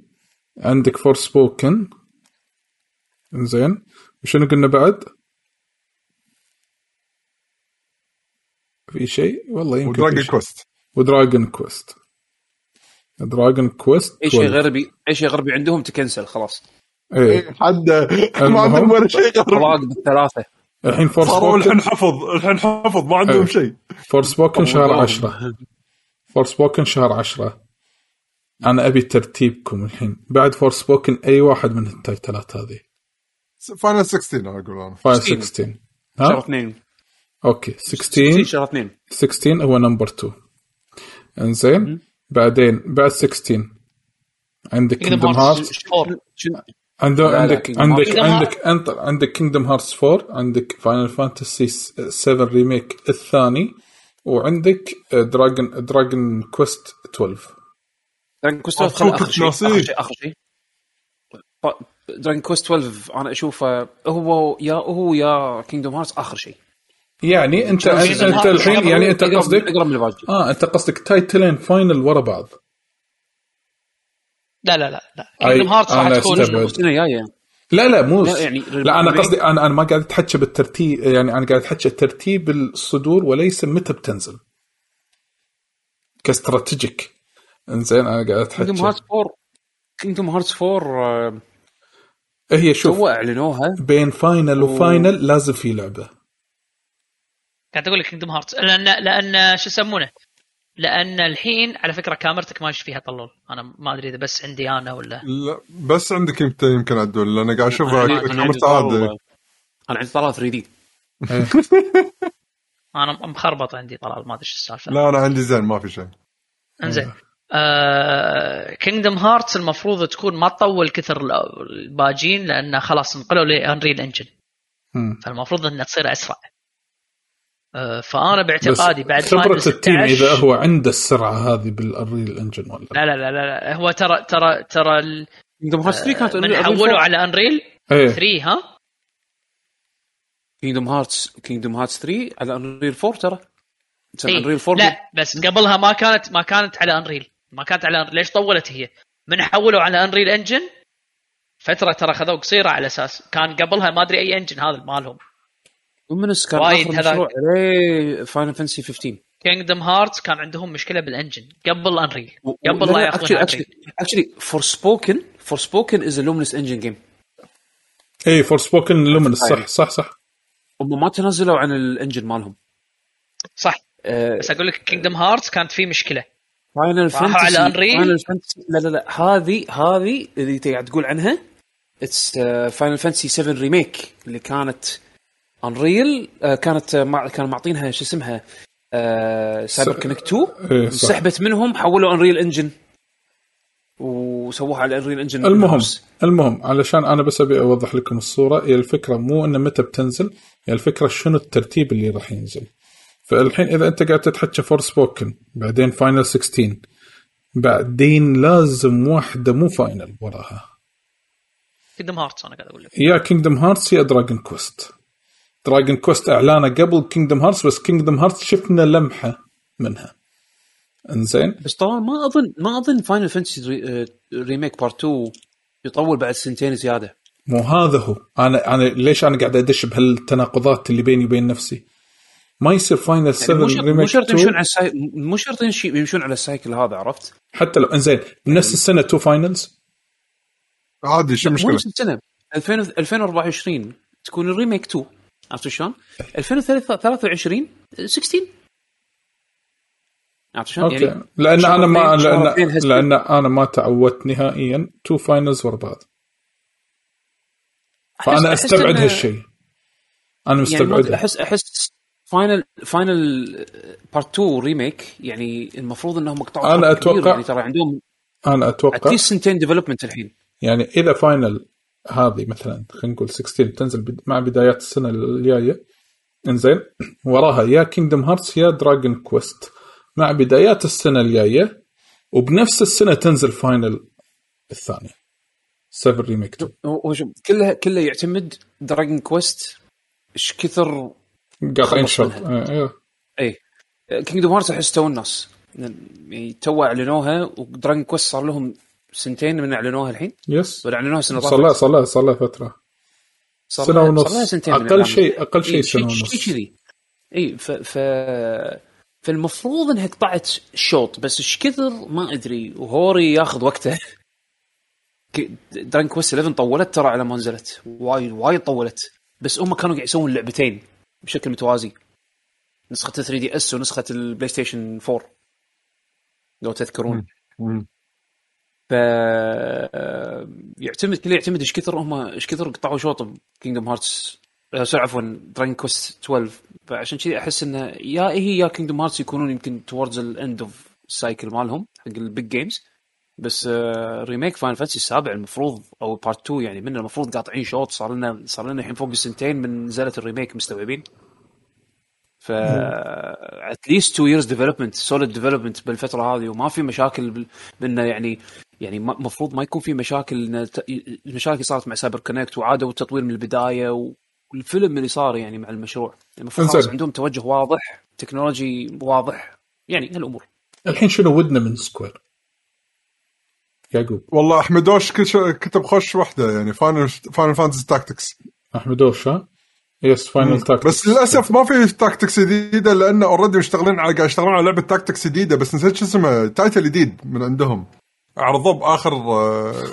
عندك Forspoken انزين وشنو قلنا بعد؟ في شيء؟ والله يمكن ودراجون. كويست ودراجون كويست دراجون كويست أي شيء غربي أي شيء غربي عندهم تكنسل خلاص. إيه. حد ما. عندهم ولا شيء غير طلاق بالثلاثة. الحين فور صاروا سبوكن الحين حفظ الحين حفظ ما عندهم إيه. شيء. فور سبوكن شهر والله. 10 فور سبوكن شهر 10 أنا أبي ترتيبكم الحين. بعد Forspoken أي واحد من ال title ات هذه. Final 16 أنا أقول أنا Final 16. 16 شهر ها اثنين أوكي 16 16 شهر اثنين 16 هو number 2 انزين بعدين بعد 16 عندك Kingdom Kingdom Heart عندك Kingdom عندك Hearts. عندك انت عندك Kingdom Hearts 4 عندك Final Fantasy 7 remake الثاني وعندك Dragon Dragon Quest 12 Dragon Quest آه، 12 خلى كنت اخر شيء ناسيه. اخر شيء اخر شيء Dragon Quest 12 أنا أشوفه هو يا هو يا Kingdom Hearts آخر شيء. يعني أنت Kingdom أنت, الحين يعني أنت قصدك أقرب من الباقي آه أنت قصدك title ين Final ورا بعض. لا لا لا لا. أي، Kingdom Hearts راح تكون. السنة الجاية. لا لا مو لا، يعني لا أنا قصدي أنا أنا ما قاعد أتحكى بالترتيب يعني أنا قاعد أتحكى ترتيب الصدور وليس متى بتنزل. ك strategic. إنزين أنا قاعد كينجدم اتحكى هارتس 4 كينجدم هارتس 4 آه، هي شوف. تو أعلنوها. بين Final و Final لازم في لعبة. قاعد أقول لك Kingdom Hearts لأن لأن شو يسمونه؟ لأن الحين على فكرة كاميرتك ماشي فيها طلول. أنا ما أدري إذا بس عندي أنا ولا. لا بس عندك انت يمكن عدول لأن قاعد أشوف طلال- عادي أنا عندي طلال 3D أنا مخربط عندي طلال ما أدري إيش السالفة. لا أنا عندي زين ما في شيء. إنزين. آه Kingdom Hearts المفروض تكون ما تطول كثر ال- الباجين لأن خلاص انقلوا ل Unreal Engine. فالمفروض إنها تصير أسرع. آه فأنا باعتقادي بعد خبرة Final ال team 16 إذا هو عنده السرعة هذه بال Unreal Engine ولا لا؟ لا لا لا, لا. هو ترى ترى ترى ال- Kingdom Hearts 3 كانت من حولوا على Unreal إيه. 3 ها؟ Kingdom Hearts Kingdom Hearts 3 على Unreal 4 ترى. إيه. Unreal 4 لا بس قبلها ما كانت ما كانت على Unreal ما كانت على. ليش طولت هي؟ من حولوا على Unreal Engine فترة ترى خذوا قصيرة على أساس. كان قبلها ما أدري أي engine هذا مالهم. Luminous كان وايد. مشروع عليه Final Fantasy 15 Kingdom Hearts كان عندهم مشكلة بال engine قبل Unreal قبل لا، ياخذون actually Forspoken Forspoken is Luminous Engine game إيه Forspoken Luminous صح صح صح. هم ما تنزلوا عن ال engine مالهم. صح. بس أقول لك Kingdom Hearts كانت في مشكلة. Final Fantasy على؟ Final Fantasy لا لا لا. هذه هذه اللي انت قاعد تقول عنها. it's Final Fantasy 7 Remake اللي كانت Unreal كانت آه، مع كانوا معطينها شو اسمها CyberConnect 2 إيه، صح. انسحبت منهم حولوا Unreal Engine وسووها على Unreal Engine المهم المهم علشان أنا بس أبي أوضح لكم الصورة هي الفكرة مو إنه متى بتنزل هي الفكرة شنو الترتيب اللي راح ينزل. فالحين إذا أنت قاعد تتحكى Forspoken بعدين Final 16 بعدين لازم واحدة مو Final وراها. Kingdom Hearts أنا قاعد أقول لك. يا Kingdom Hearts يا Dragon Quest Dragon Quest إعلانه قبل Kingdom Hearts بس Kingdom Hearts شفنا لمحة منها. إنزين؟ بس طبعا ما أظن ما أظن Final Fantasy Remake part 2 يطول بعد سنتين زيادة. مو هذا هو. أنا أنا ليش أنا قاعد أدش بهالتناقضات اللي بيني وبين نفسي؟ ما يصير Final يعني 7 مو شرط- مو شرط 2 يمشون على الساي... مو شرط يمشي- يمشون على ال cycle هذا عرفت؟ حتى لو إنزين بنفس السنة two Finals عادي شو المشكلة؟ نفس السنة 2000 2024 تكون ال Remake 2 عرفت شلون؟ 2023 16 عرفت شلون؟ أوكي يعني لأن أنا ما لأن. لأن أنا ما تعودت نهائيا two Finals ورا بعض فأنا أستبعد هالشيء أنا يعني أدري، مستبعده احس أحس Final Final part 2 Remake يعني المفروض إنهم قطعوا كبير، أتوقع- يعني ترى عندهم أنا أتوقع سنتين development الحين. يعني اذا Final هذه مثلا خلينا نقول 16 تنزل مع بدايات السنة الجاية. إنزين وراها يا Kingdom Hearts يا Dragon Quest مع بدايات السنة الجاية وبنفس السنة تنزل Final الثاني 7 Remake 2 هو هو شوف كله كله يعتمد Dragon Quest إيش كثر خلص شوط. إيه اي Kingdom Hearts أحس تو الناس يعني تو أعلنوها و Dragon Quest صار لهم سنتين من أعلنوها الحين. yes ولا أعلنوها سنة صار لها صار لها صار لها فترة. لها- ونص. صار لها سنتين إعلانها. شيء- أقل شيء إي، سنة شيء- ونص. شيء كذي. اي ف, ف فالمفروض إنها قطعت شوط بس إيش كثر ما أدري. و Horii ياخذ وقته. Dragon Quest 11 طولت ترى على ما نزلت. وايد وايد طولت. بس هم كانوا قاعد يسوون لعبتين. بشكل متوازي. نسخة 3DS ونسخة ال PlayStation 4 لو تذكرون. ف يعتمد كله يعتمد إيش كثر هم إيش كثر قطعوا شوط Kingdom Hearts عفوا Dragon Quest 12 فعشان كذي أحس إنه يا هي يا Kingdom Hearts يكونون يمكن towards ال end of ال cycle مالهم حق ال big games بس Remake Final Fantasy السابع المفروض أو part 2 يعني منه المفروض قاطعين شوط صار لنا صار لنا الحين فوق السنتين من نزلت ال Remake مستوعبين ف at least 2 years development solid development بالفترة هذه وما في مشاكل بأنه يعني يعني المفروض ما يكون في مشاكل المشاكل صارت مع CyberConnect وعادوا التطوير من البداية والفيلم اللي صار يعني مع المشروع المفروض خلاص. عندهم توجه واضح تكنولوجي واضح يعني هالأمور الحين شنو ودنا من Square؟ يعقوب. والله أحمدوش كل شو- كتب خوش وحدة يعني. Final Final Fantasy Tactics أحمدوش ها؟ yes Final Tactics بس للأسف ما في tactics جديدة لأن already مشتغلين على قاعد يشتغلون على لعبة tactics جديدة. بس نسيت شو اسمه title جديد من عندهم. عرضوه باخر آه،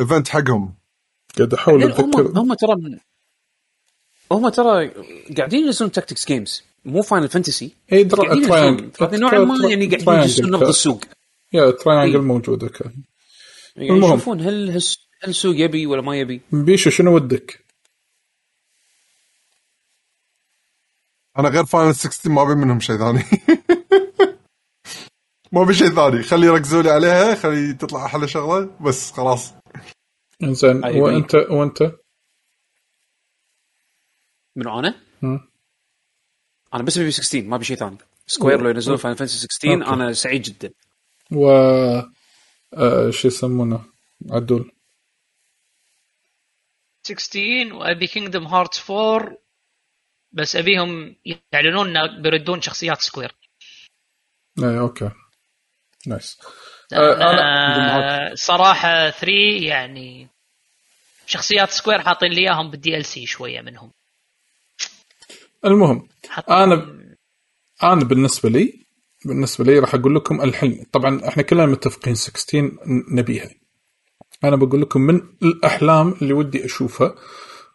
event حقهم. قاعد أحاول هم أتذكر. هم ترى من هم ترى قاعدين ينزلون tactics games مو Final Fantasy اي ينزلون. فهذا نوعا ما يعني قاعدين يدسون نبض السوق. يا Triangle إي. موجوده كان يعني المهم. يشوفون هل هل هل السوق يبي ولا ما يبي بيشو شنو ودك؟ أنا غير Final 16 ما أبي منهم شيء ثاني ما في شيء ثاني خلي يركزوا لي عليها خلي تطلع أحلى شغلة بس خلاص زين. وأنت وأنت منو أنا؟ أنا بس ابي 16 ما أبي شيء ثاني Square لو ينزلون Final Fantasy 16 okay. أنا سعيد جدا و آه، شو يسمونه؟ عدول. 16 وابي Kingdom Hearts 4 بس أبيهم يعلنون بيردون شخصيات سكوير اي أوكي. نايس آه، آه صراحة 3 يعني شخصيات Square حاطين لي إياهم بال DLC شوية منهم. المهم أنا أنا بالنسبة لي بالنسبة لي راح أقول لكم الحلم. طبعا إحنا كلنا متفقين 16 ن- نبيها. أنا بقول لكم من الأحلام اللي ودي أشوفها.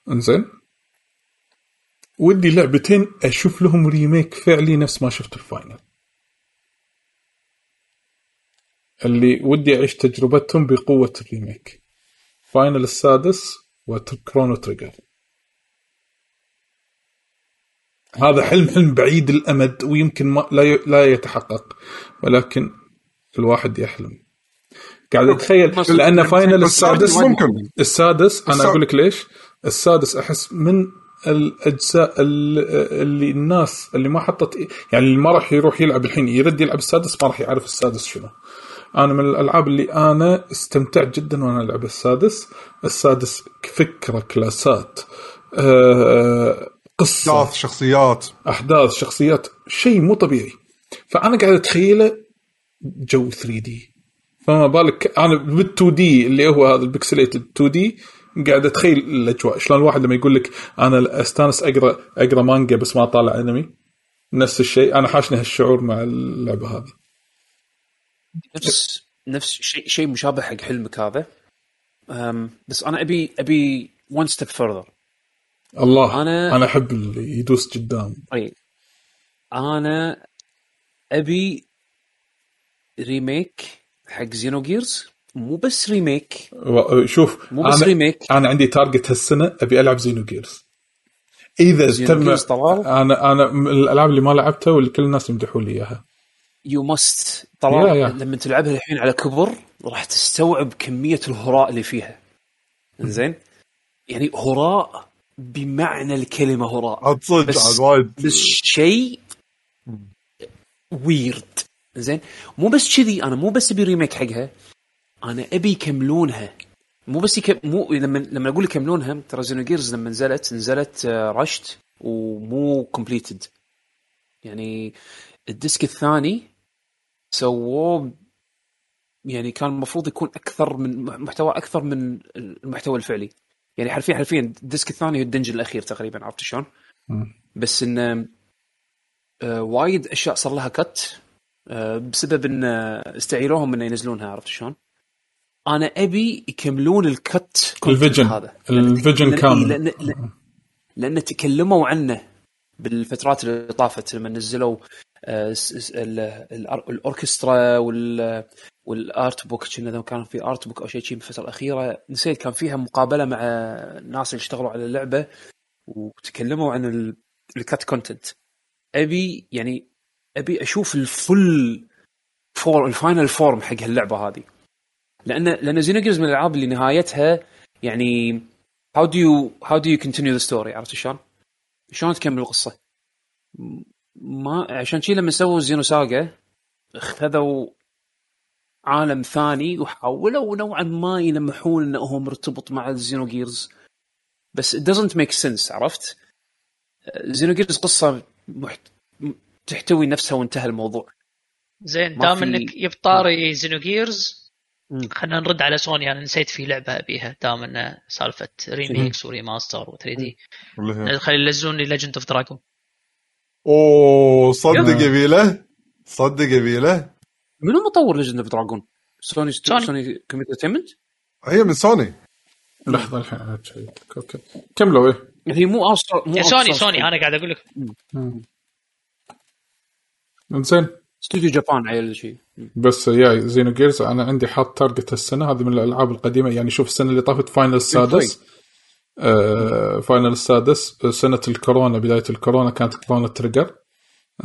إنزين. ودي لعبتين أشوف لهم remake فعلي نفس ما شفت ال Final اللي ودي أعيش تجربتهم بقوة ال remake. Final السادس و Chrono Trigger هذا حلم حلم بعيد الامد ويمكن ما لا ي- لا يتحقق. ولكن الواحد يحلم. قاعد أتخيل لأن Final السادس ممكن. السادس أنا أقول لك ليش؟ السادس أحس من الأجزاء ال- اللي الناس اللي ما حطت يعني اللي ما راح يروح يلعب الحين يرد يلعب السادس ما راح يعرف السادس شنو. أنا من الألعاب اللي أنا استمتعت جدا وأنا ألعب السادس. السادس فكرة كلاسات. آه، قصة. إحداث شخصيات. إحداث شخصيات. شيء مو طبيعي. فأنا قاعد اتخيله جو 3D. فما بالك أنا بال 2D اللي هو هذا ال pixelated 2D قاعد أتخيل الأجواء. شلون الواحد لما يقول لك أنا أستانس أقرأ أقرأ مانجا بس ما اطالع أنمي؟ نفس الشيء. أنا حاشني هالشعور مع اللعبة هذه. نفس نفس شيء شيء مشابه حق حلمك هذا. بس أنا أبي أبي one step further. الله أنا- أنا أحب اللي يدوس قدام. اي أنا أبي remake حق Xenogears مو بس remake شوف مو بس أنا remake. أنا عندي target هالسنة أبي ألعب Xenogears إذا تم؟ أنا أنا من الألعاب اللي ما لعبتها واللي كل الناس يمدحون لي إياها. you must yeah. لما تلعبها الحين على كبر راح تستوعب كمية الهراء اللي فيها. زين؟ يعني هراء بمعنى الكلمة هراء. صدق بس- عاد وايد. بس شيء ويرد زين؟ مو بس كذي أنا مو بس أبي remake حقها أنا أبي يكملونها. مو بس يك... مو لما لما أقول يكملونها ترى Xenogears لما نزلت نزلت آه، rushed ومو completed يعني ال disc الثاني سووه يعني كان المفروض يكون أكثر من محتوى أكثر من المحتوى الفعلي. يعني حرفيا حرفيا ال disc الثاني هو ال dungeon الأخير تقريبا عرفت شلون؟ بس إن آه، وايد أشياء صار لها cut آه، بسبب إن آه، استعجلوهم إنه ينزلونها عرفت شلون؟ أنا أبي يكملون ال cut ال vision. هذا. ال vision لأن- كامل. لأن لأن, لأن تكلموا عنه بالفترات اللي طافت لما نزلوا آه، الأوركسترا وال وال art book كنا كان في art book أو شيء شيء بالفترة الأخيرة نسيت كان فيها مقابلة مع الناس اللي اشتغلوا على اللعبة وتكلموا عن ال- ال cut content أبي يعني أبي أشوف ال full for ال final form حق هاللعبة هذه لأن لأن Xenogears من الألعاب اللي نهايتها يعني how do you how do you continue the story عرفت شلون؟ شلون تكمل القصة؟ ما عشان شي لما سووا Xenosaga اخذوا عالم ثاني وحاولوا نوعا ما يلمحون انه هو مرتبط مع ال Xenogears. بس it doesn't make sense عرفت؟ Xenogears قصة محت... تحتوي نفسها وانتهى الموضوع. زين دام في- إنك بطاري Xenogears خلينا نرد على سوني أنا نسيت في لعبة أبيها دام انه سالفة remakes و remaster و 3D. اللي هي. خلي ينزلون لي Legend of Dragoon أوه صدق. يبيله صدق يبيله منو مطور Legend of Dragoon؟ سوني سوني. Computer Entertainment؟ هي من سوني. لحظة الحين. okay كملوا إيه. هي مو أوستر مو سوني سوني أنا قاعد أقول لك. زين Studio Japan عيل شيء بس يا Xenogears أنا عندي حاط target السنة هذه من الألعاب القديمة. يعني شوف السنة اللي طافت Final السادس آه Final السادس سنة الكورونا بداية الكورونا كانت Chrono Trigger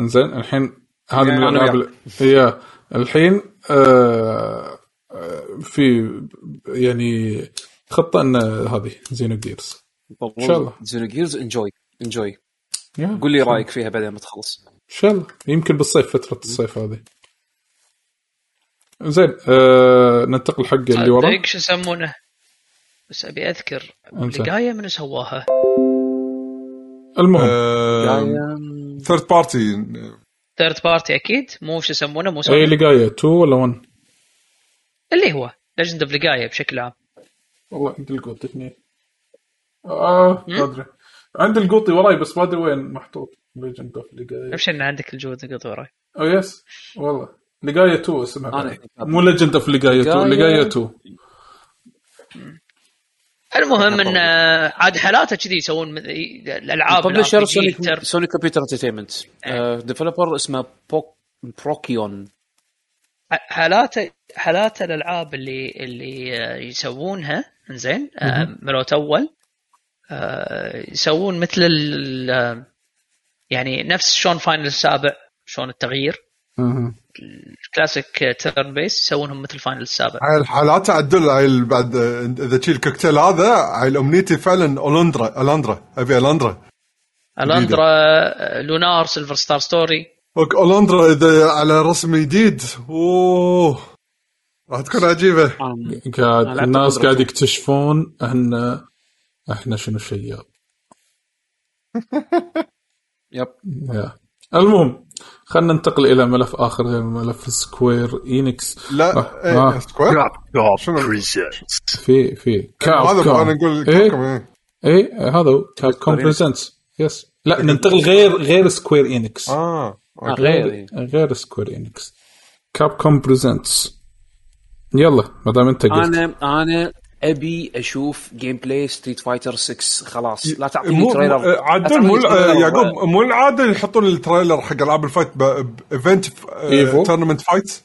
انزين الحين هذه من الألعاب ال- yeah. الحين آه آه، في يعني خطة إن هذه Xenogears إن شاء الله. Xenogears enjoy enjoy قول لي رأيك فيها بعدين ما تخلص. إن شاء الله. يمكن بالصيف فترة الصيف هذه. زين آه ننتقل حق اللي وراه صدق شو يسمونه؟ بس أبي أذكر أنت. Legaia من سواها. المهم. third party third party أكيد مو شو يسمونه مو اي Legaia 2 ولا 1 اللي هو Legend of Legaia بشكل عام والله عندي القوط اثنين آه؟ ما ادري عندي القوطي وراي بس ما ادري وين محطوط Legend of Legaia ابشر ان عندك الجود قط وراي أو yes والله Legaia 2 اسمها. مو Legend of Legaia 2 Legaia- Legaia 2 المهم إن آه، عاد حالاته كذي يسوون الألعاب publisher Sony سوني كمبيوتر انترتينمنت ديفلوبر اسمه بوك بروكيون حالاته حالات الألعاب اللي اللي آه، يسوونها زين ملوت أول آه، يسوون مثل آه، يعني نفس شلون فاينل السابع شلون التغيير. كلاسيك تيرن بيس يسوونهم مثل فاينل السابع. هاي الحالات عدل هاي بعد إذا تشيل الكوكتيل هذا هاي الأمنيتي فعلا أولندرا الاندرا أبي الاندرا Alundra Lunar Silver Star Story okay Alundra إذا على رسم جديد. أوه. راح تكون عجيبة. قاعد الناس. قاعد يكتشفون أن إحنا شنو شياب يب. المهم خلينا ننتقل إلى ملف آخر غير ملف Square Enix لا آه، إيه آه. Square شنو؟ في في كاب هذا كوم. أنا نقول إيه؟ إيه. إيه هذا هو Capcom Enix. presents yes لا ننتقل غير غير Square Enix آه آه،. غير غير غير Square Enix Capcom presents يلا ما دام أنت قلت أنا أنا أبي أشوف gameplay Street Fighter 6 خلاص. لا تعطيني trailer مو- آه، عدل مو آه، يعقوب مو العادة يحطون ال trailer حق ألعاب ال fight ب event Evo. tournament fight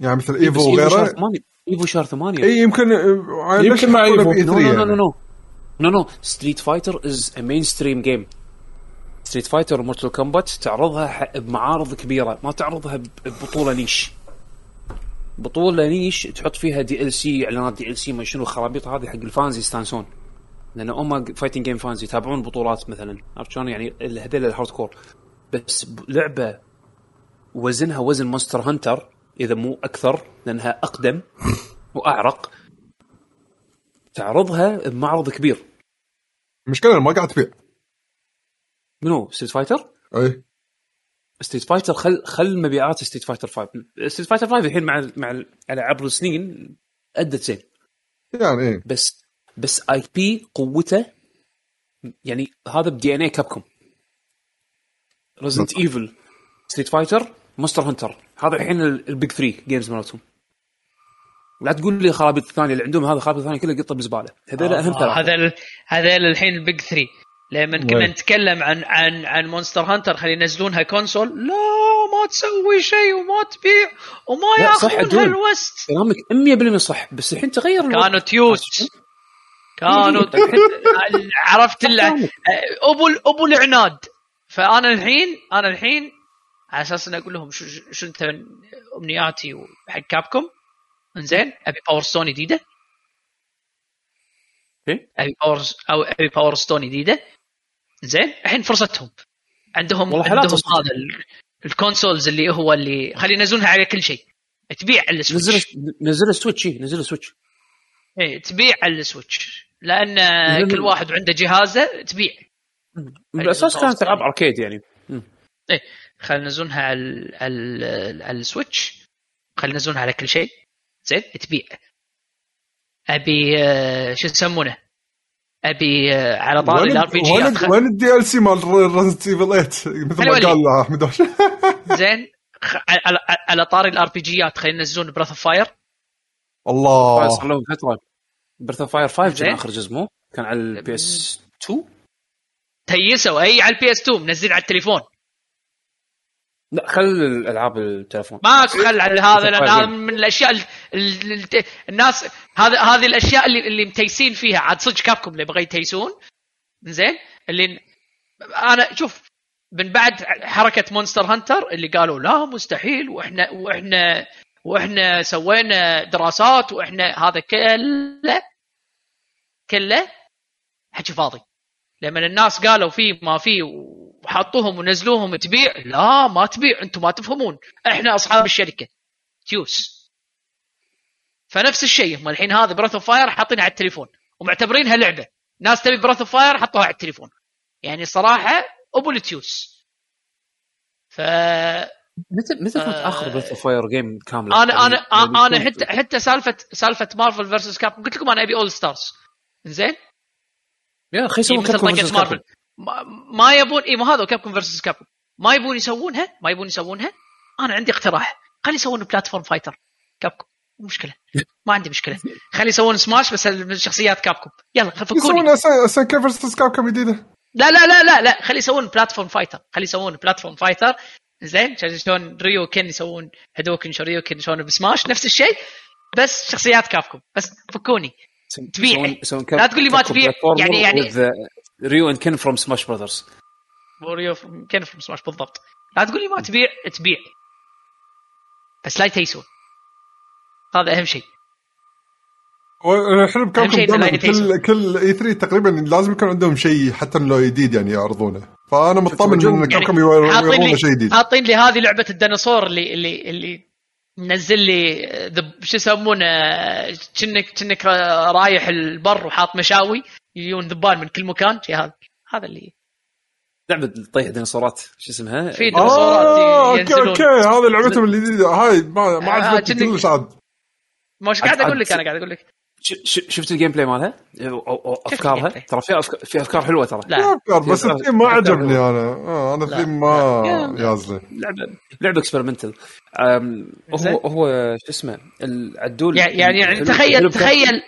يعني مثل Evo Evo وغيره. ثمانية. Evo شهر ثمانية. إي يمكن آه، يمكن مع E3 no no no؟ no no no Street Fighter is mainstream game Street Fighter و Mortal Kombat تعرضها بمعارض كبيرة. ما تعرضها ب- ببطولة niche. بطوله niche تحط فيها دي ال سي إعلانات دي ال سي ما شنو الخرابيط هذه حق ال fans يستانسون. لأن هم fighting game fans يتابعون بطولات مثلا. عرفت شلون؟ يعني هذول ال hard core بس لعبة وزنها وزن Monster Hunter إذا مو أكثر لأنها أقدم وأعرق تعرضها بمعرض كبير. المشكلة ما قاعد تبيع منو؟ Street Fighter؟ اي Street Fighter خل خل مبيعات Street Fighter 5 Street Fighter 5 الحين مع مع على عبر السنين أدت زين. يعني إيه. بس بس IP قوته يعني هذا ب DNA Capcom Resident Evil Street Fighter Monster Hunter هذا الحين ال- ال big 3 games مالتهم. لا تقول لي خرابيط الثانية اللي عندهم هذا خرابيط الثانية كلها قطة بزبالة. هذول أهم آه، ثلاثة. هذا هذا الحين ال big 3 لما كنا؟ نتكلم عن عن عن Monster Hunter خلي ينزلونها console لا ما تسوي شيء وما تبيع وما لا، صح ياخذونها عدول. ال West كلامك 100% صح بس الحين تغير. كانوا تيوت كانوا عرفت أبو أبو العناد فأنا الحين أنا الحين على أساس إني أقول لهم شو شو- أمنياتي حق Capcom إنزين أبي Power Stone جديده؟ أبي Power أو أبي Power Stone جديده زين؟ الحين فرصتهم. عندهم والله عندهم. هذا ال- ال consoles اللي هو اللي خلي ينزلونها على كل شيء. تبيع على ال Switch. نزل نزل ال Switch إيه، نزل ال Switch. إيه تبيع على ال Switch. لأن نزل- كل واحد عنده جهازه تبيع. بالاساس كانت ألعاب arcade يعني. خلينا ننزلونها على ال- على على ال Switch. خلينا ننزلونها على كل شيء. زين تبيع. أبي آه، شو يسمونه؟ أبي آه، على طاري ال RP وين G وين ال DLC مال Resident Evil 8 مثل ما قال أحمد. زين خ- على, على طاري ال RPG ات خلينا ينزلون Breath of Fire الله. صار لهم فترة. Breath of Fire 5 زين. كان آخر جزء مو؟ كان على ال PS 2 تيسوا. أي على ال PS 2 منزلين على التليفون. لا خل الألعاب التليفون ماكو خل على هذا لأن Fire هذا. من الأشياء ال- ال- ال- الناس هذا هذه الأشياء اللي اللي متيسين فيها. عاد صدق Capcom اللي بغى يتيسون. زين اللي أنا شوف من بعد حركة Monster Hunter اللي قالوا لا مستحيل وإحنا وإحنا وإحنا سوينا دراسات وإحنا هذا كله كله حكي فاضي. لما الناس قالوا في ما في وحطوهم ونزلوهم تبيع؟ لا ما تبيع أنتم ما تفهمون. إحنا اصحاب الشركة. تيوس. فنفس الشيء هم الحين هذا Breath of Fire حاطينها على التليفون. ومعتبرينها لعبه ناس تبي Breath of Fire حطوها على التليفون. يعني صراحة ابو التيوس ف متى متى كانت آه، آخر Breath of Fire game كامله؟ أنا أنا يعني أنا يكون- حتى حتى سالفه سالفة Marvel versus Cap قلت لكم أنا أبي all stars زين؟ يا أخي إيه مثل Capcom versus Marvel. ما, ما يبون اي ما هذا Capcom versus Capcom ما يبون يسوونها ما يبون يسوونها. أنا عندي اقتراح. خلي يسوون platform fighter. Capcom مو مشكلة. ما عندي مشكلة. خلي يسوون سماش بس من شخصيات Capcom يلا فكوني. يسوون SNK versus Capcom جديدة؟ لا لا لا لا لا. خلي يسوون platform fighter. خلي يسوون platform fighter. زين شلون- Ryu Ken يسوون هدوكن شو Ryu Ken شلون ب Smash؟ نفس الشيء. بس شخصيات Capcom بس فكوني. تبيع. لا تقول لي ما تبيع. يعني- يعني- Ryu and Ken from Smash Brothers Ryu Ken في Smash بالضبط. لا تقول لي ما تبيع تبيع. بس لا يتيسون. هذا أهم شيء. أهم بكابكم. كل كل اي 3 تقريبا لازم يكون عندهم شيء حتى لو جديد يعني يعرضونه. فأنا مطمن إن يعني كابكم لي شيء جديد. حاطين لي هذه لعبة الديناصور اللي اللي اللي منزل لي ذب شو يسمونه كأنك كأنك رايح البر وحاط مشاوي. يجون ذبان من كل مكان شي هذا هذا اللي لعبة تطيح ديناصورات شو اسمها؟ في آه ديناصورات okay ينزلون okay هذه لعبتهم الجديده هاي ما ما آه، عجبتني عاد مش قاعد أقول لك أنا قاعد أقول لك ش- ش- شفت ال gameplay مالها؟ أفكارها. ترى في افكار في أفكار حلوة ترى لا أفكار بس الثيم ما عجبني. أنا آه أنا. الثيم ما. يازلي لعبه لعبة experimental. هو هو شو اسمه العدول يعني يعني, يعني تخيل تخيل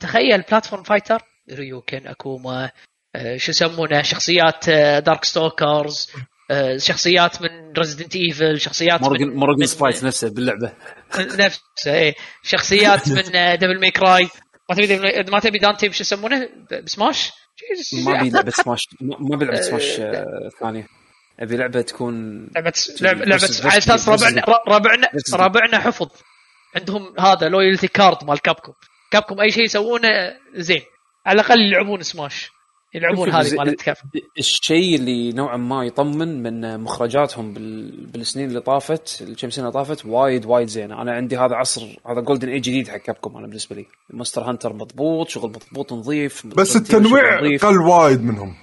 تخيل platform fighter Ryu Ken Akuma آه، شو يسمونه؟ شخصيات Darkstalkers شخصيات من Resident Evil شخصيات Morrigan من Morrigan سبايس نفسه باللعبة. نفسه إيه. شخصيات من Devil May Cry ما تبي ما تبي دانتي بش يسمونه؟ بسماش؟ ما أبي لعبة سماش ما أبي لعبة سماش آه، ثانية. أبي لعبة تكون لعبة لعبه على أساس ربعنا ربعنا ربعنا حفظ. عندهم هذا loyalty card مال Capcom Capcom أي شيء يسوونه زين. على الأقل يلعبون سماش يلعبون هذه مالت Capcom الشيء اللي نوعا ما يطمن من مخرجاتهم بال... بالسنين اللي طافت الكم سنه طافت وايد وايد زينة. أنا عندي هذا عصر هذا golden age جديد حق Capcom أنا بالنسبة لي. Monster Hunter مضبوط شغل مضبوط نظيف بس التنويع. قل وايد منهم.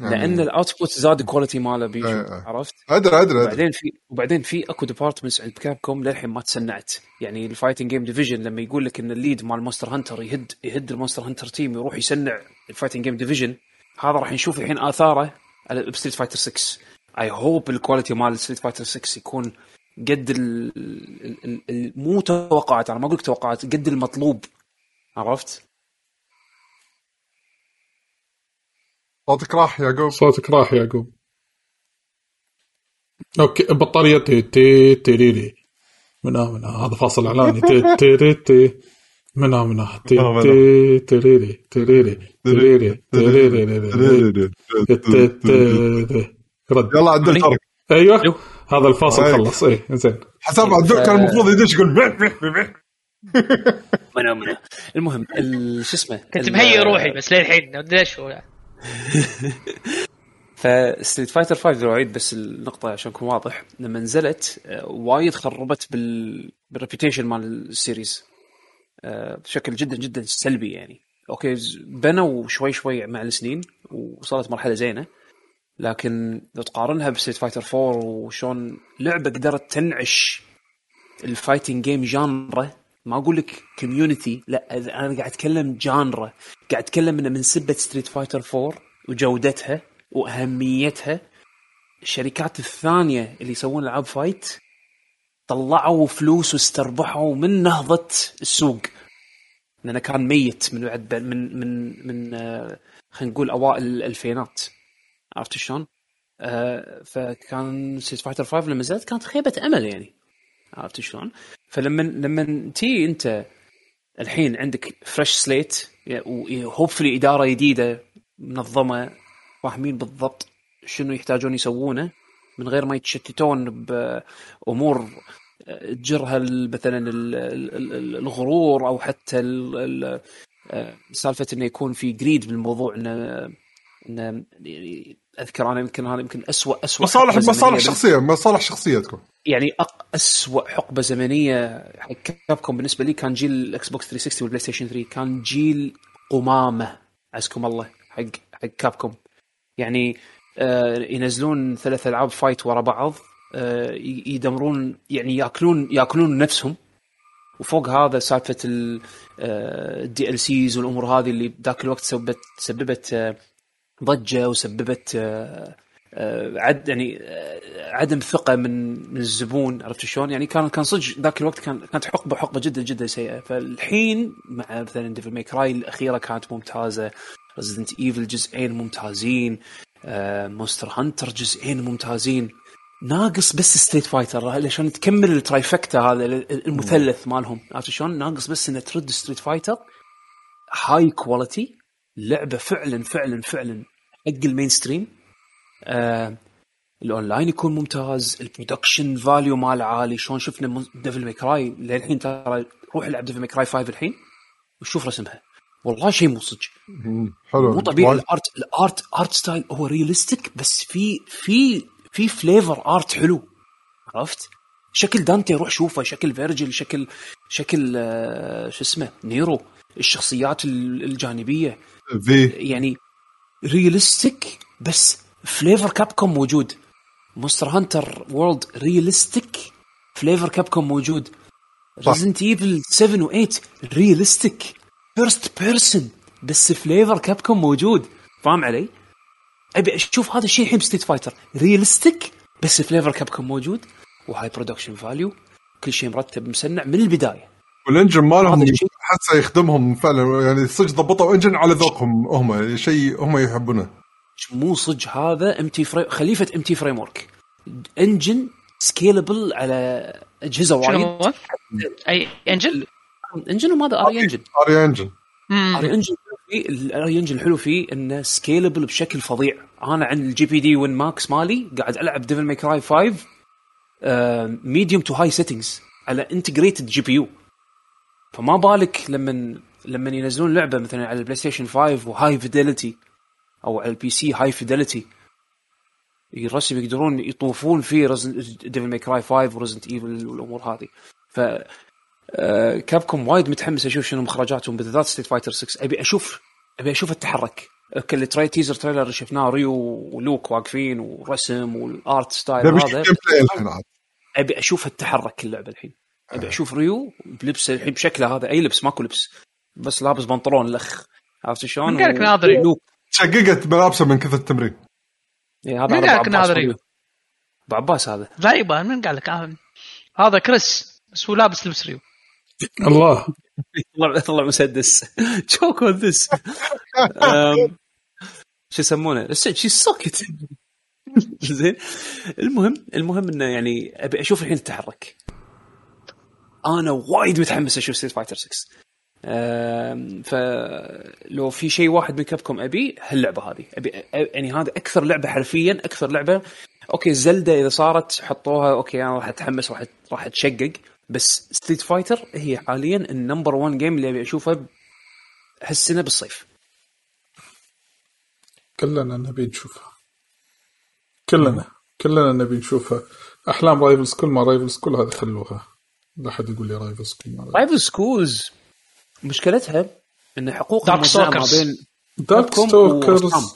لأن ال output زاد ال quality ماله بيجو إيه، إيه. عرفت؟ أدري أدري وبعدين في وبعدين في أكو departments عند Capcom للحين ما تسنعت يعني ال fighting game division لما يقول لك إن ال lead مال Monster Hunter يهد يهد ال Monster Hunter team يروح يسنع ال fighting game division هذا راح نشوف الحين آثاره على ب Street Fighter 6 I hope ال quality مال Street Fighter 6 يكون قد ال ال- ال- ال- مو توقعات أنا ما أقول توقعات قد المطلوب عرفت؟ صوتك راح يعقوب. صوتك راح يعقوب. أوكي بطارية تي تي تيريري منا منا هذا فاصل إعلاني. تي تي تي منا منا تي. تي تيريري تيريري تيريري تيريري تي- تي- تي. رد. يلا عدل ترك أيوه. أيوه. هذا الفاصل أيوه. خلص. إيه زين حساب عدل كان المفروض يدش يقول منا منا المهم ال- شو اسمه؟ كنت مهيئ روحي بس للحين ليش هو. يعني. ف Street Fighter 5 لو اعيد بس النقطة عشان أكون واضح لما نزلت آه، وايد خربت بال بال reputation مال ال series. آه، بشكل جدا جدا سلبي يعني. okay بنوا شوي شوي مع السنين وصلت مرحلة زينة لكن لو تقارنها ب Street Fighter 4 وشون لعبة قدرت تنعش ال fighting game genre ما أقول لك community لا أنا قاعد أتكلم genre قاعد أتكلم إنه من سبة Street Fighter 4 وجودتها وأهميتها. الشركات الثانية اللي يسوون ألعاب fight طلعوا فلوس واستربحوا من نهضة السوق. لأنه كان ميت من بعد من من من آه، خلينا نقول أوائل الألفينات. عرفت شلون؟ آه، فكان Street Fighter 5 لما نزلت كانت خيبة أمل يعني. عرفت شلون؟ فلما لما تي انت الحين عندك fresh slate و hopefully إدارة جديدة منظمة فاهمين بالضبط شنو يحتاجون يسوونه من غير ما يتشتتون بأمور تجرها مثلا ال- ال- ال- الغرور أو حتى ال- سالفة إنه يكون في greed بالموضوع انه إنه يعني أذكر أنا يمكن هذا يمكن اسوء اسوء مصالح مصالح شخصيه مصالح شخصيه تكون يعني. أسوأ حقبة زمنية حق Capcom بالنسبة لي كان جيل ال Xbox 360 وال PlayStation 3 كان جيل قمامة عزكم الله حق حق Capcom. يعني آه ينزلون ثلاث ألعاب fight ورا بعض آه يدمرون يعني ياكلون يأكلون نفسهم. وفوق هذا سالفة ال DLCs والأمور هذه اللي ذاك الوقت سببت سببت آه، ضجة وسببت آه، آه، عد يعني آه، عدم ثقة من من الزبون عرفت شلون؟ يعني كان كان صدق ذاك الوقت كان كانت حقبة حقبة جدا جدا سيئة. فالحين مع مثلا Devil May Cry الأخيرة كانت ممتازة. Resident Evil جزئين ممتازين. Monster Hunter جزئين ممتازين. ناقص بس Street Fighter عشان تكمل ال trifecta هذا المثلث مالهم. عرفت شلون؟ ناقص بس إنه ترد Street Fighter high quality لعبة فعلا فعلا فعلا حق ال mainstream آه الأونلاين يكون ممتاز ال production value ماله عالي. شلون شفنا ديفل ماي كراي للحين ترى روح العب ديفل ماي كراي 5 الحين وشوف رسمها. والله شيء مو صدق. حلو. مو طبيعي. الارت الارت ارت ستايل هو realistic بس في في في flavor art حلو. عرفت؟ شكل دانتي روح شوفه شكل فيرجل شكل شكل آه شو اسمه؟ نيرو. الشخصيات ال- الجانبية. في يعني realistic بس flavor كابكوم موجود. مونستر هانتر وورلد realistic flavor كابكوم موجود. ريزنت ايفل 7 و8 realistic first person بس flavor كابكوم موجود. فاهم علي؟ أبي أشوف هذا الشيء الحين بستيت فايتر ريالستيك بس flavor كابكوم موجود. و high production value كل شيء مرتب مسنع من البداية. وال engine مالهم حتى يخدمهم فعلا. يعني صدق ضبطوا engine على ذوقهم. هم شيء هم يحبونه. مو صدق هذا MT Framework خليفة MT Framework engine scalable على أجهزة وايد. هو؟ أي انجل؟ إنجن وماذا اري إنجن. اري إنجن. اري إنجن فيه ال RE Engine الحلو فيه إنه scalable بشكل فظيع. أنا عن ال GPD Win Max مالي قاعد ألعب ديفل ماي كراي 5 medium to high settings على integrated GPU فما بالك لما لما ينزلون لعبة مثلا على البلاي ستيشن 5 و high fidelity أو على ال PC high fidelity الرسم يقدرون يطوفون فيه ديفل ماي كراي 5 وريزنت ايفل والأمور هذه. ف آه، كابكوم وايد متحمس أشوف شنو مخرجاتهم بالذات ستريت فايتر 6 أبي أشوف أبي أشوف التحرك. أوكي التراي تيزر تريلر اللي شفناه ريو ولوك واقفين ورسم والارت ستايل هذا. أبي أشوف التحرك اللعبة الحين. ابي أشوف ريو بلبسه الحين بشكله هذا أي لبس ماكو لبس. بس لابس بنطلون لخ. عرفت شلون؟ من قالك و- ناظري؟ لوك. شققت ملابسه من كثر التمرين. إيه، هذا من هذا قالك ناظري؟ ريو. أبو عباس هذا. لا يبا من قال لك آه. هذا كريس بس هو لابس لبس ريو. الله. طلع طلع مسدس. تشوك اون ذس شو يسمونه؟ شي سوكت زين. المهم المهم إنه يعني أبي أشوف الحين التحرك. أنا وايد متحمس أشوف ستريت فايتر 6 أم، فلو في شيء واحد من كابكم أبي هاللعبة هذه. أبي يعني هذا أكثر لعبة حرفيا أكثر لعبة. أوكي زلدة إذا صارت حطوها أوكي أنا راح أتحمس راح راح أتشقق. بس ستريت فايتر هي حاليا ال number 1 game اللي أبي أشوفه هالسنة بالصيف. كلنا نبي نشوفها. كلنا كلنا نبي نشوفها. أحلام رايفل سكولز ما رايفل سكولز هذه خلوها لا حد يقول لي رايفل سكولز رايفل سكولز مشكلتها إن حقوقها موزعه ما. بين دارك ستوكرز.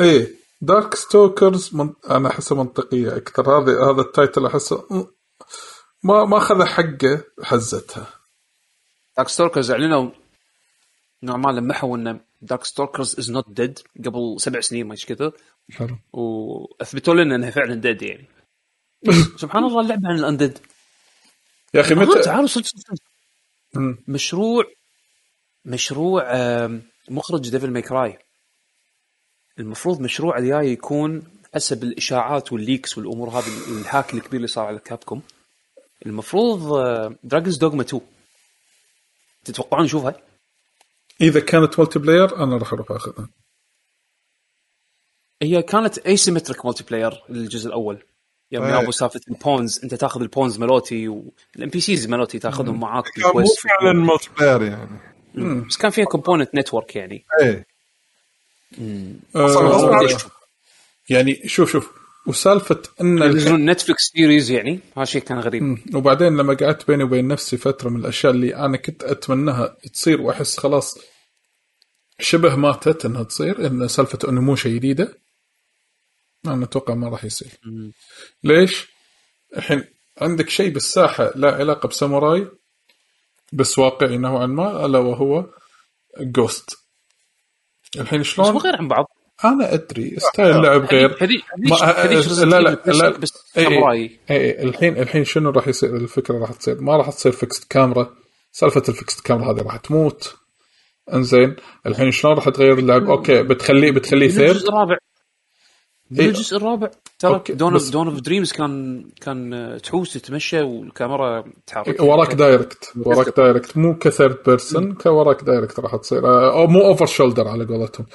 إيه دارك ستوكرز من... أنا أحسه منطقية أكثر. هذا هذا ال title أحسه ما ما أخذ حقه حزتها. دارك ستوكرز أعلنوا نوعا ما لمحوا إن دارك ستوكرز is not dead قبل سبع سنين ما إيش كذا حلو. وأثبتوا لنا إنها فعلا dead يعني. سبحان الله اللعبة عن ال undead يا أخي متى تعالوا صدق صدق. مشروع مشروع مخرج ديفل ماي كراي المفروض مشروع الجاي يكون حسب الإشاعات وال leaks والأمور هذه ال hack الكبير اللي صار على كابكوم. المفروض دراجونز دوغما 2 تتوقعون نشوفها؟ إذا كانت multiplayer أنا راح أروح أخذها. هي كانت asymmetric multiplayer الجزء الأول. يوم. جابوا سالفة ال pawns انت تاخذ البونز مالوتي وال NPCs مالوتي تاخذهم معاك كان مو. فعلا multiplayer يعني بس كان فيها component network يعني. إيه. آه،؟ يعني شوف شوف. وسالفة إن ينزلون نتفلكس series يعني هذا شيء كان غريب. مم. وبعدين لما قعدت بيني وبين نفسي فترة من الأشياء اللي أنا كنت أتمناها تصير وأحس خلاص شبه ماتت إنها تصير إن سالفة إنه مو شيء جديدة. أنا أتوقع ما راح يصير. ليش؟ الحين عندك شيء بالساحة لا علاقة بساموراي بس واقعي نوعا ما ألا وهو جوست الحين بس شلون؟ مو غير عن بعض. أنا أدري ستايل اللعب غير. هذيك هذيك لا لا لا بس إيه، ساموراي. إيه، إيه، الحين الحين شنو راح يصير؟ الفكرة راح تصير. ما راح تصير فيكست كاميرا سالفة الفيكست كاميرا هذه راح تموت. إنزين. الحين شلون راح تغير اللعب؟ أوكي بتخليه بتخليه ثيرد الجزء الرابع إيه. الجزء الرابع ترى دون اوف دون اوف دريمز كان كان تحوس تتمشى والكاميرا تتحرك وراك دايركت وراك دايركت مو كثيرد بيرسون كوراك دايركت راح تصير. آه، أو مو اوفر شولدر على قولتهم.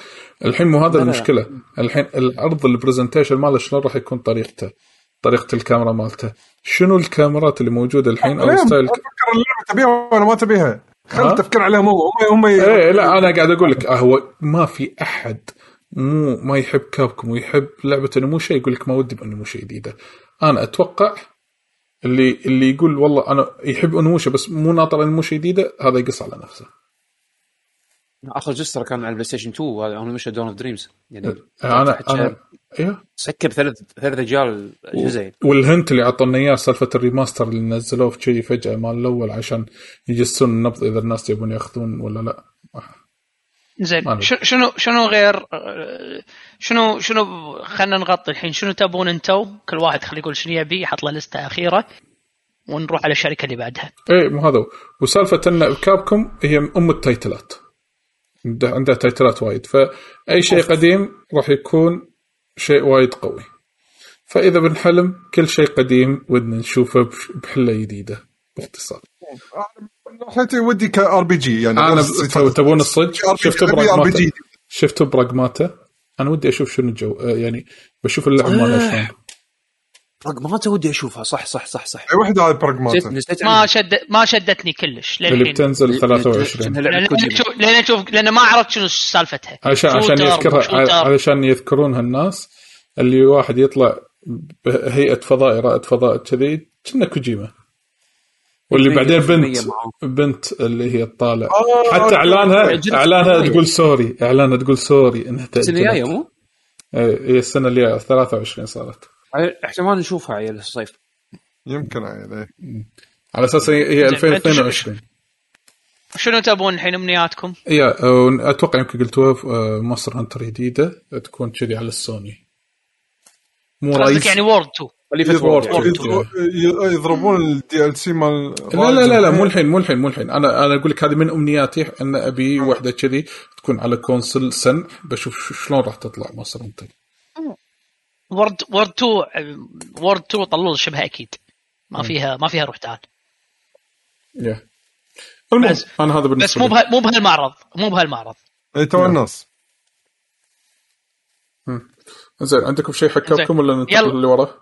الحين مو هذا. المشكلة. الحين العرض البرزنتيشن ماله شلون راح يكون طريقته؟ طريقة الكاميرا مالته. شنو الكاميرات اللي موجودة الحين؟ أو؟ ستايل أفكر اللعبه تبيها ولا ما تبيها. خل ها؟ تفكر عليهم هو. هم هم إيه لا أنا قاعد أقول لك آه، هو ما في أحد مو ما يحب Capcom ويحب مو شيء يقول لك ما ودي بانه مو شيء جديدة. أنا أتوقع اللي اللي يقول والله أنا يحب Onimusha بس مو ناطر Onimusha جديدة هذا يقص على نفسه. آخر ترى كان على ال PlayStation 2 هذا أنا مشى Dawn of Dreams يعني أنا تحكي أنا أيوه skip ثلاث ثلاث اجيال جزئين وال hint اللي اعطونا اياه سالفة ال remaster اللي نزلوه في شيء فجأة مال الأول عشان يجسون النبض إذا الناس يبون ياخذون ولا لا. زين. شنو شنو غير آه، شنو شنو خلينا نغطي الحين؟ شنو تبون انتو؟ كل واحد خليه يقول شنو يبي يحط له لستة أخيرة ونروح على الشركة اللي بعدها. إيه مو هذا هو. وسالفة إن كابكم هي أم التايتلات. عندها عندها تايتلات وايد. فأي شيء قديم راح يكون شيء وايد قوي. فإذا بنحلم كل شيء قديم ودنا نشوفه بحلة جديدة باختصار. ناحيتي ودي ك RPG يعني أنا تبون الصدق؟ شفتوا. Pragmata شفتوا Pragmata أنا ودي أشوف شنو الجو آه، يعني بشوف اللعب مالها شلون. Pragmata ودي أشوفها صح صح صح صح. أي وحده هذه Pragmata ما. شد ما شدتني كلش اللي للحين بتنزل 23 إنها لعبة لأن كوجيما. شوف لأن ما عرفت شنو سالفتها. عشان عشان يذكرها. علشان يذكرونها الناس اللي واحد يطلع بهيئة فضائي رائد فضاء كذي كنا كوجيما. واللي بعدين بنت. بنت اللي هي الطالع آه، حتى اعلانها. إعلانها تقول سوري إعلانها تقول سوري إنها السنة الجاية تاجلت مو؟ إيه، هي السنة اللي 23 صارت احتمال نشوفها عيل الصيف يمكن عيل إيه. على أساس هي هي زين، 2022 شنو تبون الحين أمنياتكم؟ يا أتوقع يمكن قلتوها Monster Hunter جديده تكون كذي على السوني مو قصدك رئيس يعني وورد 2 يضرب- يضرب- يضربون الدي ال سي مال لا لا لا لا مو الحين مو الحين مو الحين أنا أنا أقول لك هذه من أمنياتي إن أبي واحدة كذي تكون على كونسل سن. بشوف شلون راح تطلع مصر أنت. وورد وورد 2 وورد 2 طلول شبه أكيد. ما فيها ما فيها روح تعال. يا. المهم بس- أنا هذا بس بالنسبة مو لي. بها مو بهالمعرض. مو بهالمعرض. إي تو الناس. زين عندكم شيء حكاكم ولا ننتقل. اللي وراه؟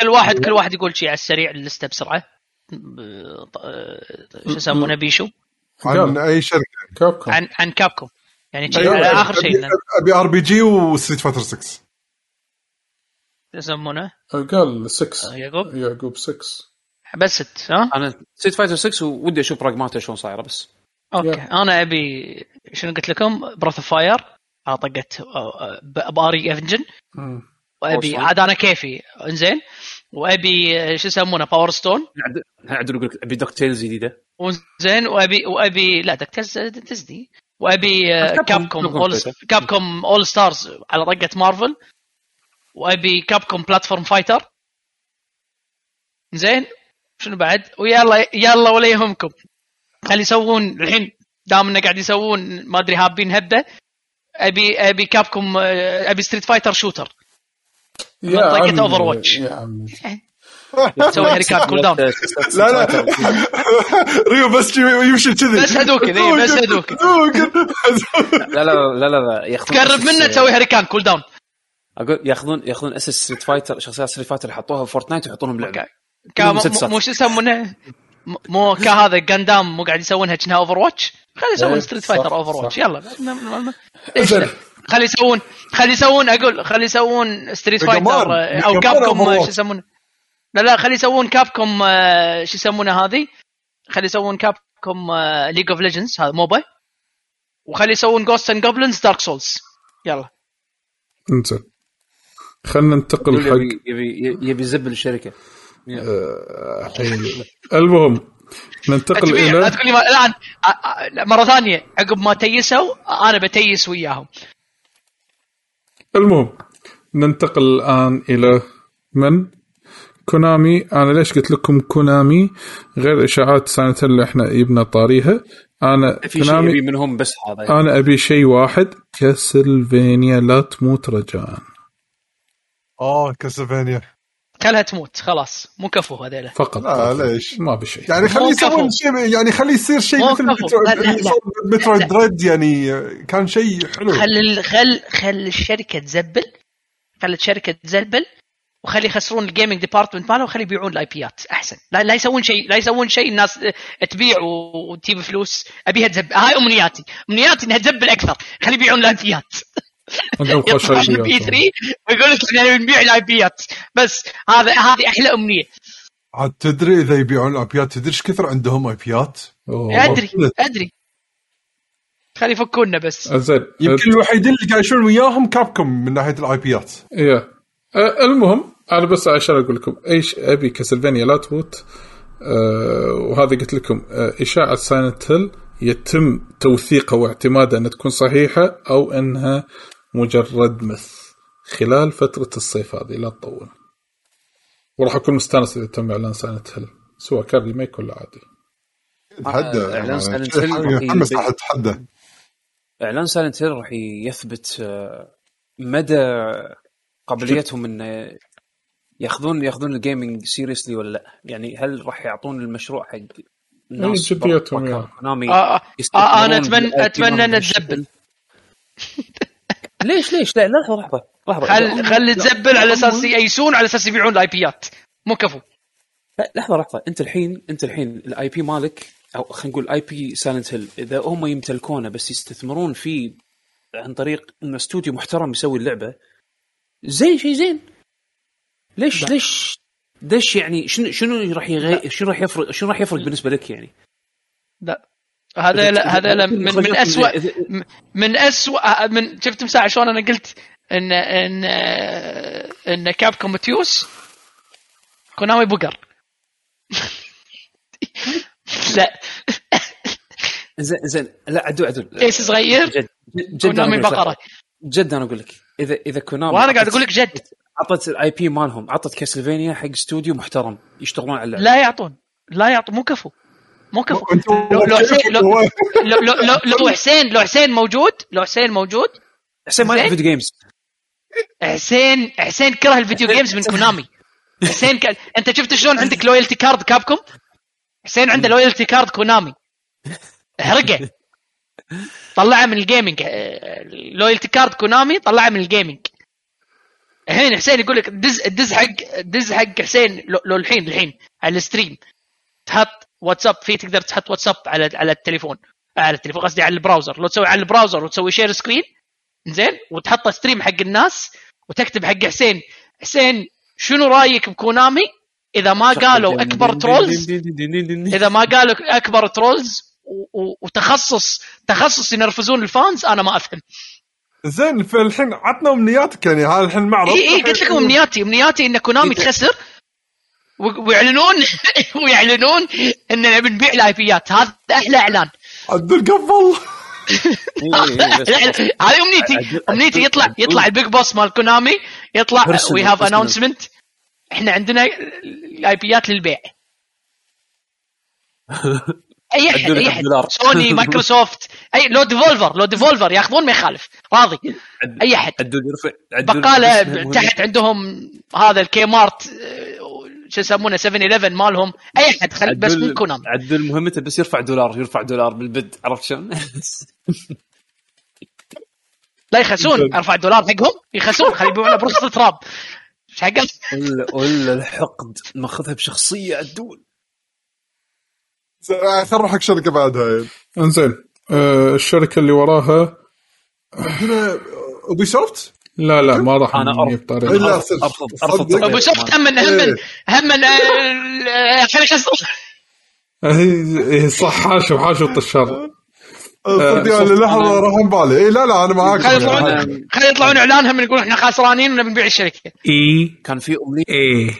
كل واحد كل واحد يقول شيء على السريع اللسته بسرعة. شو يسمونه بيشو؟ عن. أي شركة؟ Capcom عن عن Capcom يعني شيء أيوة، على آخر أبي- شيء. أبي RPG و Street Fighter 6 شو يسمونه؟ قال 6 يعقوب. يعقوب 6 بس ست ها؟ أنا Street Fighter 6 ودي أشوف Pragmata شلون صايرة بس. أوكي. يلا. أنا ابي شنو قلت لكم؟ Breath of Fire على طقه ب RE Engine وأبي. عاد أنا كيفي. إنزين؟ وأبي شو يسمونه؟ Power Stone عدل يقول لك أبي DuckTales جديدة. وزين وأبي وأبي لا DuckTales Disney. وأبي آه، Capcom- Capcom Capcom All Stars على طقة مارفل. وأبي Capcom platform fighter زين شنو بعد؟ ويلا يلا ولا يهمكم خلي يسوون الحين؟ دام إنه قاعد يسوون ما أدري هابين هبه أبي أبي Capcom آه، أبي Street Fighter shooter من طقة عمي، Overwatch. يا عمي. تسوي hurricane cooldown لا. لا Ryu بس شي يمشي كذي. بس Hadouken، بس Hadouken. لا لا لا لا تقرب منه تسوي hurricane cooldown أقول ياخذون ياخذون assets Street Fighter شخصيات Street Fighter اللي حطوها في Fortnite ويحطونهم ست مو- شو يسمونه؟ مو كهذا Gundam مو قاعد يسوونها كأنها Overwatch خلي يسوون Street Fighter Overwatch يلا خلي يسوون خلي يسوون أقول خلي يسوون Street Fighter أو آه، Overwatch. شو يسمونه؟ لا لا خلي يسوون Capcom آه، شو يسمونه هذه؟ خلي يسوون Capcom League of Legends هذا MOBA وخلي يسوون Ghosts and Goblins Dark Souls يلا. انزين. خلينا ننتقل حق يبي يبي يبي يزبل الشركة. آه،. المهم ننتقل تبيع لا إلى تقول لي ما- الان آه، مرة ثانية عقب ما تيسوا أنا بتيس وياهم. المهم ننتقل الآن إلى من؟ كونامي. أنا ليش قلت لكم كونامي؟ غير اشاعات سنة اللي إحنا يبنا طاريها. أنا في شيء كونامي يبي منهم بس هذا. يعني. أنا أبي شيء واحد. كاسلفينيا لا تموت رجاء. آه Castlevania. خلها تموت خلاص. مو كفو هذيلا فقط لا ليش؟ ما بشيء يعني خليه يسوون. شيء يعني خليه يصير شيء مثل Metroid Dread يعني كان شيء حلو. خل خل خل الشركة تزبل. خلت الشركة تزبل. وخلي يخسرون ال gaming department ماله وخلي يبيعون ال IP ات أحسن. لا, لا يسوون شيء لا يسوون شيء الناس تبيع وتجيب فلوس. أبيها تزبل هاي أمنياتي. أمنياتي إنها تزبل أكثر. خلي يبيعون ال IP ات يطلع ال E 3 ويقول لك إحنا نبيع ال IP ات بس هذا هذه أحلى أمنية. عاد تدري إذا يبيعون ال IP ات تدري إيش كثر عندهم IP ات؟ أدري أدري. خلي يفكونا بس. زين يمكن الوحيدين اللي قاعد يشون وياهم Capcom من ناحية ال IP ات يا أه، المهم أنا بس عشان أقول لكم إيش أبي Castlevania لا تموت. أه وهذا قلت لكم أه إشاعة Silent Hill يتم توثيقها واعتمادها إنها تكون صحيحة أو إنها مجرد myth خلال فترة الصيف هذه لا تطول. وراح أكون مستانس إذا تم إعلان Silent Hill سواء كان remake ولا عادي. تحدى إعلان يعني Silent Hill راح متحمس راح اتحدى إعلان Silent Hill راح يثبت آه، مدى قابليتهم انه ياخذون ياخذون ال gaming seriously ولا لا. يعني هل راح يعطون المشروع حق الناس جديتهم يعني. Konami آه آه آه أنا اتمنى أتمنى بالشكل؟ تزبل ليش ليش؟ لا لحظة لحظة. لحظة. خل خل تزبل على أساس ييسون على أساس يبيعون ال IP ات مو كفو. لا لحظة لحظة. أنت الحين أنت الحين ال IP مالك أو خلينا نقول IP Silent Hill إذا هم يمتلكونه بس يستثمرون فيه عن طريق إنه استوديو محترم يسوي اللعبة زين شيء زين. ليش ليش ليش يعني شنو شنو راح يغير شنو راح يفرق شنو راح يفرق بالنسبة لك يعني؟ لا. هذا لا هذا لا من من اسوء من اسوء من شفت مساعة شلون أنا قلت ان إن إن Capcom تيوس Konami بقر لا. زين زين. لا عدو عدو. كيس صغير. جد جد Konami بقرة. جد أنا أقول لك. اذا إذا Konami وأنا قاعد أقول لك جد. عطت ال IP مالهم عطت Castlevania حق استوديو محترم يشتغلون على لا يعطون. لا يعطون. مو كفو. مو كفو أنتوا- لو لو حسين لو لو لو, لو, لو حسين لو حسين موجود؟ لو حسين موجود؟ حسين ما يلعب. video games حسين حسين كره ال video games من Konami حسين ك... أنت شفت شلون عندك loyalty card Capcom حسين عنده loyalty card Konami احرقه. طلعه من ال gaming loyalty card Konami طلعه من ال gaming الحين حسين يقول لك دز دز حق دز حق حسين لو, لو الحين الحين على ال stream تحط واتساب فيه تقدر تحط واتساب على على التليفون. على التليفون قصدي على ال browser. لو تسوي على ال browser وتسوي share screen زين وتحطه stream حق الناس وتكتب حق حسين حسين شنو رأيك ب Konami؟ إذا ما قالوا أكبر trolls إذا ما قالوا أكبر trolls وتخصص تخصص ينرفزون ال fans أنا ما أفهم. زين فالحين عطنا أمنياتك يعني. هذا الحين معرض. إي إي قلت لكم أمنياتي. أمنياتي إن Konami. تخسر. ويعلنون ويعلنون اننا بنبيع ال IP ات هذا أحلى إعلان. عدل قفل بس- لا، لا، هذه أمنيتي. امنيتي يطلع. يطلع ال Big Boss مال Konami. يطلع we have. announcement إحنا عندنا ال IP ات للبيع. أي أحد أي أحد. سوني مايكروسوفت. أي لو Devolver لو Devolver. ياخذون ما يخالف. راضي. أي أحد. عدول يرفع عدول بقالة. تحت عندهم هذا ال K-mart شو يسمونه 7 11 مالهم أي أحد خل بس من Konami عدول مهمته بس يرفع دولار يرفع دولار بالبد عرفت شلون؟ لا يخسون أرفع دولار حقهم يخسون خلي يبيعونه برخص التراب إيش حقه؟ ولا ولا الحقد ماخذها بشخصية عدول خل نروح حق شركة بعدها. انزين آه الشركة اللي وراها هنا اوبي سوفت لا لا ما راح أرفض. طريقة. إلا أرفض. أرفض. أبو سوفت هم هم هم خليك هي صح حاشو حاشو الطشار. صدق آه، يعني لحظة راح بالي إي لا لا أنا معاك. خلي يطلعون خلي يطلعون إعلانهم يقول إحنا خسرانين ونبي نبيع الشركة. إي. كان في امنيه إي.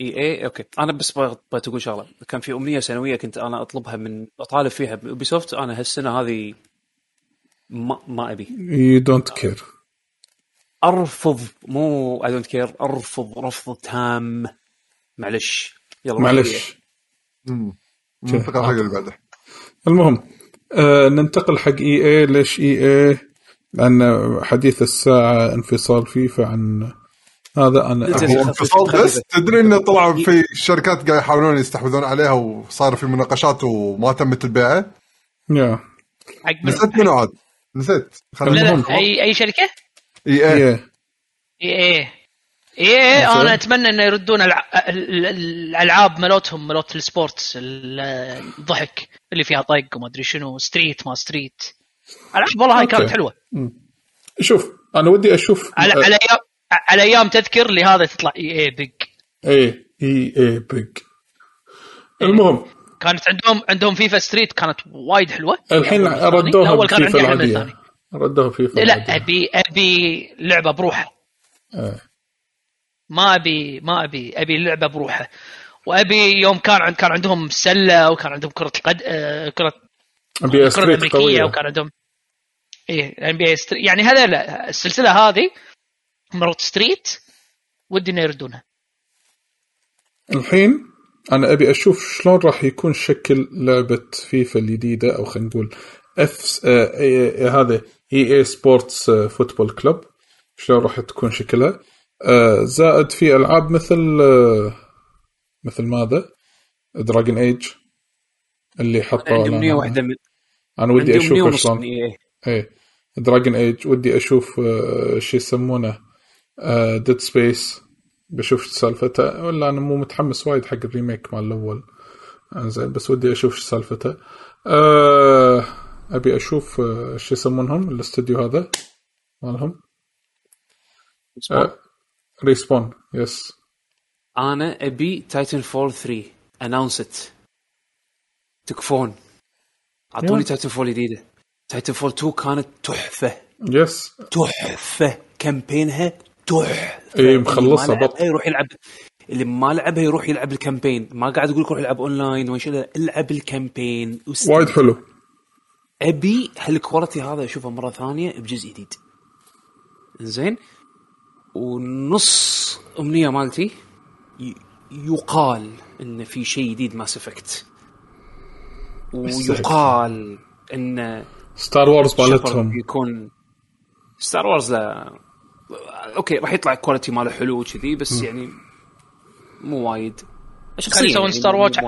إي إي أوكي. أنا بس أقول شغلة. كان في أمنية سنوية كنت أنا أطلبها من أطالب فيها ب Ubisoft أنا هالسنة هذه ما ما أبي. you don't care أرفض مو I don't care أرفض رفض تام. معلش. يلا معلش. منطقه الحق اللي بعده المهم آه ننتقل حق EA ليش EA لأن حديث الساعة انفصال فيفا عن هذا أنا انفصال بس؟ تدري انه طلعوا في شركات قاعد يحاولون يستحوذون عليها وصار في مناقشات وما تمت البيعه يا حق نسيت منو عاد. نسيت. لا. اي أي شركة؟ EA. إي إي. إي. أنا أتمنى إنه يردون الع- ال- ال- الألعاب مالتهم مالت ال sports ال- الضحك اللي فيها طق وما أدري شنو street ما street. ألعاب والله هاي. كانت حلوة. شوف أنا ودي أشوف على على أيام على أيام تذكر لهذا تطلع إي إي بيج. إي إي إي بيج. المهم كانت عندهم عندهم FIFA Street كانت وايد حلوة الحين والثاني. ردوها الأول كان عندي أحلى من العادية الثاني ردوها فيفا لا العادية. ابي أبي لعبة بروحها إيه. ما ابي ما ابي أبي لعبة بروحها وأبي يوم كان عند كان عندهم سلة وكان عندهم كرة القد آه، كره أبي الامريكيه قوية وكان عندهم NBA يعني هذا لا، السلسلة هذه مرات Street ودي إنه يردونها الحين أنا أبي أشوف شلون راح يكون شكل لعبة فيفا الجديدة أو خلينا نقول اف هذا EA Sports Football Club شلون راح تكون شكلها؟ آه زائد في ألعاب مثل آه مثل ماذا؟ Dragon Age اللي حطوا عندي امنيه واحدة من أنا ودي أشوف شلون. إيه. Dragon Age ودي أشوف آه، شو يسمونه Dead Space بشوف شو سالفته. ولا أنا مو متحمس وايد حق ال remake مال الأول. زين بس ودي أشوف شو سالفته. أه أبي أشوف آه، شو يسمونهم؟ الاستوديو هذا مالهم. أه Respawn yes أنا أبي Titanfall 3 announce it تكفون أعطوني. Titanfall جديدة. Titanfall 2 كانت تحفة. yes تحفة. campaign ها تحفه إيه، مخلصها بط. لعبها يروح يلعب اللي ما لعبها يروح يلعب ال campaign. ما قاعد أقول لك روح العب اونلاين لا، العب ال campaign. وايد حلو. أبي هال quality هذا أشوفه مرة ثانية بجزء جديد. زين؟ ونص أمنية مالتي يقال إن في شيء جديد Mass Effect ويقال إن Star Wars مالتهم. يكون Star Wars لا. أوكي راح يطلع ال quality ماله حلو وكذي بس يعني مو وايد. شخصياً يسوون؟ يعني Star Watch.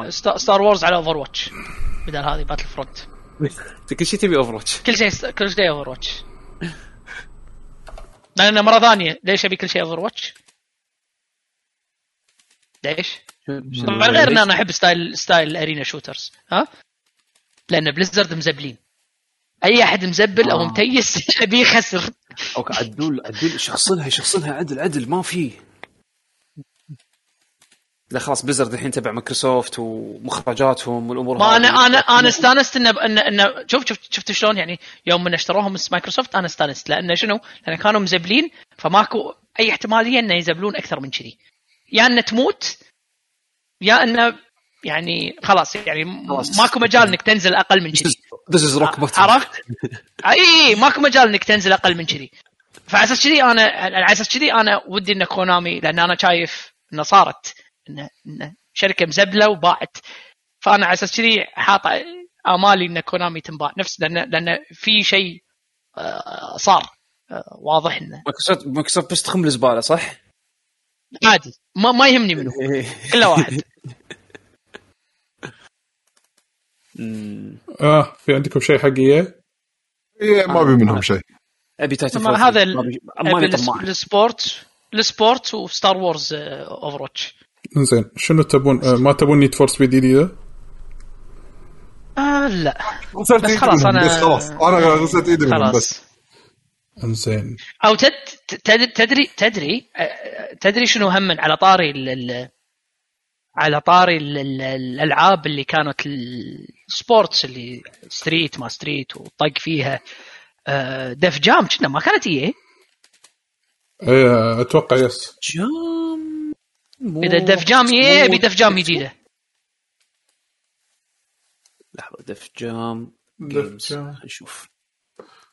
Star Wars على Overwatch بدل هذه Battlefront انت كل شيء تبي Overwatch كل شيء كل شيء Overwatch لأن مرة ثانية ليش أبي كل شيء Overwatch؟ ليش؟ طبعا غير ان أنا أحب style style ال arena shooters ها؟ لأن Blizzard مزبلين. أي أحد مزبل أو آه. متيس أبي يخسر. أوكي عدول عدول شخصنها شخصنها عدل عدل ما في لا خلاص Blizzard الحين تبع مايكروسوفت ومخرجاتهم والأمور ما. أنا أنا أنا استانست انه إن إن شوف شفت شفت شلون يعني يوم من اشتروهم مايكروسوفت أنا استانست لأن شنو؟ لأن كانوا مزبلين فماكو أي احتماليه إنه يزبلون أكثر من كذي. يا إنه تموت يا إنه يعني خلاص يعني. ماكو مجال إنك تنزل أقل من كذي. is rock bottom. عرفت؟ أي ماكو مجال إنك تنزل أقل من كذي. فعلى أساس كذي أنا على أساس كذي أنا ودي إن كونامي لأن أنا شايف انه صارت انه إنه شركة مزبلة وباعت. فأنا على أساس كذي حاط آمالي إن كونامي تنباع. نفس لأن لأن في شيء آه، صار آه، واضح إنه. مايكروسوفت مايكروسوفت بس تخم الزبالة صح؟ عادي. ما, ما يهمني منه. كله واحد. آه في عندكم شيء حق اياه؟ إيه ما بي منهم شيء. أبي Titan هذا ال sport ال sport و Star Wars Overwatch زين شنو تبون آه ما تبون Need for Speed جديدة؟ آه لا. بس خلاص أنا- بس خلاص أنا غسلت ايدي منهم بس. إنزين. أو تد... تدري تدري تدري آه، تدري شنو هم على طاري ال... على طاري ال... ال... الألعاب اللي كانت ال sports اللي street ما street وطق فيها. آه، Def Jam كنا ما كانت إيه؟ إيه أتوقع yes Jam. مو- إذا Def Jam إيه مو- ابي Def Jam جديده لحظة Def Jam Def. Jam. نشوف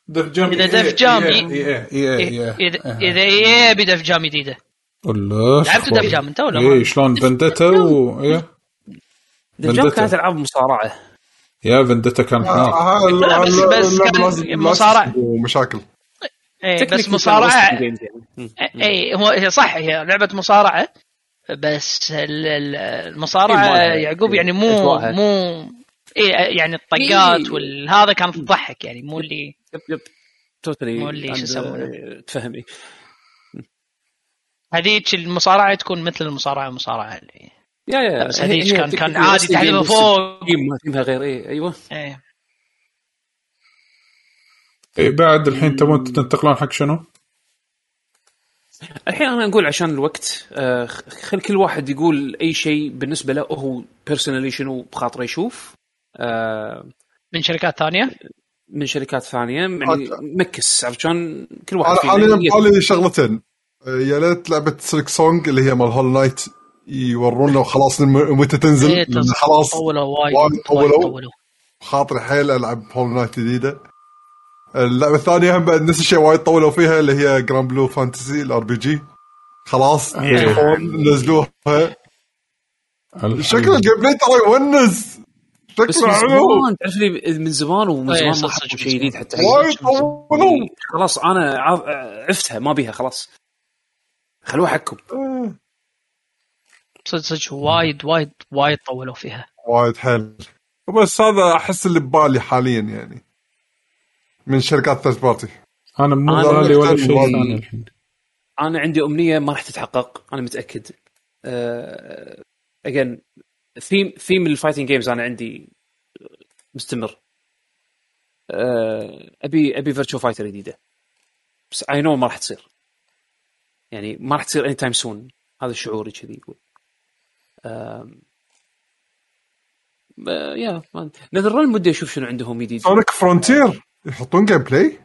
Def Jam إذا Def Jam إيه إيه، إيه اذا إذا إيه ابي Def Jam جديده ولا لعبت Def Jam انت ولا إيه ما؟ شلون Vendetta و إيه Def Jam Vendetta. كانت ألعاب مصارعة يا فندتا كان آه، نار آه، بس- بس لا، كان لازم- لازم مصارع. ومشاكل إيه بس مصارعه يعني. اي هو هي صح هي لعبة مصارعة بس ال- ال- المصارعة إيه، مالها. يعقوب يعني مو. مو اي يعني الطقات إيه. والهذا كانت تضحك يعني مو اللي يب يب توتالي مو اللي شو يسمونه. تفهم اي هذيك المصارعة تكون مثل المصارعة المصارعه اللي يا يا بس هذيك كان- كان عادي game بس فوق. ما فيها غير إيه أيوه. إيه. إيه بعد الحين تبون تنتقلون حق شنو؟ الحين أنا أقول عشان الوقت آه، خل كل واحد يقول أي شيء بالنسبة له هو بيرسونالي شنو بخاطره يشوف. آه، من شركات ثانية؟ من شركات ثانية يعني مكس عرفت شلون؟ كل واحد أنا حاليا ببالي شغلتين. يا ليت لعبة Silksong اللي هي مال Hollow Knight يورونا وخلاص الم- متى تنزل. إيه، خلاص. طولوا وايد طولوا. خاطري حيل ألعب Hollow Knight جديدة. اللعبة الثانية هم بعد نفس الشيء وايد طولوا فيها اللي هي Granblue Fantasy ال RPG خلاص. إيه. نزلوها. شكل ال gameplay ترى يونس. بس شكله من زمان تعرف لي من زمان ومن إيه، زمان ما حطوا شيء جديد. حتى. خلاص أنا عفتها ما بيها خلاص. خلوها حقكم صدق صدق وايد وايد وايد طولوا فيها. وايد حيل. بس هذا أحس اللي ببالي حاليا يعني. من شركات third party أنا مو أنا بالي ولا شيء. ثاني الحين. أنا عندي أمنية ما راح تتحقق أنا متأكد. again theme theme ال fighting games أنا عندي مستمر. آه، أبي أبي Virtua Fighter جديدة. بس I know ما راح تصير. يعني ما راح تصير anytime soon هذا شعوري كذي آه، يا نذر رن ودي أشوف شنو عندهم جديد Sonic Frontier يحطون gameplay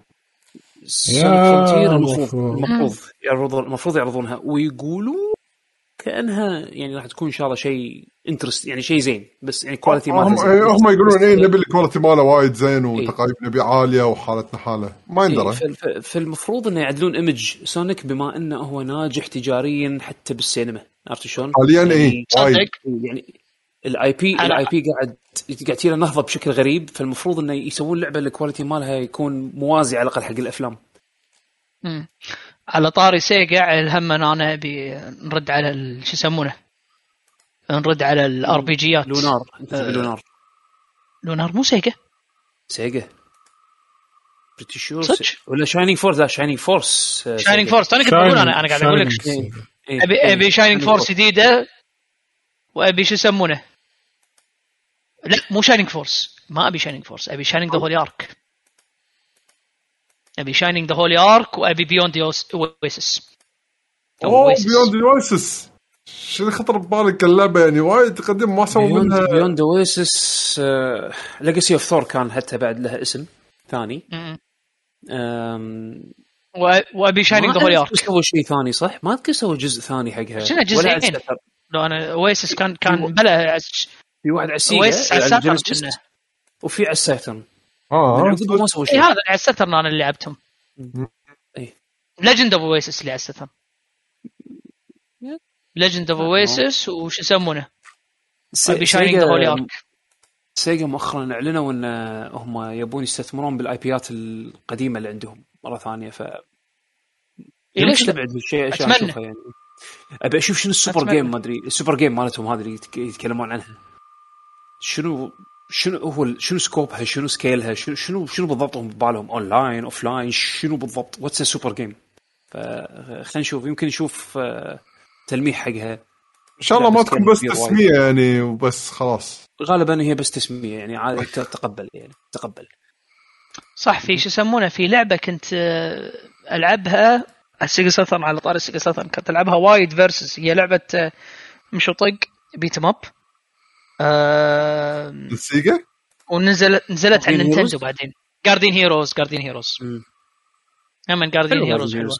Sonic Frontier المفروض المفروض. يعرضون المفروض يعرضونها. ويقولوا كأنها يعني راح تكون إن شاء الله شيء interest يعني شيء زين بس يعني quality هم ما إيه، هم يقولون إيه نبي ال quality ماله وايد زين وتقارير نبي عالية وحالتنا حالة. ما يندرى. فالمفروض إنه يعدلون image Sonic بما إنه هو ناجح تجاريا حتى بالسينما. عرفت شلون؟ حاليا يعني- إيه وايد يعني ال IP ال IP قاعد قاعد تصير نهضة بشكل غريب فالمفروض إنه يسوون لعبة ال quality مالها يكون موازي على الأقل حق الأفلام. على طاري Sega الهم أنا أبي نرد على ال- شو يسمونه؟ نرد على ال RPGات Lunar. أنت آه. Lunar. Lunar مو Sega Sega pretty sure؟ ولا Shining Force لا Shining Force Shining Force أنا كنت بقول أنا أنا قاعد أقول لك Shining Force. إيه، ابي أبي Shining Force جديدة. وأبي شو يسمونه؟ لا مو Shining Force ما أبي Shining Force أبي Shining the Holy Ark ابي Shining the Holy Ark وابي Beyond Oasis اوه Beyond Oasis شو اللي خطر ببالك اللعبة يعني؟ وايد قديم ما سووا منها Beyond Oasis Legacy of Thor كان حتى بعد لها اسم ثاني. وابي Shining the Holy ما Ark سووا شيء ثاني صح؟ ما اذكر سووا جزء ثاني حقها. شنو جزئين؟ لو أنا Oasis كان كان بلا في واحد على ال Sega Oasis على ال Saturn وفي على ال Saturn آه عقب ما سووا اي شيء هذا على ال Saturn أنا اللي لعبتهم إيه. Legend of Oasis اللي على ال Saturn Legend of Oasis وش يسمونه؟ ابي Shining the Holy Ark Sega مؤخرا أعلنوا إن هم يبون يستثمرون بال IP ات القديمة اللي عندهم مرة ثانية ف إيه ليش لا؟ مستبعد من شيء اشياء أتمنى. اشوفها يعني أبي أشوف شنو السوبر أتمنى. game ما أدري ال super game مالتهم هذه اللي يتك- يتكلمون عنها شنو شنو هو شنو scope ها شنو scale ها شنو شنو شنو بالضبط هم ببالهم online offline شنو بالضبط what's super game فخلينا نشوف. يمكن نشوف آه، تلميح حقها إن شاء الله ما تكون بس. تسمية يعني وبس خلاص. غالبا هي بس تسمية يعني عادي تقبل يعني تقبل. صح في شو يسمونه في لعبة كنت آه، ألعبها Saturn على طار ال Sega Saturn كنت ألعبها وايد versus هي لعبة آه، مش طق بيت اب آه السيجا ونزلت نزلت على Guardian نينتندو Heroes؟ بعدين. جاردين هيروز جاردين هيروز. هم جاردين هيروز Guardian حلوة. Heroes.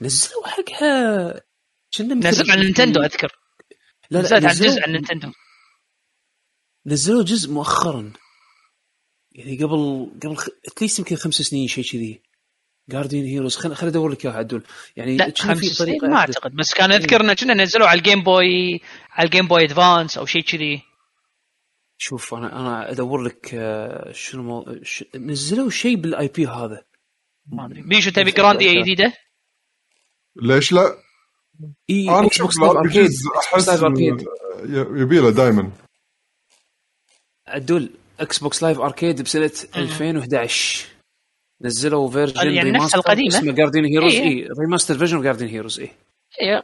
نزلوا حقها كنا نزلت على نينتندو أذكر. لا لا نزلت على نزلوا- جزء على نينتندو. نزلوا جزء مؤخرا. يعني قبل قبل خ... اتليست يمكن خمس سنين شيء كذي. جارديان هيروز خل خل أدور لك إياها عدول. يعني لا خمس سنين ما. أعتقد. بس كان أذكر انه كنا نزلوا على ال Game Boy على ال Game Boy Advance أو شيء كذي. شوف أنا أنا أدور لك آه، شنو مو... ش... نزلوا شيء بال IP هذا. ما أدري. بيشو تبي Grandia جديده ليش لا؟ إي أنا X شوف box Live Arcade احس يبي له دائما عدول Xbox Live Arcade بسنه 2011 نزلوا version يعني نفس القديمة؟ اسمه Guardian Heroes إيه. a remaster version Guardian Heroes اي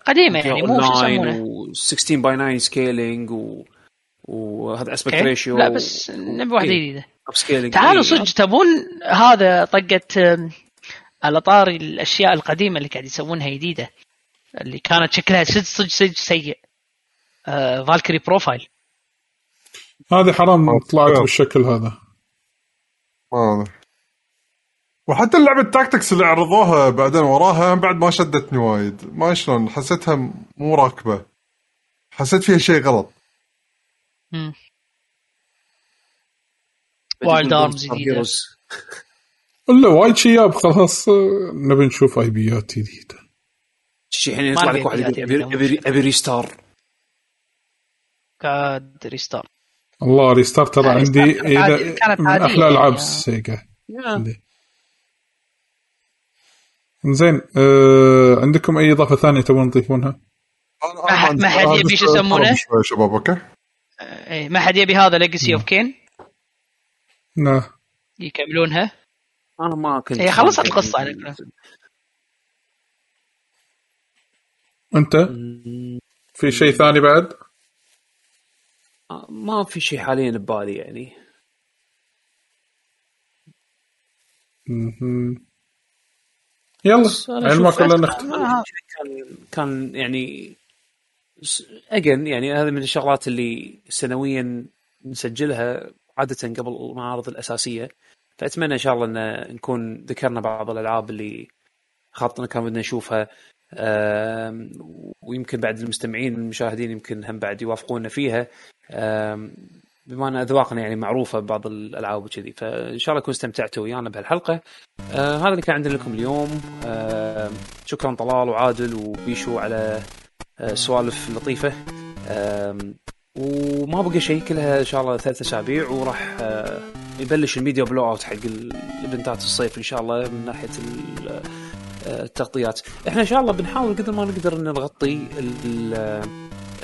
قديمة يعني مو شو يسمونه. و 16 by 9 scaling و وهذا aspect. ratio لا بس نبي واحدة إيه. جديدة. تعالوا صدق تبون هذا طقة على طاري الأشياء القديمة اللي قاعد يسوونها جديدة اللي كانت شكلها صدق صدق صدق سيء. آه Valkyrie Profile هذه حرام آه، طلعت. بالشكل هذا. ما. وحتى اللعبة tactics اللي عرضوها بعدين وراها بعد ما شدتني وايد. ما شلون حسيتها مو راكبة. حسيت فيها شيء غلط. Wild Arms جديدة الا وايد شياب خلاص نبي نشوف IP ات جديدة شي الحين يطلع لك واحد ابي جديدة. ابي ابي Ristar كاد Ristar الله Ristar ترى آه، عندي من أحلى العاب. ال Sega. زين آه عندكم أي إضافة ثانية تبون تضيفونها؟ ما حد- يبي شو يسمونه؟ شباب أوكي إيه ما حد يبي هذا Legacy of Kain لا. يكملونها؟ أنا ما كنت هي خلصت القصة على فكرة. أنت؟ في شيء ثاني بعد؟ ما في شيء حاليا ببالي يعني. يلا أشوف كلنا أكثر- نختم؟ كان كان يعني اجن يعني هذه من الشغلات اللي سنويا نسجلها عادة قبل المعارض الأساسية. فأتمنى إن شاء الله إن نكون ذكرنا بعض الألعاب اللي خاطرنا كان بدنا نشوفها ويمكن بعد المستمعين والمشاهدين يمكن هم بعد يوافقونا فيها. بما أن أذواقنا يعني معروفة ببعض الألعاب وكذي. فإن شاء الله تكونوا استمتعتوا ويانا بهالحلقة. آه هذا اللي كان عندنا لكم اليوم. آه شكرا طلال وعادل وبيشو على سوالف لطيفة. وما بقى شيء كلها إن شاء الله ثلاث أسابيع وراح آه يبلش ال media blowout حق ال event ات الصيف إن شاء الله من ناحية آه، التغطيات. إحنا إن شاء الله بنحاول قدر ما نقدر إن نغطي ال- ال-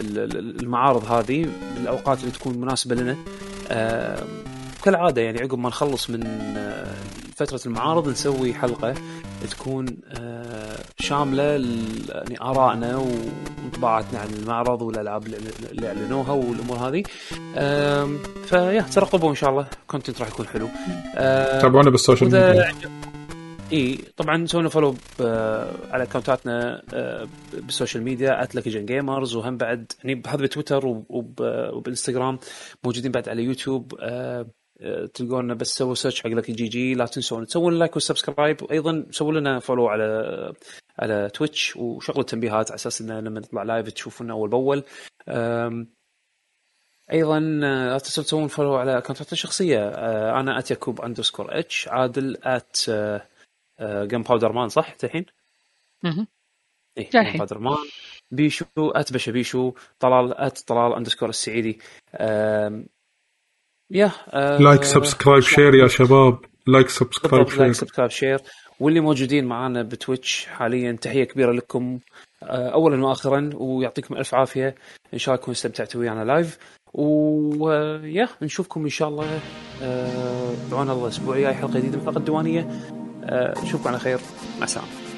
ال- المعارض هذه بالأوقات اللي تكون مناسبة لنا. كالعادة يعني عقب ما نخلص من آه، فترة المعارض نسوي حلقة تكون آه، شاملة يعني آرائنا وانطباعاتنا عن المعرض والألعاب اللي أعلنوها والأمور هذه. فيا ترقبوا إن شاء الله. content راح يكون حلو. تابعونا بال social media. إي طبعا سوينا follow على account اتنا آه، بال social media @لكجن Gamers وهم بعد يعني هذا بتويتر وب- وب- وبالانستغرام موجودين بعد على يوتيوب. تلقونا بس سووا search حق لكي جي جي لا تنسون. تسوون like و subscribe. وأيضا سووا لنا follow على على Twitch وشغلوا التنبيهات على أساس ان لما نطلع live تشوفونا أول بأول. أيضا آه، لا تنسون تسوون follow على account اتنا الشخصية. آه، أنا at يعقوب underscore H عادل at Gunpowder Man صح؟ أنت الحين؟ إيه الحين. Gunpowder Man بيشو at بشا بيشو طلال at طلال underscore السعيدي. يا آه، like subscribe share يا شباب like subscribe بالضبط like share subscribe share واللي موجودين معنا ب Twitch حاليا تحية كبيرة لكم. آه، اولا واخرا ويعطيكم ألف عافية. إن شاء الله تكونوا استمتعتوا ويانا live ويا نشوفكم إن شاء الله آه، دعونا الله الأسبوع الجاي حلقة جديدة من الحلقة الديوانية. آه، نشوفكم على خير. مع السلامة.